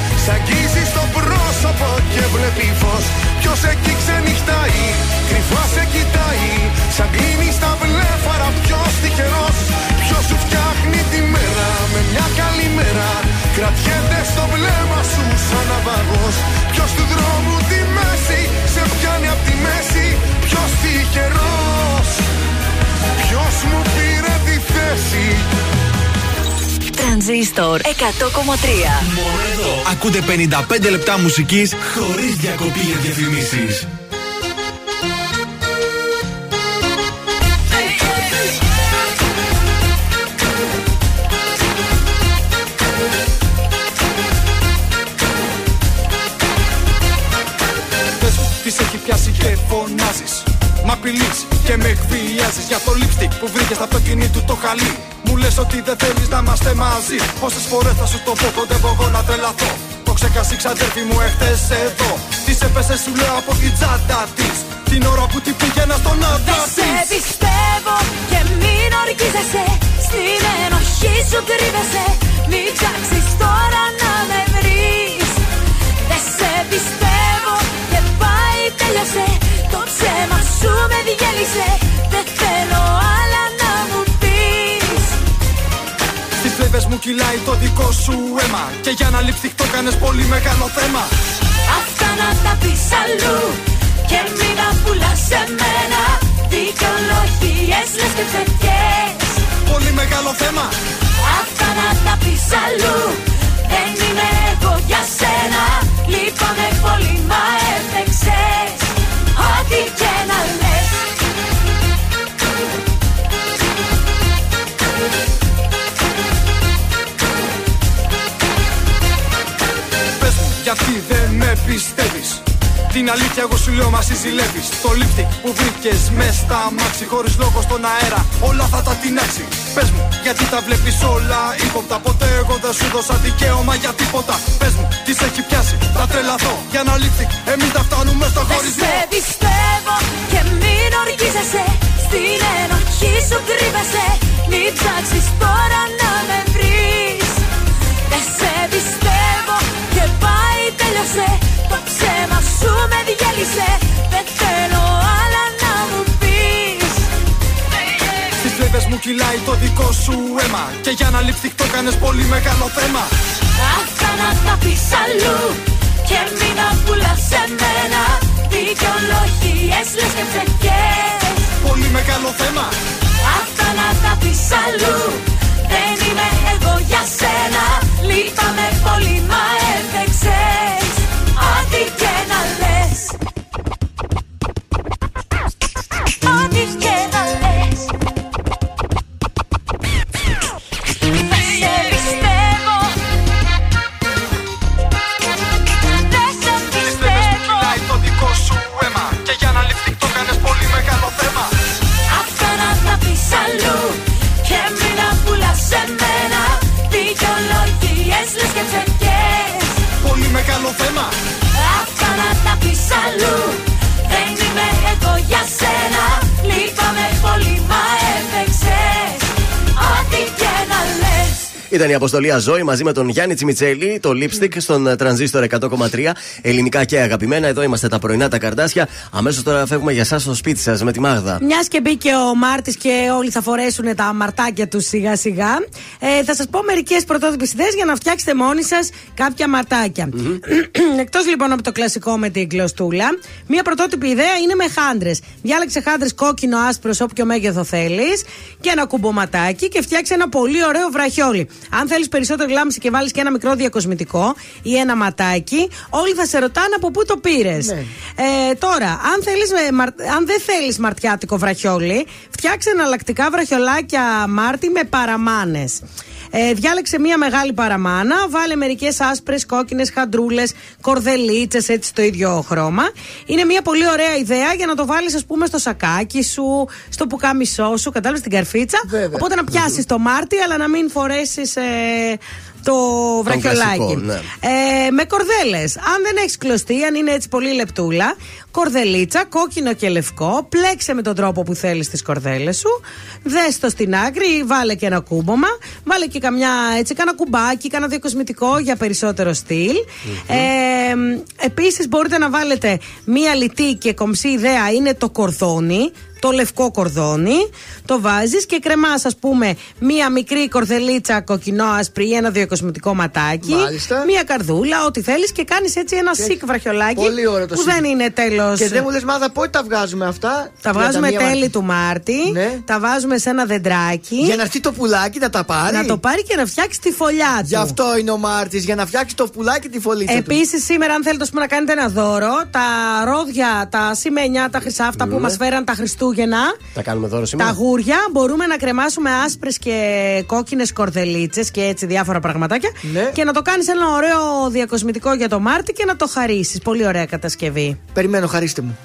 Σ' αγγίζει στο πρόσωπο και βλέπει φως. Ποιος εκεί ξενυχτάει, κρυφάς σε κοιτάει. Σαν κλείνει στα βλέφαρα ποιος τυχερός. Ποιος σου φτιάχνει τη μέρα με μια καλή μέρα. Κρατιέται στο βλέμμα σου σαν ναυαγός. Ποιος του δρόμου τη μέση σε πιάνει απ' τη μέση. Ποιος τυχερός. Ποιος μου πήρε τη θέση Τρανζίστορ 100,3 Μόνο εδώ. Ακούτε 55 λεπτά μουσικής χωρίς διακοπή για διαφημίσεις. Πες μου τις σε έχει πιάσει και φωνάζεις. Μ' απειλείς και με εκβιάζεις. Για το lipstick που βρήκες από το κινή του το χαλί μου λες ότι δεν θέλεις να είμαστε μαζί. Πόσες φορές θα σου το πω, κοντεύω εγώ να τρελαθώ. Το ξεχασί ξαδέρφη μου εχθές εδώ. Τι σε πέσε σου λέω από την τσάντα της. Την ώρα που την πήγαινα στον άντρα της. Σε πιστεύω και μην ορκίζεσαι. Στην ενοχή σου κρύβεσαι. Μην ψάξεις τώρα να με βρεις. Δεν σε πιστεύω και πάει τέλειωσε. Το ψέμα σου με διέλυσε. Δεν θέλω άλλο. Κυλάει το δικό σου αίμα. Και για να lipstick το κάνες πολύ μεγάλο θέμα. Αυτά να τα πεις αλλού Και μην τα πουλάς σε μένα Δικαιολογίες λες και ψευκές Πολύ μεγάλο θέμα. Αυτά να τα πεις αλλού Δεν είμαι εγώ για σένα Λείπαμε πολύ μα την αλήθεια εγώ σου λέω μα ζηλεύεις Το lipstick που βρήκες μες στα μάξι Χωρίς λόγο στον αέρα όλα θα τα τεινάξει. Πες μου γιατί τα βλέπεις όλα; Ύποπτα Ποτέ εγώ δεν σου δώσα δικαίωμα για σου αίμα. Και για ένα lipstick το κάνες πολύ μεγάλο θέμα. Αυτά να τα πεις αλλού Και μην τα πουλάς σε μένα Δικαιολογίες λες και ψευκές Πολύ μεγάλο θέμα. Αυτά να τα πεις αλλού. Δεν είμαι εγώ για σένα. Λείπαμε πολύ μα Ήταν η αποστολή Αζόη μαζί με τον Γιάννη Τσιμιτσέλη, το lipstick στον ε, τρανζίστορ 100,3. Ελληνικά και αγαπημένα. Εδώ είμαστε τα πρωινά τα καρτάσια. Αμέσως τώρα φεύγουμε για εσάς στο σπίτι σας με τη Μάγδα. Μιας και μπήκε ο Μάρτης και όλοι θα φορέσουν τα μαρτάκια τους σιγά σιγά, ε, θα σας πω μερικές πρωτότυπες ιδέες για να φτιάξετε μόνοι σας κάποια μαρτάκια. Εκτός λοιπόν από το κλασικό με την κλωστούλα, μια πρωτότυπη ιδέα είναι με χάντρες. Διάλεξε χάντρες κόκκινο, άσπρο, σε όποιο μέγεθο θέλεις και ένα κουμποματάκι και φτιάξε ένα πολύ ωραίο βραχιόλι. Αν θέλεις περισσότερη λάμψη και βάλεις και ένα μικρό διακοσμητικό ή ένα ματάκι, όλοι θα σε ρωτάνε από πού το πήρες. Ε, τώρα, αν, θέλεις, με μαρ- αν δεν θέλεις μαρτιάτικο βραχιόλι, φτιάξε εναλλακτικά βραχιολάκια Μάρτι με παραμάνες. Ε, διάλεξε μία μεγάλη παραμάνα, βάλε μερικές άσπρες, κόκκινες, χαντρούλες, κορδελίτσες, έτσι στο ίδιο χρώμα. Είναι μία πολύ ωραία ιδέα για να το βάλεις, ας πούμε, στο σακάκι σου, στο πουκάμισό σου, κατάλαβες την καρφίτσα. Οπότε να πιάσεις το Μάρτι, αλλά να μην φορέσεις. Ε, το βραχιολάκι. κλασικό, ναι. Ε, με κορδέλες. Αν δεν έχεις κλωστεί, αν είναι έτσι πολύ λεπτούλα, κορδελίτσα, κόκκινο και λευκό, πλέξε με τον τρόπο που θέλεις τις κορδέλες σου, δες το στην άκρη, βάλε και ένα κούμπομα, βάλε και καμιά, έτσι, κάνα κουμπάκι, κάνα διακοσμητικό για περισσότερο στυλ. Ε, Επίσης, μπορείτε να βάλετε μία λιτή και κομψή ιδέα είναι το κορδόνι. Το λευκό κορδόνι, το βάζεις και κρεμάς, ας πούμε, μία μικρή κορδελίτσα κοκκινό-άσπρη ή ένα διακοσμητικό ματάκι. Μάλιστα. Μία καρδούλα, ό,τι θέλεις και κάνεις έτσι ένα Και- σικ βραχιολάκι. Πολύ ωραίο το που σικ. δεν είναι τέλος. Και δεν μου λες, Μάδα, πότε τα βγάζουμε αυτά. Τα βγάζουμε 31 τέλη του Μάρτη. Τα βάζουμε σε ένα δεντράκι. Για να έρθει το πουλάκι να τα πάρει. Να το πάρει και να φτιάξει τη φωλιά του. Γι' αυτό είναι ο Μάρτης, για να φτιάξει το πουλάκι τη φωλίτσα του. Επίσης, σήμερα, αν θέλετε ας πούμε, να κάνετε ένα δώρο, τα ρόδια, τα σημαίνια, τα χρυσά αυτά που Ναι. μας φέραν τα Χριστούγεννα, Τα κάνουμε δώρο τα σήμερα. γούρια, μπορούμε να κρεμάσουμε άσπρες και κόκκινες κορδελίτσες και έτσι διάφορα πραγματάκια. Ναι. Και να το κάνεις ένα ωραίο διακοσμητικό για το Μάρτι και να το χαρίσεις. Πολύ ωραία κατασκευή. Περιμένω, χαρίστε μου.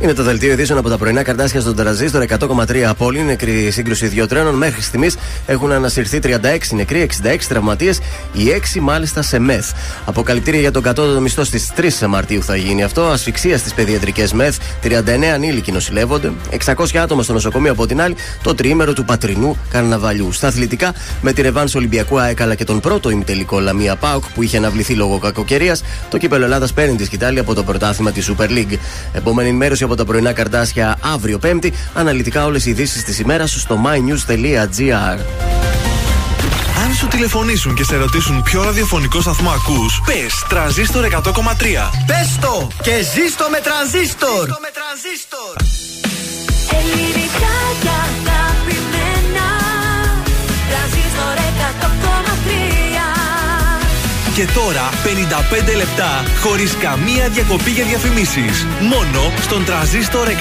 Είναι το δελτίο ειδήσεων από τα πρωινά καρτάσια στον Τραζίστορ 100,3 απόλυν. Νεκρή σύγκρουση δύο τρένων. Μέχρι στιγμής έχουν ανασυρθεί 36 νεκροί, 66 τραυματίες, οι 6 μάλιστα σε μεθ. Αποκαλυπτήρια για τον κατώτατο μισθό στις 3 Μαρτίου θα γίνει αυτό. Ασφυξία στις παιδιατρικές μεθ. 39 ανήλικοι νοσηλεύονται. 600 άτομα στο νοσοκομείο από την άλλη. Το τριήμερο του πατρινού καρναβαλιού. Στα αθλητικά με τη ρεβάνς Ολυμπιακού ΑΕΚ αλλά και τον πρώτο ημιτελικό Λαμία Πάοκ που είχε αναβληθεί λόγω κακοκαιρίας. Το κύπελο Ελλάδας παίρνει τη σκητάλη από το πρωτάθλημα της Super League. Επόμενη ενημέρωση από τα πρωινά καρτάσια αύριο Πέμπτη. Αναλυτικά όλες οι ειδήσεις της ημέρας στο mynews.gr. Αν σου τηλεφωνήσουν και σε ρωτήσουν ποιο ραδιοφωνικό σταθμό ακούς, πες τρανζίστορ 100,3. Πες το και ζήστο με τρανζίστορ. Ελληνικά Και τώρα 55 λεπτά χωρίς καμία διακοπή για διαφημίσεις. Μόνο στον τρανζίστορ 100,3.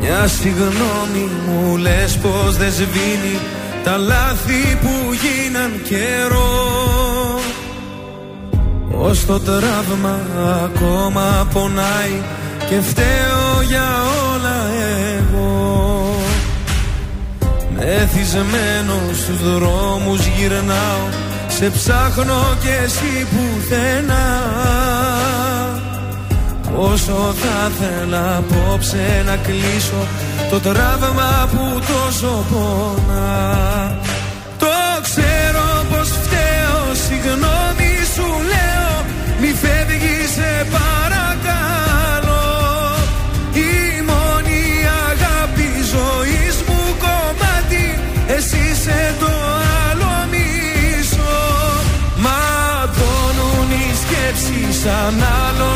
Μια συγγνώμη μου λες πως δεν σβήνει Τα λάθη που γίναν καιρό Ως το τραύμα ακόμα πονάει Και φταίω για όλα εγώ. Μεθυσμένο στους δρόμους γυρνάω Σε ψάχνω και εσύ πουθενά. Όσο θα θέλα απόψε να κλείσω Το τραύμα που τόσο πονά Το ξέρω πως φταίω Συγγνώμη σου λέω. Μη φεύγεις σε παρακαλώ. Η μόνη αγάπη ζωής μου κομμάτι. Εσύ είσαι το άλλο μισό. Ματώνουν οι σκέψεις Αν άλλο λατρέψεις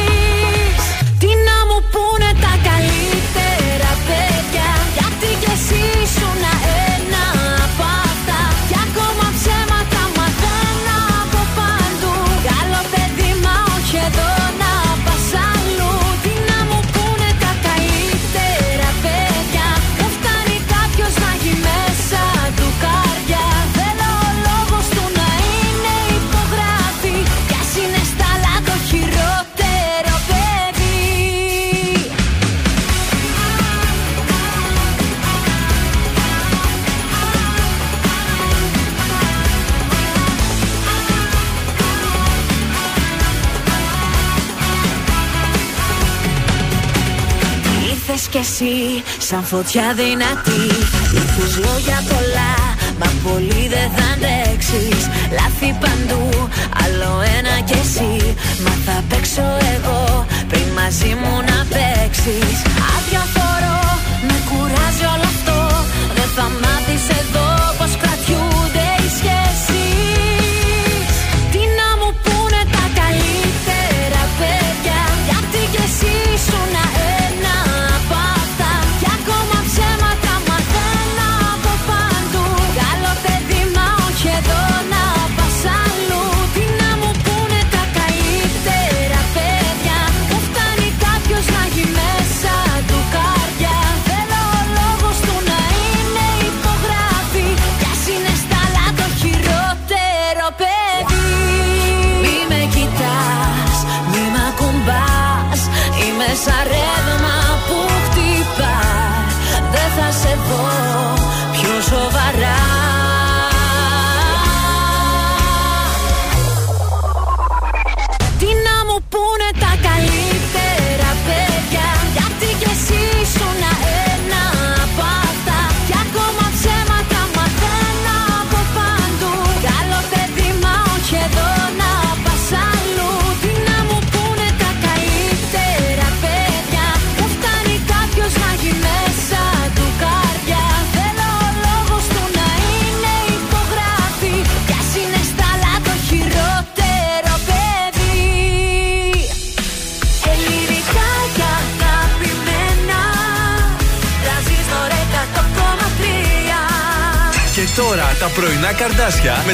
εσύ σαν φωτιά δυνατή. Ήρθες λόγια πολλά Μα πολύ δεν θα αντέξεις. Λάθη παντού Άλλο ένα κι εσύ. Μα θα παίξω εγώ Πριν μαζί μου να παίξεις. Αδιαφορώ Με κουράζει όλο αυτό. Δεν θα μάθεις εδώ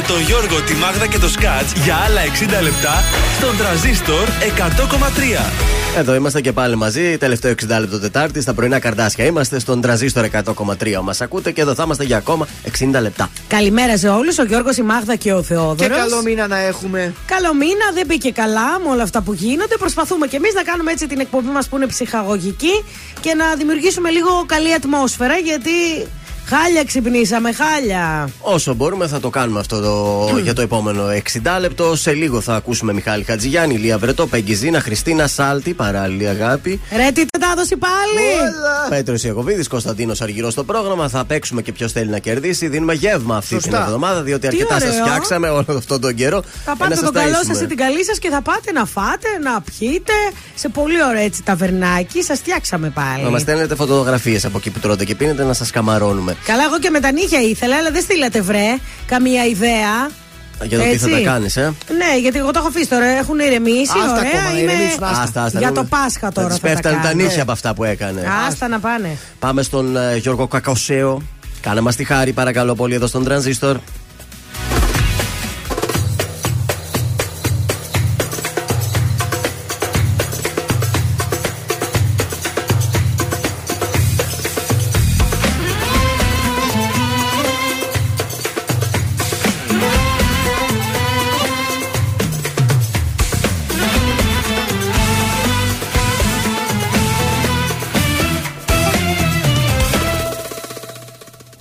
τον Γιώργο, τη Μάγδα και το Σκάτς για άλλα 60 λεπτά στον τραζίστορ 100,3. Εδώ είμαστε και πάλι μαζί, τελευταίο 60 λεπτό Τετάρτη, στα πρωινά καρδάσια. Είμαστε στον τραζίστορ 100,3. Μας ακούτε και εδώ θα είμαστε για ακόμα 60 λεπτά. Καλημέρα σε όλους. Ο Γιώργος, η Μάγδα και ο Θεόδωρος. Και καλό μήνα να έχουμε. Καλό μήνα, δεν πήγε καλά με όλα αυτά που γίνονται. Προσπαθούμε και εμείς να κάνουμε έτσι την εκπομπή μας που είναι ψυχαγωγική και να δημιουργήσουμε λίγο καλή ατμόσφαιρα γιατί χάλια ξυπνήσαμε, χάλια. Όσο μπορούμε θα το κάνουμε αυτό το, για το επόμενο 60 λεπτό. Σε λίγο θα ακούσουμε Μιχάλη Χατζηγιάννη, Λία Βρετό, Πεγκυζίνα, Χριστίνα Σάλτη, παράλληλη αγάπη. Ρε, τι τετάδοση πάλι! Πέτρος Ιακοβίδη, Κωνσταντίνος Αργυρός στο πρόγραμμα. Θα παίξουμε και ποιος θέλει να κερδίσει. Δίνουμε γεύμα αυτή Σωστά. την εβδομάδα, διότι Τι αρκετά σας ωραίο. φτιάξαμε όλο αυτόν τον καιρό. Θα Ε, πάτε να σας τον καλό ταΐσουμε. σας ή την καλή σας και θα πάτε να φάτε, να πιείτε σε πολύ ωραίο έτσι ταβερνάκι. Σας φτιάξαμε πάλι. Να μας στέλνετε φωτογραφίες από εκεί που τρώτε και πίνετε να σας καμαρώνουμε. Καλά, εγώ και με τα νύχια ήθελα, αλλά δεν στείλατε βρε καμία ιδέα. Για το τι θα Έτσι. τα κάνεις, ε; Ναι, γιατί εγώ το έχω αφήσει τώρα. Έχουν ηρεμήσει. Άστα ωραία, ακόμα, είμαι... ηρεμήσουν, άστα. Άστα, άστα, Για δεν- το Πάσχα τώρα. Θα Θα, τη πέφτανε τα κάνω. νύχια από αυτά που έκανε. Άστα να πάνε. Πάμε στον ε, Γιώργο Κακοσέο. Κάνε μας τη χάρη, παρακαλώ πολύ, εδώ στον Τρανζίστορ.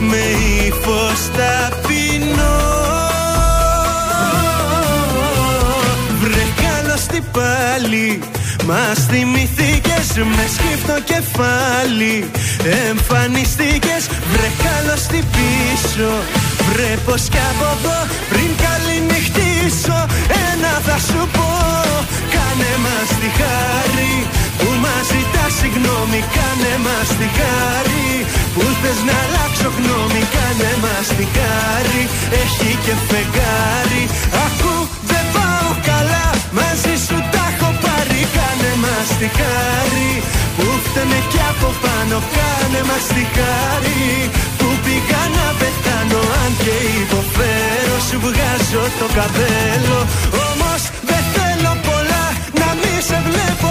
με ύφος ταπεινό Βρε καλώς τι πάλι Μας θυμηθήκες με σκύφτο κεφάλι. Εμφανιστήκες βρε καλώς τι πίσω. Βρε πως κι από εδώ πριν καληνυχτήσω Ένα θα σου πω Κάνε μας τη χάρη που μας ζητά συγγνώμη Κάνε μας τη χάρη. Που θες να αλλάξω γνώμη Κάνε μας τη χάρη. Έχει και φεγγάρι. Ακού δεν πάω καλά μαζί σου τα έχω πάρει. Κάνε μας τη χάρη. Που φταίμε κι από πάνω Κάνε μας τη χάρη. Που πήγα να πεθάνω Αν και υποφέρω σου βγάζω το καπέλο. Όμως δεν θέλω πολλά να μη σε βλέπω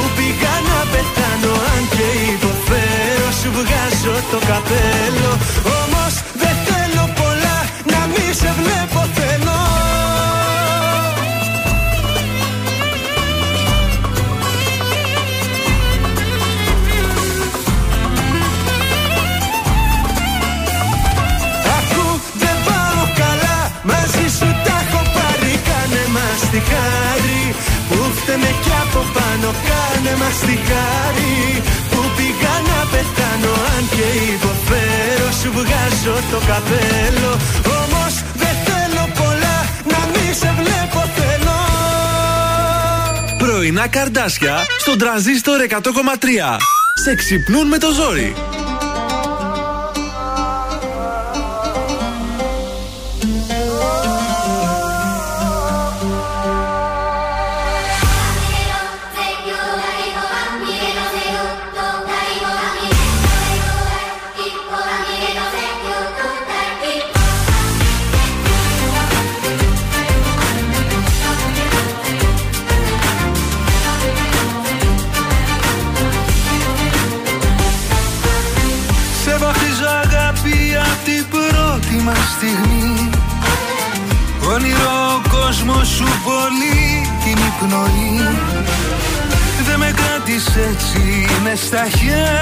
που πήγα να πεθάνω Αν και υποφέρω σου βγάζω το καπέλο Κάνε μας τη χάρη που πήγα να πεθάνω Αν και υποφέρω σου βγάζω το καπέλο Όμως δεν θέλω πολλά να μη σε βλέπω θέλω Πρωινά καρδάσια στον τραζίστορ 100,3. Σε ξυπνούν με το ζόρι. Είναι στα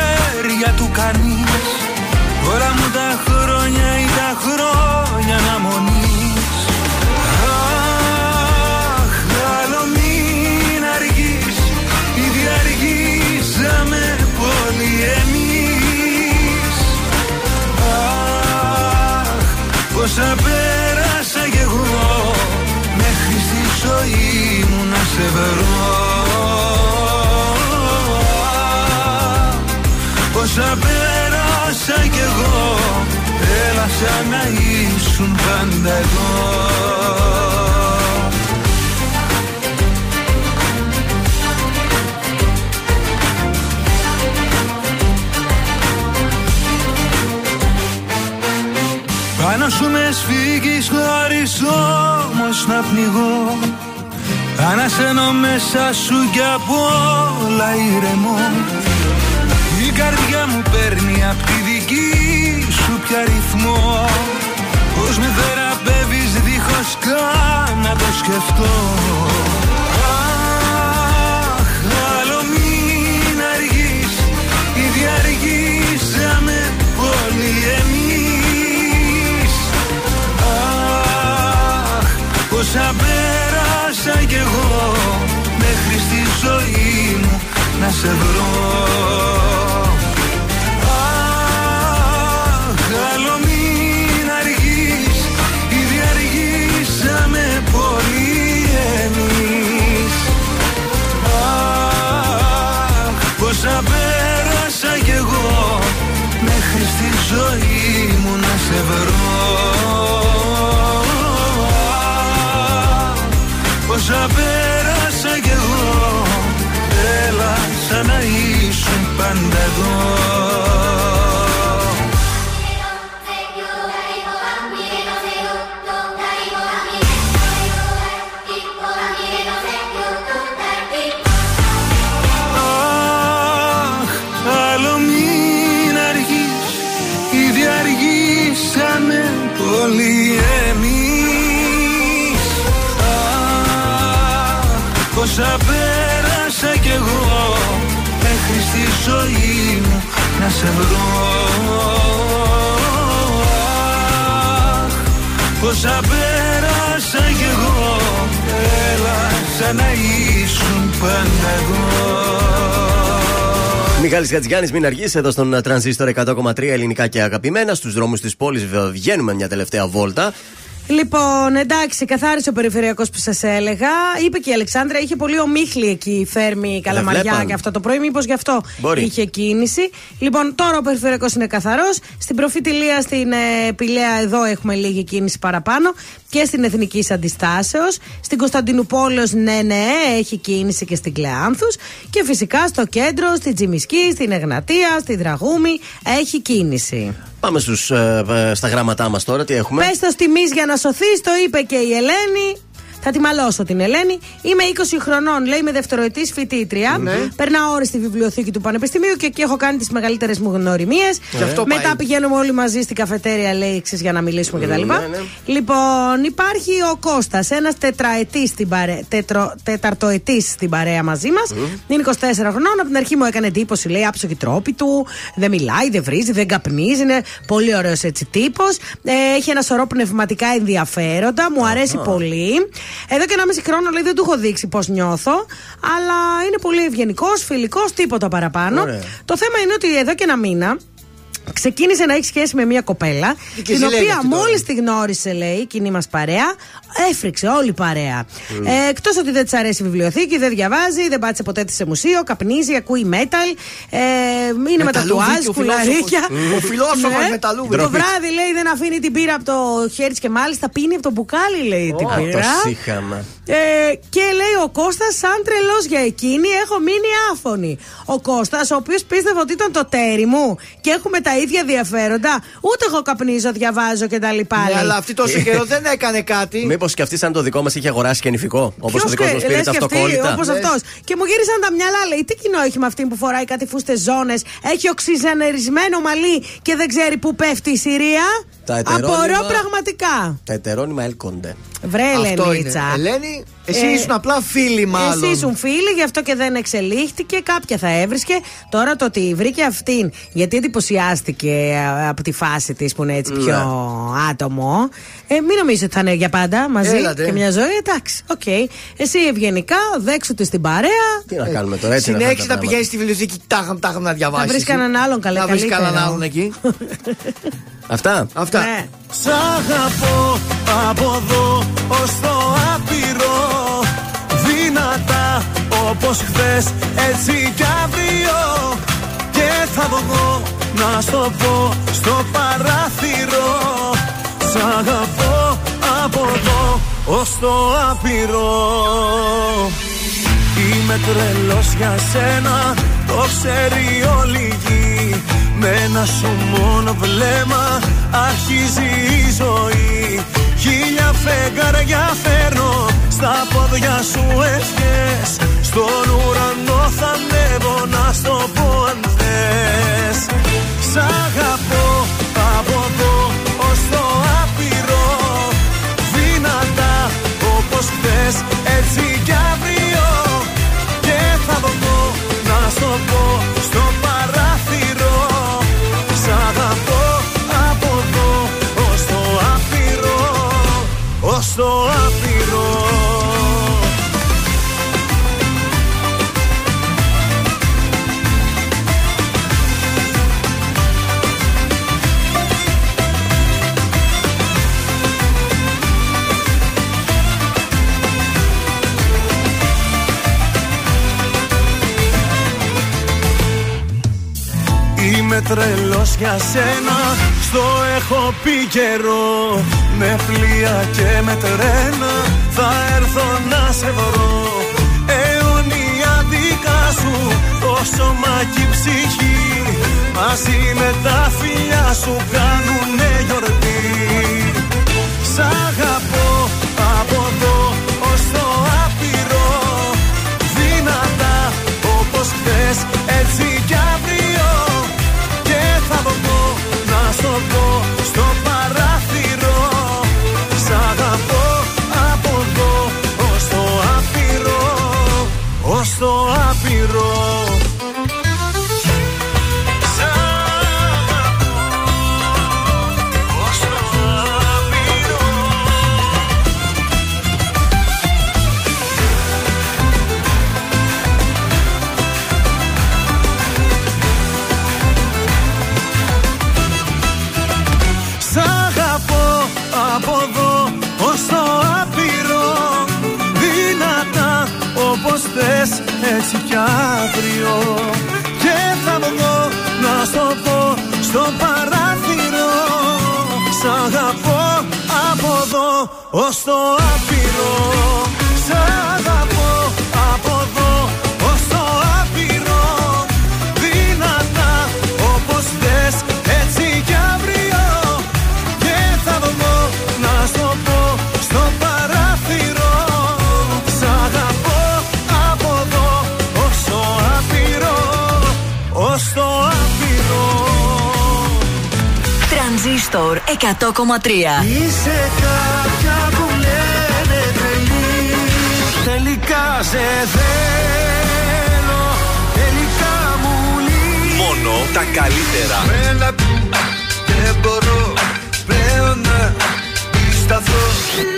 σαν να ήσουν πάντα εδώ. Πάνω σου με σφίγγεις χωρίς όμως να πνιγώ. Ανασένω μέσα σου κι απ' όλα ηρεμώ. Η καρδιά δική σου πια ρυθμό. Πώς με θεραπεύεις δίχως καν να το σκεφτώ. Αχ, άλλο μην αργείς Ήδη αργήσαμε πολύ εμείς. Αχ, πόσα πέρασα κι εγώ Μέχρι στη ζωή μου να σε βρω βρω Αχ, Πόσα πέρασα κι εγώ Έλα σαν να ήσουν πάντα εδώ να σε βρω Όσα πέρασα κι εγώ Έλα σαν να ήσουν πάντα εγώ Μιχάλης Χατζηγιάννη, μην αργείς εδώ στον τρανζίστορ 100,3 ελληνικά και αγαπημένα. Στους δρόμους της πόλης βγαίνουμε μια τελευταία βόλτα. Λοιπόν, εντάξει, καθάρισε ο περιφερειακός που σας έλεγα. Είπε και η Αλεξάνδρα, είχε πολύ ομίχλη εκεί η Φέρμη Καλαμαριά βλέπαν. και αυτό το πρωί. Μήπως γι' αυτό Μπορεί. είχε κίνηση. Λοιπόν, τώρα ο περιφερειακός είναι καθαρός. Στην προφητηλία στην ε, Πηλαία, εδώ έχουμε λίγη κίνηση παραπάνω. Και στην Εθνική Αντιστάσεως. Στην Κωνσταντινούπολεω, ναι, ναι, έχει κίνηση και στην Κλεάνθους. Και φυσικά στο κέντρο, στην Τζιμισκή, στην Εγνατία, στη Δραγούμη, έχει κίνηση. Πάμε στους, ε, ε, στα γράμματά μας τώρα, τι έχουμε. Πες το τιμή για να σωθείς, το είπε και η Ελένη. Θα τη μαλώσω την Ελένη. Είμαι 20 χρονών, λέει, είμαι δευτεροετής φοιτήτρια. Ναι. Περνάω ώρες στη βιβλιοθήκη του Πανεπιστημίου και εκεί έχω κάνει τις μεγαλύτερες μου γνωριμίες. Και αυτό Μετά πάει. πηγαίνουμε όλοι μαζί στην καφετέρια, λέει, ξέρεις, για να μιλήσουμε κτλ. ναι, ναι. Λοιπόν, υπάρχει ο Κώστας, ένας τετραετής στην παρέα, τετρο, τεταρτοετής στην παρέα μαζί μας. Είναι 24 χρονών. Από την αρχή μου έκανε εντύπωση, λέει, άψογη τρόπη του. Δεν μιλάει, δεν βρίζει, δεν καπνίζει. Είναι πολύ ωραίος έτσι τύπος. Ε, έχει ένα σωρό πνευματικά ενδιαφέροντα. Μου αρέσει πολύ. Εδώ και ένα μισή χρόνο, λέει, δεν του έχω δείξει πώς νιώθω. Αλλά είναι πολύ ευγενικός, φιλικός, τίποτα παραπάνω. Ωραία. Το θέμα είναι ότι εδώ και ένα μήνα ξεκίνησε να έχει σχέση με μια κοπέλα, Και την ζηλεύει οποία αυτή τώρα. μόλις τη γνώρισε, λέει, η κοινή μας παρέα, έφρυξε όλη η παρέα. Ε, Εκτός ότι δεν της αρέσει η βιβλιοθήκη, δεν διαβάζει, δεν πάτησε ποτέ τη σε μουσείο, καπνίζει, ακούει metal, ε, είναι με τατουάζ, ο κουλαρίκια. φιλόσοφος. Ο φιλόσοφος Ναι. μεταλλούβι. Το Ντροπή. βράδυ, λέει, δεν αφήνει την πύρα από το χέρι της και μάλιστα πίνει από το μπουκάλι, λέει, την Το πύρα. σύχαμα. Ε, και λέει ο Κώστας σαν τρελός για εκείνη έχω μείνει άφωνη. Ο Κώστας ο οποίος πίστευε ότι ήταν το τέρι μου και έχουμε τα ίδια ενδιαφέροντα. Ούτε εγώ καπνίζω, διαβάζω κτλ. Ναι, αλλά αυτή τόσο καιρό δεν έκανε κάτι. Μήπως και αυτή, σαν το δικό μας, είχε αγοράσει και νηφικό. Όπως ο Ποιος δικό και- μας πήρε λες τα και αυτή, αυτοκόλλητα. όπως Ναι. αυτός. Και μου γύρισαν τα μυαλά, λέει, τι κοινό έχει με αυτήν που φοράει κάτι φούστες ζώνες, έχει οξυζανερισμένο μαλλί και δεν ξέρει πού πέφτει η Συρία. Τα ετερόνυμα- Απορώ πραγματικά. Τα ετερόνυμα έλκονται. Βρε, Αυτό είναι. Ελενίτσα. Ελένη, εσύ Ε, ήσουν απλά φίλη μάλλον. Εσύ ήσουν φίλοι, γι' αυτό και δεν εξελίχθηκε. Κάποια θα έβρισκε. Τώρα το ότι βρήκε αυτήν, γιατί εντυπωσιάστηκε ε, από τη φάση της που είναι έτσι Ναι. πιο άτομο. Ε, μην νομίζετε ότι θα είναι για πάντα μαζί Έλατε. και μια ζωή. Εντάξει, οκ. Εσύ ευγενικά, δέξου της στην παρέα. Τι να κάνουμε τώρα, έτσι είναι αυτά Συνέχισε τα να πράγματα. πηγαίνεις στη βιβλιοθήκη τάχαμ τάχαμ να διαβάσεις. βρεις κανέναν άλλον, καλέ, Να βρεις καλύτερο. κανέναν άλλον εκεί. Αυτά. Αυτά. Ναι. Σ' αγαπώ από εδώ ως το άπειρο Δυνατά όπως χθες έτσι κι αύριο Και θα βγω να στο πω στο παράθυρο Σ' αγαπώ από εδώ ως το άπειρο Είμαι τρελός για σένα, το ξέρει όλη η γη. Με ένα σου μόνο βλέμμα αρχίζει η ζωή. Χίλια φεγγάρια φέρνω, στα πόδια σου ευχές. Στον ουρανό θα ανέβω να στο πω αν θες. Σ' αγαπώ από εδώ ως το άπειρο. Δυνατά όπως χθες έτσι να στο πω Είμαι τρελός για σένα. Στο έχω πει καιρό Με πλοία και με τρένα. Θα έρθω να σε βρω. Αιωνία δικά σου Το σώμα και η ψυχή. Μαζί με τα φιλιά σου Κάνουνε γιορτή. Σ' ως το άπειρο Σ' αγαπώ από εδώ. Ως το άπειρο Δυνατά όπως θες έτσι κι αύριο. Και θα βγω να στο πω στο παράθυρο. Σ' αγαπώ από εδώ ως το άπειρο Ως το άπειρο. Τρανζίστορ 100,3. Είσαι καλύτερα. Μένα δεν μπορώ πλέον να σταθώ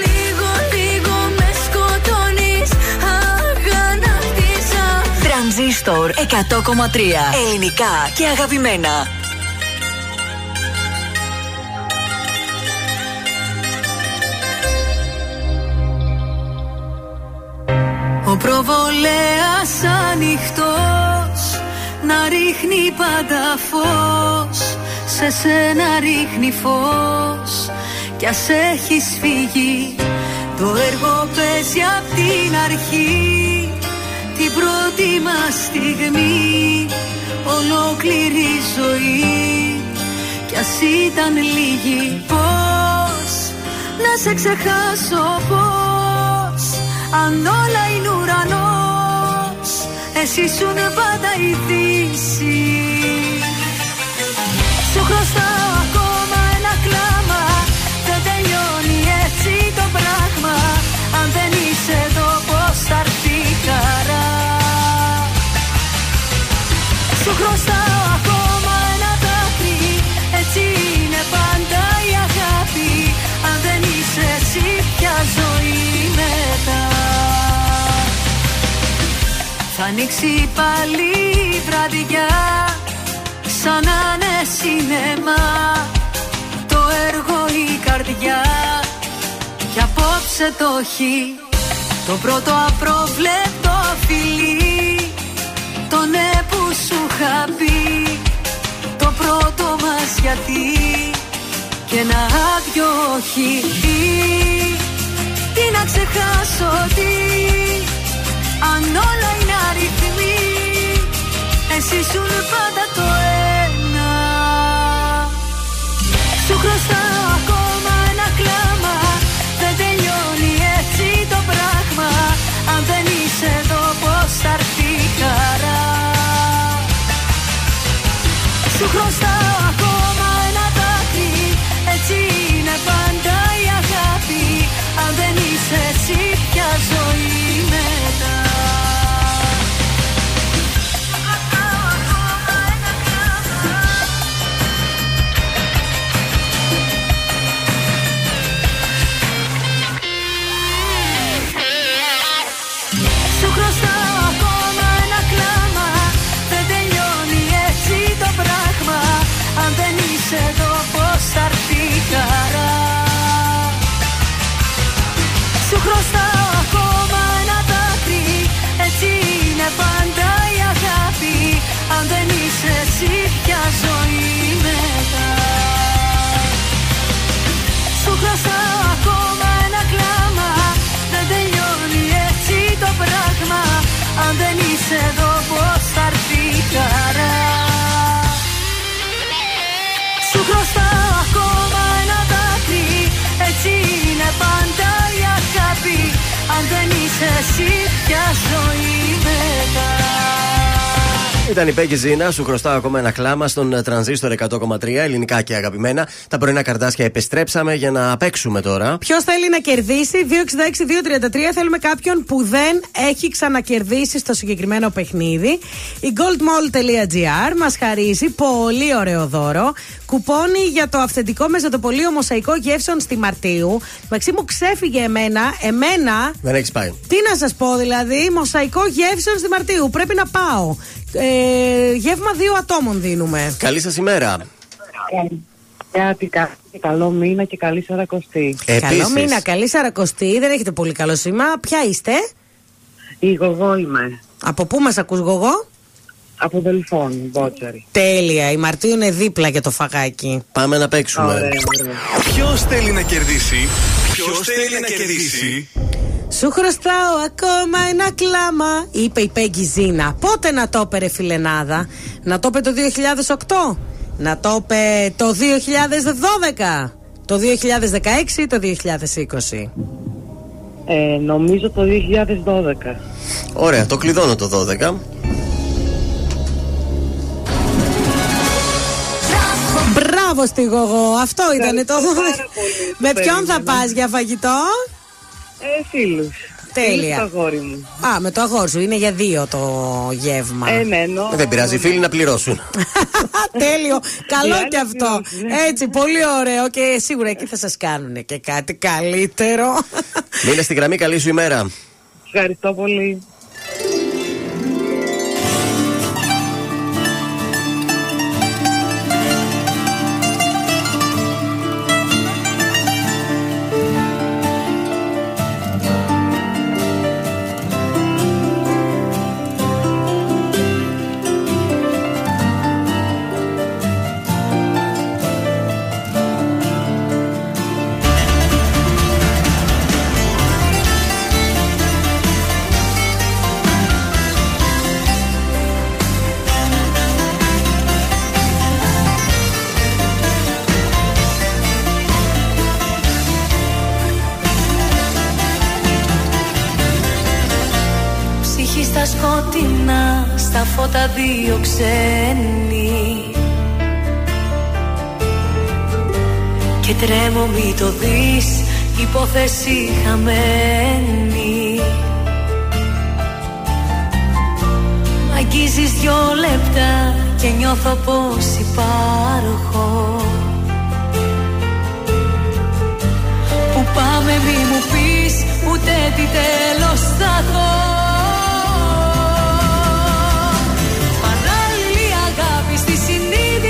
Λίγο, λίγο με σκοτώνεις Αγανάκτησα Τρανζίστορ 100,3. Ελληνικά και αγαπημένα. Ο προβολέας ανοιχτός Να ρίχνει πάντα φως. Σε σένα ρίχνει φως. Κι ας έχεις φύγει. Το έργο παίζει απ' την αρχή. Την πρώτη μας στιγμή. Ολόκληρη ζωή. Κι ας ήταν λίγη Πώς να σε ξεχάσω πώς Αν όλα είναι ουρανός Εσύ ήσουν πάντα η δύση Σου χρωστάω ακόμα ένα κλάμα. Δεν τελειώνει έτσι το πράγμα. Αν δεν είσαι εδώ πως θα έρθει η χαρά. Σου χρωστάω Θα ανοίξει πάλι η βραδιά Σαν να είναι σινεμά. Το έργο η καρδιά Κι απόψε το έχει Το πρώτο απρόβλεπτο φιλί το ναι που σου είχα πει. Το πρώτο μας γιατί Και ένα άδειο όχι Τι να ξεχάσω τι Αν όλα είναι αριθμοί Εσύ σου πάντα το ένα. Σου χρωστάω ακόμα ένα κλάμα. Δεν τελειώνει έτσι το πράγμα. Αν δεν είσαι εδώ πως θα έρθει η χαρά; Σου χρωστάω εσύ πια ζωή μετά Ήταν η Πέγκη Ζήνα, σου χρωστάω ακόμα ένα κλάμα στον ε, τρανζίστορ 100,3 ελληνικά και αγαπημένα. Τα πρωινά καρτάσια επιστρέψαμε για να παίξουμε τώρα. Ποιος θέλει να κερδίσει, 266-233. Θέλουμε κάποιον που δεν έχει ξανακερδίσει στο συγκεκριμένο παιχνίδι. Η goldmall.gr μας χαρίζει πολύ ωραίο δώρο. Κουπόνι για το αυθεντικό μεζοτοπολείο μοσαϊκό γεύσεων στη Μαρτίου. Μαξί μου ξέφυγε εμένα, εμένα. Δεν έχεις πάει. Τι να σας πω, δηλαδή, μοσαϊκό γεύσεων στη Μαρτίου. Πρέπει να πάω. Ε, γεύμα δύο ατόμων δίνουμε. Καλή σας ημέρα. Κάτι κα- καλό μήνα και καλή σαρακοστή. Καλό μήνα, καλή σαρακοστή. Δεν έχετε πολύ καλό σήμα. Ποια είστε; Η Γογό είμαι. Από πού μας ακούς γογό; Από Δελφών, Μπότσαρη. Τέλεια. Η Μαρτίου είναι δίπλα για το φαγάκι. Πάμε να παίξουμε. Ωραία, ωραία. Ποιος θέλει να κερδίσει; Ποιος θέλει να κερδίσει; Σου χρωστάω ακόμα ένα κλάμα, είπε η Πέγγι Ζήνα. Πότε να το έπαιρε φιλενάδα, να το είπε το 2008, να το είπε το 2012, το 2016 ή το 2020. Ε, νομίζω το 2012. Ωραία, το κλειδώνω το 12. Μπράβο στη Γογό, αυτό ήταν το 12. Με το ποιον θα περίμενα. πας για φαγητό; Ε, φίλους. Τέλεια. Φίλους το αγόρι μου. Α, με το αγόρι σου, είναι για δύο το γεύμα. Ε, ναι, εννοώ. Δεν πειράζει, οι φίλοι να πληρώσουν. Τέλειο. Καλό Οι και άλλοι αυτό. πληρώσουν, ναι. Έτσι, πολύ ωραίο και σίγουρα εκεί θα σας κάνουν και κάτι καλύτερο. Μείνε στη γραμμή, καλή σου ημέρα. Ευχαριστώ πολύ. Δύο ξένοι. Και τρέμω μη το δεις, υπόθεση χαμένη. Μ' αγγίζεις δυο λεπτά και νιώθω πως υπάρχω. Που πάμε μη μου πεις ούτε τι τέλος θα έχω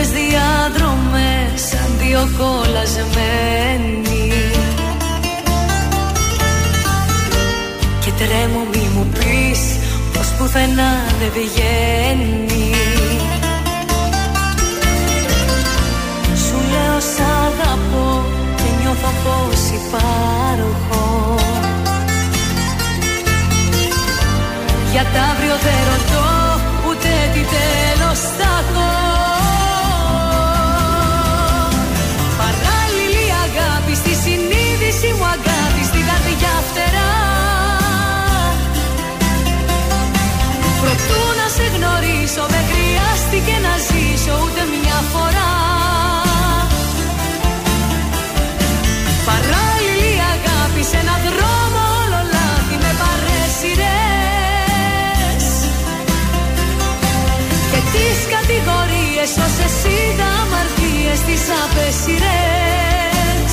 Κρυφές διάδρομες σαν δύο κολλασμένοι. Και τρέμω μη μου πεις πως πουθενά δεν βγαίνει. Σου λέω σ' αγαπώ και νιώθω πως υπάρχω Για τα αύριο δεν ρωτώ ούτε τι τέλος θα είδα αμαρτίες τις απέσιρες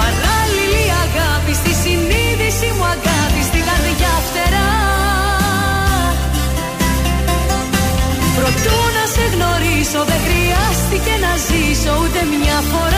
Παράλληλη αγάπη στη συνείδηση μου αγάπη στην καρδιά φτερά. Προτού να σε γνωρίσω δεν χρειάστηκε να ζήσω ούτε μια φορά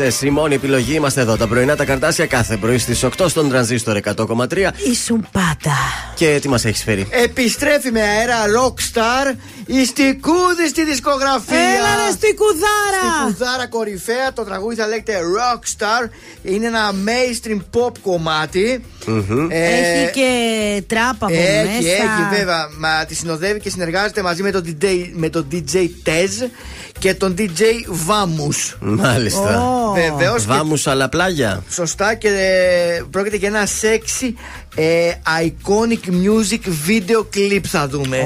Μέλισσε, η μόνη επιλογή είμαστε εδώ. Τα πρωινά τα καρτάσια κάθε πρωί στις 8 στον τρανζίστορ 100,3. Ήσουν πάντα. Και τι μας έχεις φέρει; Επιστρέφει με αέρα rockstar η Στικούδη στη δισκογραφία. Έλα ρε Στικουδάρα. Στικουδάρα κορυφαία. Το τραγούδι θα λέγεται rockstar. Είναι ένα mainstream pop κομμάτι. Ε, Έχει και τράπα από έχει, μέσα. έχει βέβαια. Μα τη συνοδεύει και συνεργάζεται μαζί με τον DJ, με τον DJ Tez και τον DJ Vamus. Μάλιστα. Βεβαίως. Βάμου αλλά πλάγια. Σωστά και ε, πρόκειται για ένα sexy ε, iconic music video clip θα δούμε.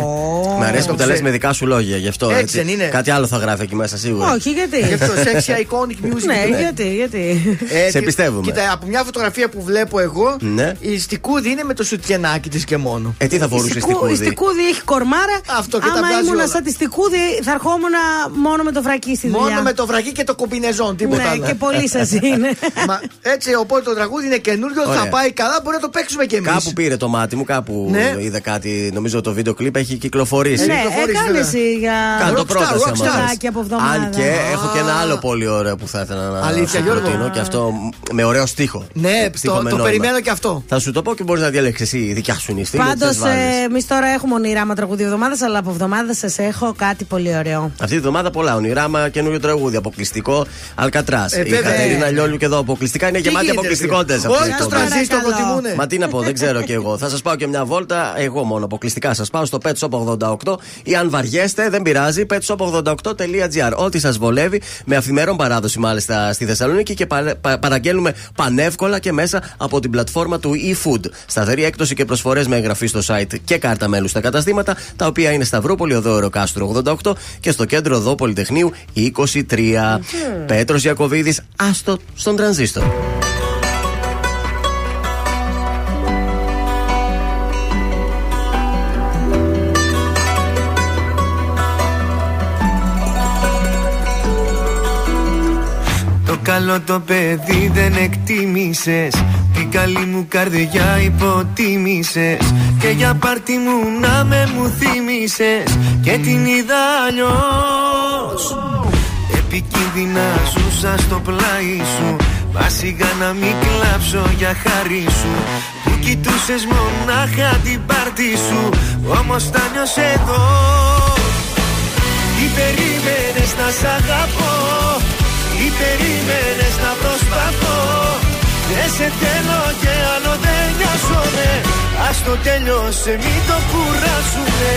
Μ' αρέσει που τα λες με δικά σου λόγια γι' αυτό. Έτσι δεν είναι. Κάτι άλλο θα γράφει εκεί μέσα σίγουρα. Όχι, γιατί; Γι' αυτό sexy iconic music Ναι, clip. γιατί, γιατί; Ε, Σε τι- πιστεύουμε. Κοίτα, από μια φωτογραφία που βλέπω εγώ, Ναι. Η Στικούδη είναι με το σουτιενάκι της και μόνο. Ε, τι θα φορούσε στη Στικού- Η κούδη. Στικούδη έχει κορμάρα. Αυτό και τα Άμα βγάζει ήμουν όλα. σαν τη Στικούδη, θα ερχόμουν μόνο με το βρακί στη δουλειά. Μόνο με το βραγί και το κομπινεζόν, τίποτα Ναι, άλλο. και πολύ σας είναι. Μα έτσι, οπότε το τραγούδι είναι καινούριο, θα Ωραία. πάει καλά, μπορεί να το παίξουμε κι εμείς. Κάπου πήρε το μάτι μου, κάπου Ναι. είδα κάτι. Νομίζω το βίντεο κλιπ έχει κυκλοφορήσει. Ναι, κυκλοφορήσει, έκανε βέβαια. εσύ για. Κάνω το Rockstar, πρόταση άμα rockstar. θες. Παιδάκι από εβδομάδα. Αν και έχω και ένα άλλο πολύ ωραίο που θα ήθελα να Αλήθεια, σου Γιώργο; προτείνω και αυτό με ωραίο στίχο. Ναι, Στίχο το, με το νόημα. περιμένω και αυτό. Θα σου το πω και μπορείς να διαλέξεις εσύ η δικιά σου νηστή. Πάντως, εμείς τώρα έχουμε ονειράμα τραγουδί εβδομάδας, αλλά από εβδομάδα σας έχω κάτι πολύ ωραίο. Αυτή τη βδομάδα πολλά αποκλειστικά. Ονειράμα καινούριο τραγούδι. Αποκλειστικό Αλκατράς. Ε, η βέβαια. Κατερίνα Λιόλου και εδώ αποκλειστικά είναι Τι γεμάτη γίνεται, αποκλειστικότητες. φίλε. Όλοι στο τρανζίστορ προτιμούνε. Μα τι να πω, δεν ξέρω κι εγώ. Θα σας πάω και μια βόλτα, εγώ μόνο αποκλειστικά σας πάω στο Pet Shop 88 ή αν βαριέστε, δεν πειράζει, petshop88.gr. Ό,τι σας βολεύει, με αφημερών παράδοση μάλιστα στη Θεσσαλονίκη και παρα- πα- παραγγέλνουμε πανεύκολα και μέσα από την πλατφόρμα του eFood. Σταθερή έκπτωση και προσφορές με εγγραφή στο site και κάρτα μέλους στα καταστήματα, τα οποία είναι Σταυρούπολη, Οδό Ευρωκάστρου 88 και στο κέντρο Οδό Πολυτεχνείου 23. Πέτρος Ιακοβίδη, άστο στον τρανζίστορ. Καλό το παιδί δεν εκτίμησες. Την καλή μου καρδιά υποτίμησες. Και για πάρτι μου να με μου θύμισες Και την είδα αλλιώς. Επικίνδυνα ζούσα στο πλάι σου. Μα σιγά να μην κλάψω για χάρη σου. Που κοιτούσες μονάχα την πάρτι σου. Όμως τα νιώσες εδώ. Τι περίμενες να σ' αγαπώ Τι περίμενες να προσπαθώ. Δεν σε θέλω και άλλο δεν νοιάζομαι. Ας το τέλειωσε μην το κουράσουμε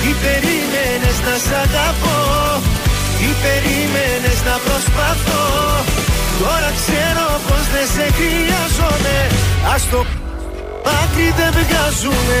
Τι περίμενες να σ' αγαπώ. Τι περίμενες να προσπαθώ. Τώρα ξέρω πως δεν σε χρειάζομαι. Ας το άκρη δεν βγάζουμε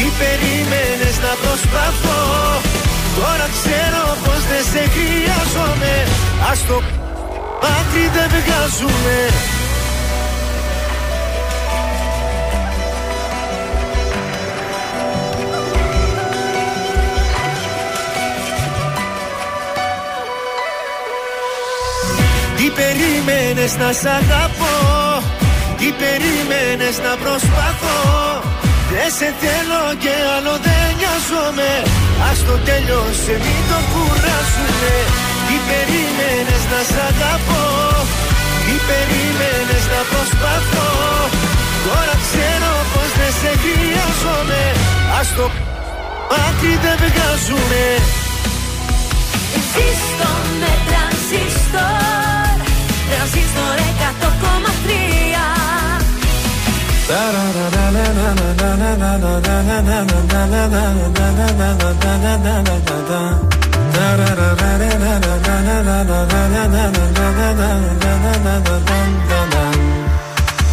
τι περίμενες να προσπαθώ. Τώρα ξέρω πως δεν σε χρειάζομαι. Ας το άκρη δεν βγάζουμε Τι περίμενες να σ' αγαπώ; Τι περίμενες να προσπαθώ; Δεν σε θέλω και άλλο δεν νοιάζομαι. Ας το τέλειωσε μην το κουράσουμε Τι περίμενες να σ' αγαπώ; Τι περίμενες να προσπαθώ; Τώρα ξέρω πως δεν σε χρειάζομαι. Ας το άκρη δεν βγάζουμε Ζήστο με τρανζίστορ. Τρανζίστορ 100,3 da da da da da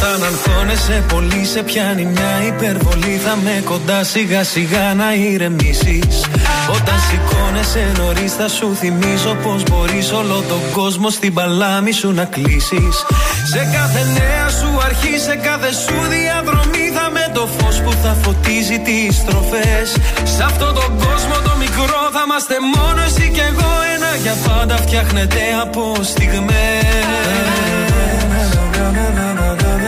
Όταν αγχώνεσαι πολύ σε πιάνει μια υπερβολή Θα με κοντά σιγά σιγά να ηρεμήσεις Όταν σηκώνεσαι νωρίς, θα σου θυμίζω πως μπορείς όλο τον κόσμο στην παλάμη σου να κλείσεις. Σε κάθε νέα σου αρχή, σε κάθε σου διαδρομή, θα με το φως που θα φωτίζει τις στροφές. Σε αυτόν τον κόσμο το μικρό θα είμαστε μόνο εσύ κι εγώ. Ένα για πάντα φτιάχνεται από στιγμές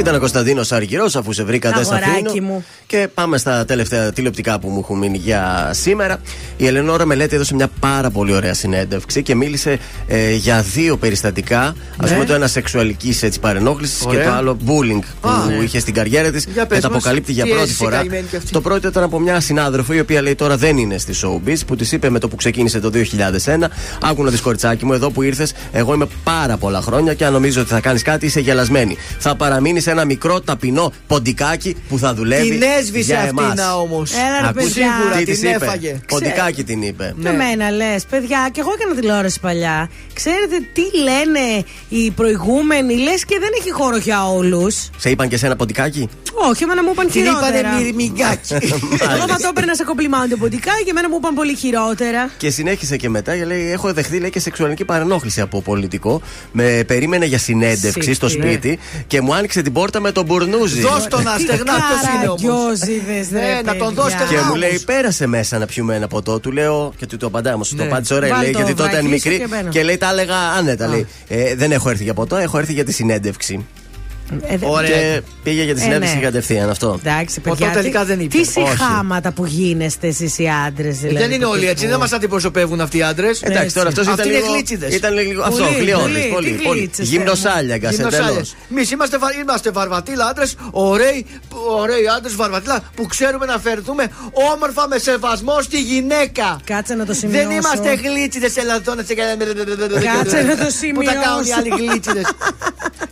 Ήταν ο Κωνσταντίνος Αργυρός, αφού σε βρήκα δεν σε Αγοράκι αφήνω. μου. Και πάμε στα τελευταία τηλεοπτικά που μου έχουν μείνει για σήμερα. Η Ελενόρα Μελέτη έδωσε μια πάρα πολύ ωραία συνέντευξη και μίλησε ε, για δύο περιστατικά. Α Ναι. πούμε το ένα σεξουαλικής παρενόχλησης και Ωραία. το άλλο bullying που Α, ναι. είχε στην καριέρα της. Για Και πες τα μας, αποκαλύπτει για τι πρώτη έζησε η φορά. καημένη κι αυτή. Το πρώτο ήταν από μια συνάδελφο η οποία λέει τώρα δεν είναι στη showbiz που της είπε με το που ξεκίνησε το 2001. Άκου να δεις κοριτσάκι μου, εδώ που ήρθες, εγώ είμαι πάρα πολλά χρόνια και αν νομίζω ότι θα κάνεις κάτι είσαι γελασμένη. Θα παραμείνεις ένα μικρό ταπεινό ποντικάκι που θα δουλεύει. Την έσβησε για αυτή εμάς. να όμως. Έλα, ρε, παιδιά. Σίγουρα Τι την της είπε; έφαγε. Ποντικάκι την είπε. Με μένα λες, παιδιά, και εγώ έκανα τηλεόραση παλιά. Ξέρετε τι λένε οι προηγούμενοι, λες και δεν έχει χώρο για όλους. Σε είπαν και σε ένα ποντικάκι; Όχι, εμένα μου είπαν Την χειρότερα. είπανε μυρμηγκάκι. Εγώ θα το έπαιρνα σε κομπλιμάντο ποντικά και εμένα μου είπαν πολύ χειρότερα. Και συνέχισε και μετά, και λέει: Έχω δεχθεί λέει, και σεξουαλική παρενόχληση από πολιτικό. Με περίμενε για συνέντευξη στο Συχτή. σπίτι και μου άνοιξε την πόρτα με τον μπουρνούζι. Δώσ' τον να στεγνά ποιο είναι όμως. Καραγκιόζιδες, ρε Ναι, να τον παιδιά. δώσετε Και μου γάμους. λέει: Πέρασε μέσα να πιούμε ένα ποτό. Του λέω και του το απαντάω όμως. Το απάντησε ωραία. Βάλ Λέει, το γιατί τότε ήταν βρακί σου μικρή. και μπαίνω. Και λέει: Τα έλεγα άνετα. Λέει, «Ε, Δεν έχω έρθει για ποτό, έχω έρθει για τη συνέντευξη. Ε, δε- Ωραία. Και πήγε για τη Ε, συνέντευξη ναι. κατευθείαν αυτό. Εντάξει, Ποτό παιδιά. τελικά τι- δεν είπε. Τι Όχι. συχάματα που γίνεστε εσείς οι άντρες, δηλαδή. Δεν είναι του όλοι έτσι, τύπου. δεν μας αντιπροσωπεύουν αυτοί οι άντρες. Εντάξει, τώρα αυτός Αυτοί ήταν είναι λίγο. γλίτσιδες. Ήταν λίγο. Αυτό, Πολύ, γλιώδη. πολύ, Πολύ. τι πολύ. γλίτσες, Γυμνοσάλιακα εντελώ. Εμείς είμαστε, βα- είμαστε βαρβατήλα άντρες, ωραίοι, ωραίοι άντρες βαρβατήλα που ξέρουμε να φερθούμε όμορφα με σεβασμό στη γυναίκα. Κάτσε να το σημειώσω. Δεν είμαστε γλίτσιδες ελαδόνε Κάτσε να το Που τα κάνουν οι σημειώσω. άλλοι γλίτσιδες;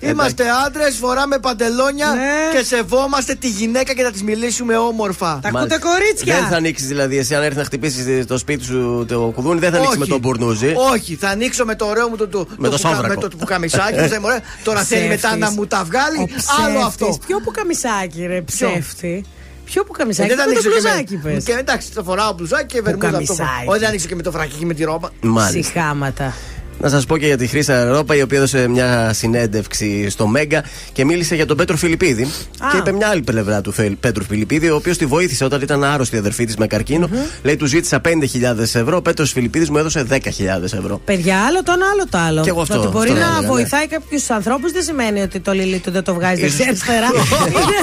Είμαστε άντρες, φοράμε παντελόνια Ναι. και σεβόμαστε τη γυναίκα και θα της μιλήσουμε όμορφα. Τα ακούτε κορίτσια; Δεν θα ανοίξεις δηλαδή, εσύ αν έρθει να χτυπήσεις το σπίτι σου το κουδούνι, δεν θα ανοίξεις με Όχι. τον μπουρνούζι. Όχι, θα ανοίξω με το ωραίο μου το, το, Με το πουκα- σόβρακο. με το πουκαμισάκι μου. θα είμαι ωραία. Τώρα θέλει μετά Ψεύτης. να μου τα βγάλει. Ο Άλλο ψεύτης. αυτό. Ποιο που καμισάκι, ρε, Ποιο; ψεύτη; Ποιο που Ε, καμισάκι. δεν θα με το ανοίξω και μπλουζάκι με, πες. και εντάξει, το φοράω μπλουζάκι και βερμούδα αυτό. καμισάκι. Όχι, δεν ανοίξω και με το φρακί και με τη ρόμπα. Μάλιστα. Συχάματα. Να σας πω και για τη Χρήσα Ρόπα, η οποία έδωσε μια συνέντευξη στο Μέγκα και μίλησε για τον Πέτρο Φιλιππίδη. Α. Και είπε μια άλλη πλευρά του Φε- Πέτρου Φιλιππίδη, ο οποίος τη βοήθησε όταν ήταν άρρωστη η αδερφή της με καρκίνο. Λέει, του ζήτησα 5.000 ευρώ. Ο Πέτρος Φιλιππίδης μου έδωσε 10.000 ευρώ. Παιδιά, άλλο το ένα, άλλο το άλλο. Κι εγώ αυτό- Το ότι μπορεί αυτό να έλεγα, ναι. βοηθάει κάποιου ανθρώπους δεν σημαίνει ότι το λιλί του δεν το βγάζει Ίσως- δεξιά-αριστερά. είναι,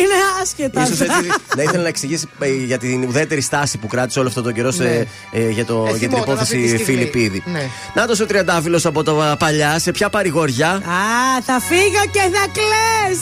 είναι άσχετα. Ίσως αυτά. έτσι να ήθελε να εξηγήσει ε, για την ουδέτερη στάση που κράτησε όλο αυτό το καιρό σε, Ναι. ε, για, το, Ε, για την θυμόταν αυτή τη υπόθεση στιγμή. Φιλιππίδη. Ναι. Να το ο Τριαντάφυλλος από το α, παλιά, σε ποια παρηγοριά. Α, θα φύγω και θα κλαις.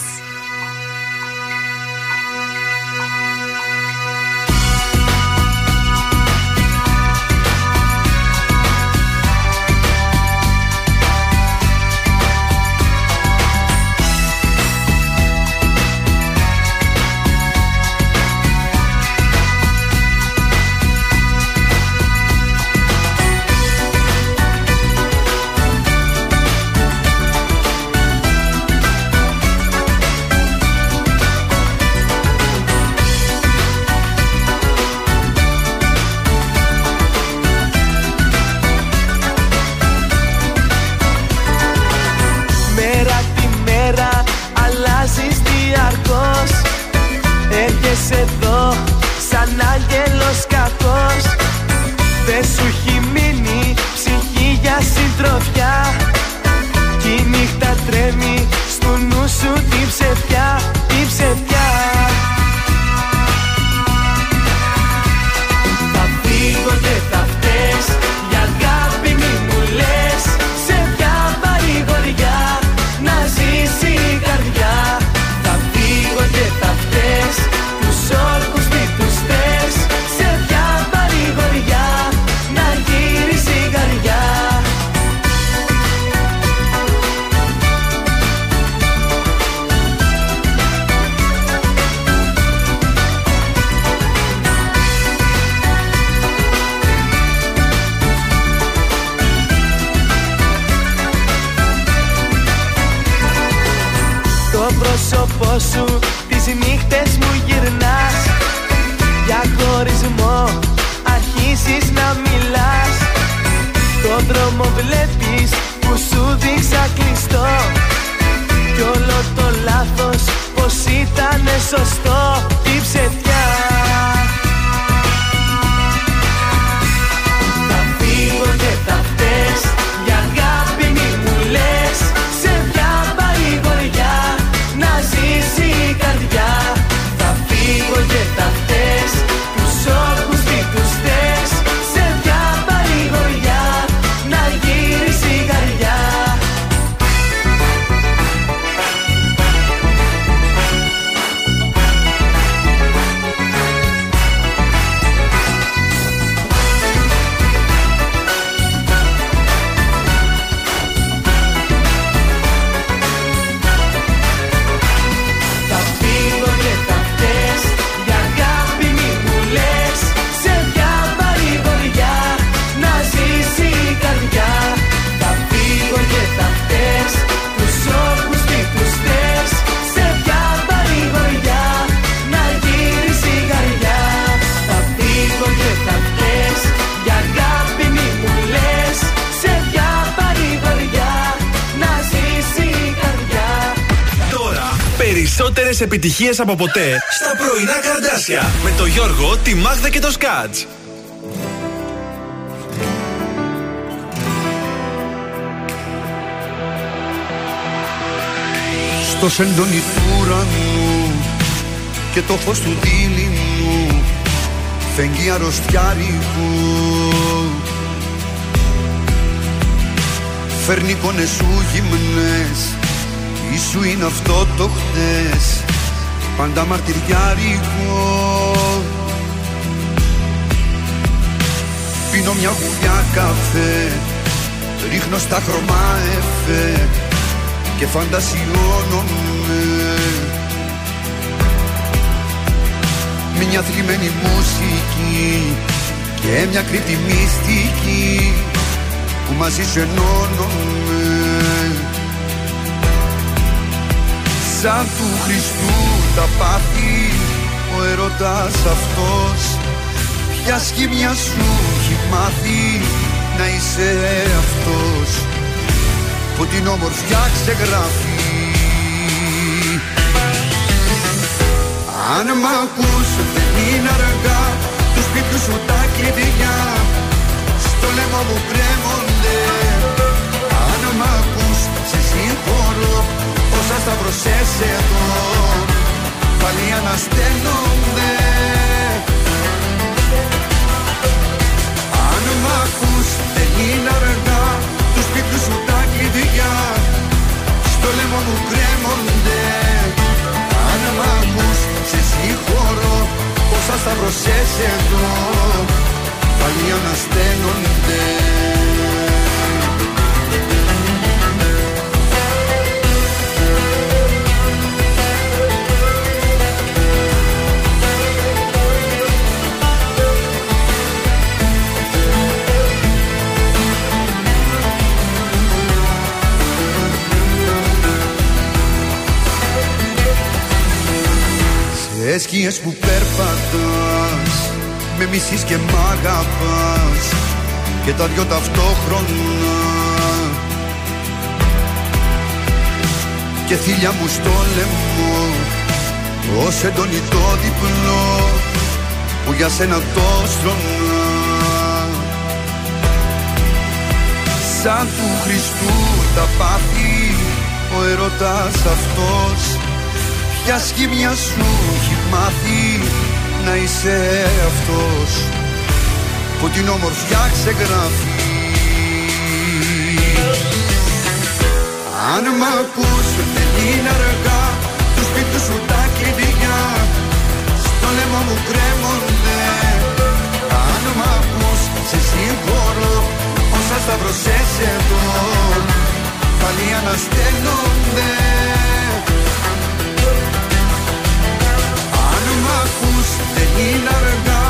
Περισσότερες επιτυχίες από ποτέ. Στα πρωινά καρδάσια. Με το Γιώργο, τη Μάγδα και το Σκάτς. Στο σεντόνι του ουρανού και το φως του δίληνου φεγγεί αρρωστιάρικου. Φέρνει εικόνες σου γυμνές ή σου είναι αυτό το χτες πάντα μαρτυριάρικο Πίνω μια γουλιά καφέ ρίχνω στα χρώμα εφέ και φαντασιώνομαι. Μια θλιμμένη μουσική και μια κρύπτη μυστική που μαζί σου ενώνομαι Σαν του Χριστού τα πάθη ο ερωτάς αυτός. Ποια σχήμια σου έχει μάθει να είσαι αυτός; Που την όμορφιά ξεγράφει. Αν μ' ακούς δεν είναι αργά τους σπίτιου σου τα κλειδιά στο λαιμό μου κρέμονται. Αν μ' ακούς σε συγχωρώ όσα σταυρωσές εδώ. Πάλι ανασταίνονται τα δυο ταυτόχρονα. Και θύλια μου στο λαιμό Ως έντονη το διπλό Που για σένα το στρώνα Σαν του Χριστού τα πάθη Ο ερωτάς αυτός Ποια σχήμια σου έχει μάθει να είσαι αυτός που την όμορφιά ξεγράφεις. Αν μ' ακούς δεν είναι αργά του σπίτου σου τα κλειδιά. Στο λαιμό μου κρέμονται. Αν μ' ακούς σε συγχωρώ όσα σταυρωσές εδώ πάλι ανασταίνονται. Αν μ' ακούς δεν είναι αργά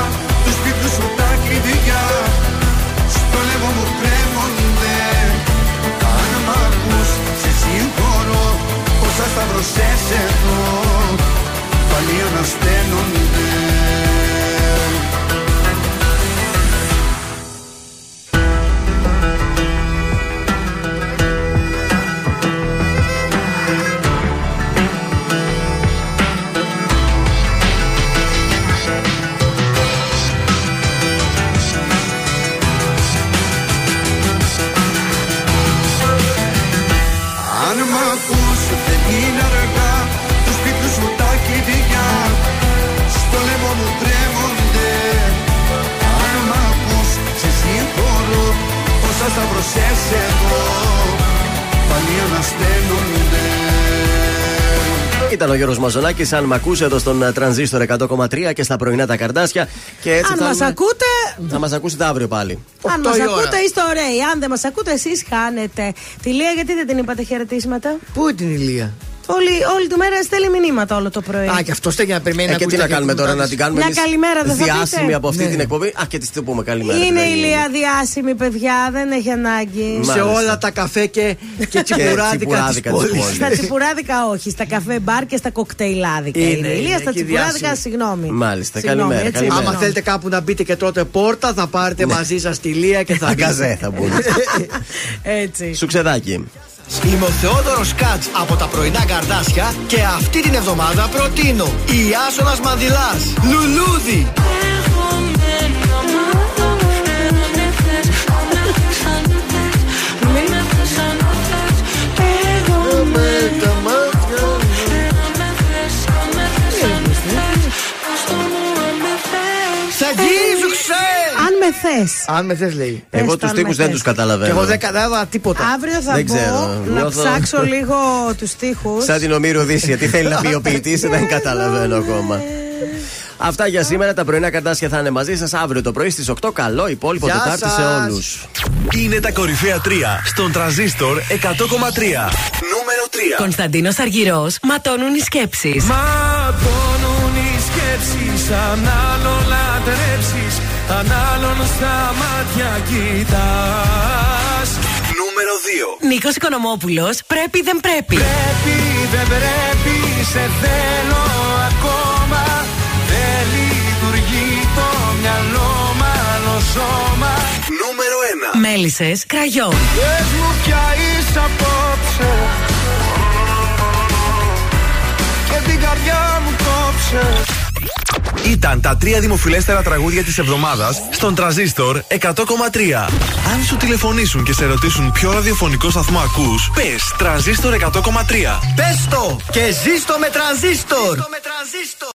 του σπίτου σου τα κλειδιά στο λαιμό μου κρέμονται. Αν μ' ακούς σε συγχωρώ όσα σταυρωσές εδώ. Πάλι ανασταίνονται. Ήταν ο Γιώργος Μαζονάκης. Αν με ακούσε εδώ στον ε, τρανζίστορ 100,3 και στα πρωινά τα καρδάσια. Και έτσι Αν φτάνουμε- μα ακούτε, Θα μας ακούσετε αύριο πάλι. αν μας ακούτε, είστε ωραίοι. Αν δεν μας ακούτε, εσείς χάνετε. Τη Λία, γιατί δεν την είπατε χαιρετίσματα; Πού είναι την Ηλία. Όλη, όλη του μέρα στέλνει μηνύματα όλο το πρωί. Α, και αυτό στέλνει να περιμένει Ε, να και τι ακούσει να τα κάνουμε τώρα, να την κάνουμε Μια εμείς καλημέρα δεν θα διάσημη πείτε; από αυτή Ναι. την εκπομπή. Α, και τη το πούμε καλημέρα. Είναι δεν η Λία διάσημη, παιδιά, δεν έχει ανάγκη. Σε όλα τα καφέ και, και τσιπουράδικα της τσιπουράδικα της πόλης. πόλης. Στα τσιπουράδικα όχι, στα καφέ μπαρ και στα κοκτέιλάδικα. Είναι, Είναι, η Λία είναι, στα εκεί τσιπουράδικα, διάσημη. συγγνώμη. Μάλιστα, Συγγνώμη, καλημέρα, έτσι, καλημέρα. Άμα συγγνώμη. θέλετε κάπου να μπείτε και τότε πόρτα, θα πάρετε μαζί σας τη Λία και θα Αγκαζέ θα μπουν. Έτσι. Σουξεδάκι. Είμαι ο Θεόδωρος Κάτς από τα πρωινά καρδάσια και αυτή την εβδομάδα προτείνω η Άσονας Μανδυλάς, Λουλούδι. Θα γύζουξε! Αν με θες. Αν με θες λέει. Εγώ το τους αν τύπους με δεν θες. του καταλαβαίνω. Και εγώ δεν κατάλαβα τίποτα. Αύριο θα Δεν μπω ξέρω. να Νιώθω- ψάξω λίγο τους τοίχους. Σαν την Ομήρου Δύση, τι θέλει να πει ο ποιητής, δεν καταλαβαίνω ακόμα. Αυτά για σήμερα. Τα πρωινά καρτάσια θα είναι μαζί σας αύριο το πρωί στις 8. Καλό υπόλοιπο Γεια Τετάρτη σε σας. όλους. Είναι τα κορυφαία 3 στον τραζίστορ 100,3. Νούμερο 3. Κωνσταντίνος Αργυρός, ματώνουν οι σκέψεις. Ματώνουν οι σκέψεις Αν άλλον λατρέψεις Αν άλλον στα μάτια κοιτάς Νούμερο 2. Νίκος Οικονομόπουλος, πρέπει δεν πρέπει. Πρέπει δεν πρέπει Σε θέλω ακόμα Δεν λειτουργεί το μυαλό μ' άλλο σώμα Νούμερο 1. Μέλισσες κραγιόν. Πες μου πια είσαι απόψε Και την καρδιά μου κόψες Ήταν τα τρία δημοφιλέστερα τραγούδια της εβδομάδας στον τραζίστορ 100,3. Αν σου τηλεφωνήσουν και σε ρωτήσουν ποιο ραδιοφωνικό σταθμό ακούς, πες τραζίστορ 100,3. Πες το και ζήστο με τρανζίστορ.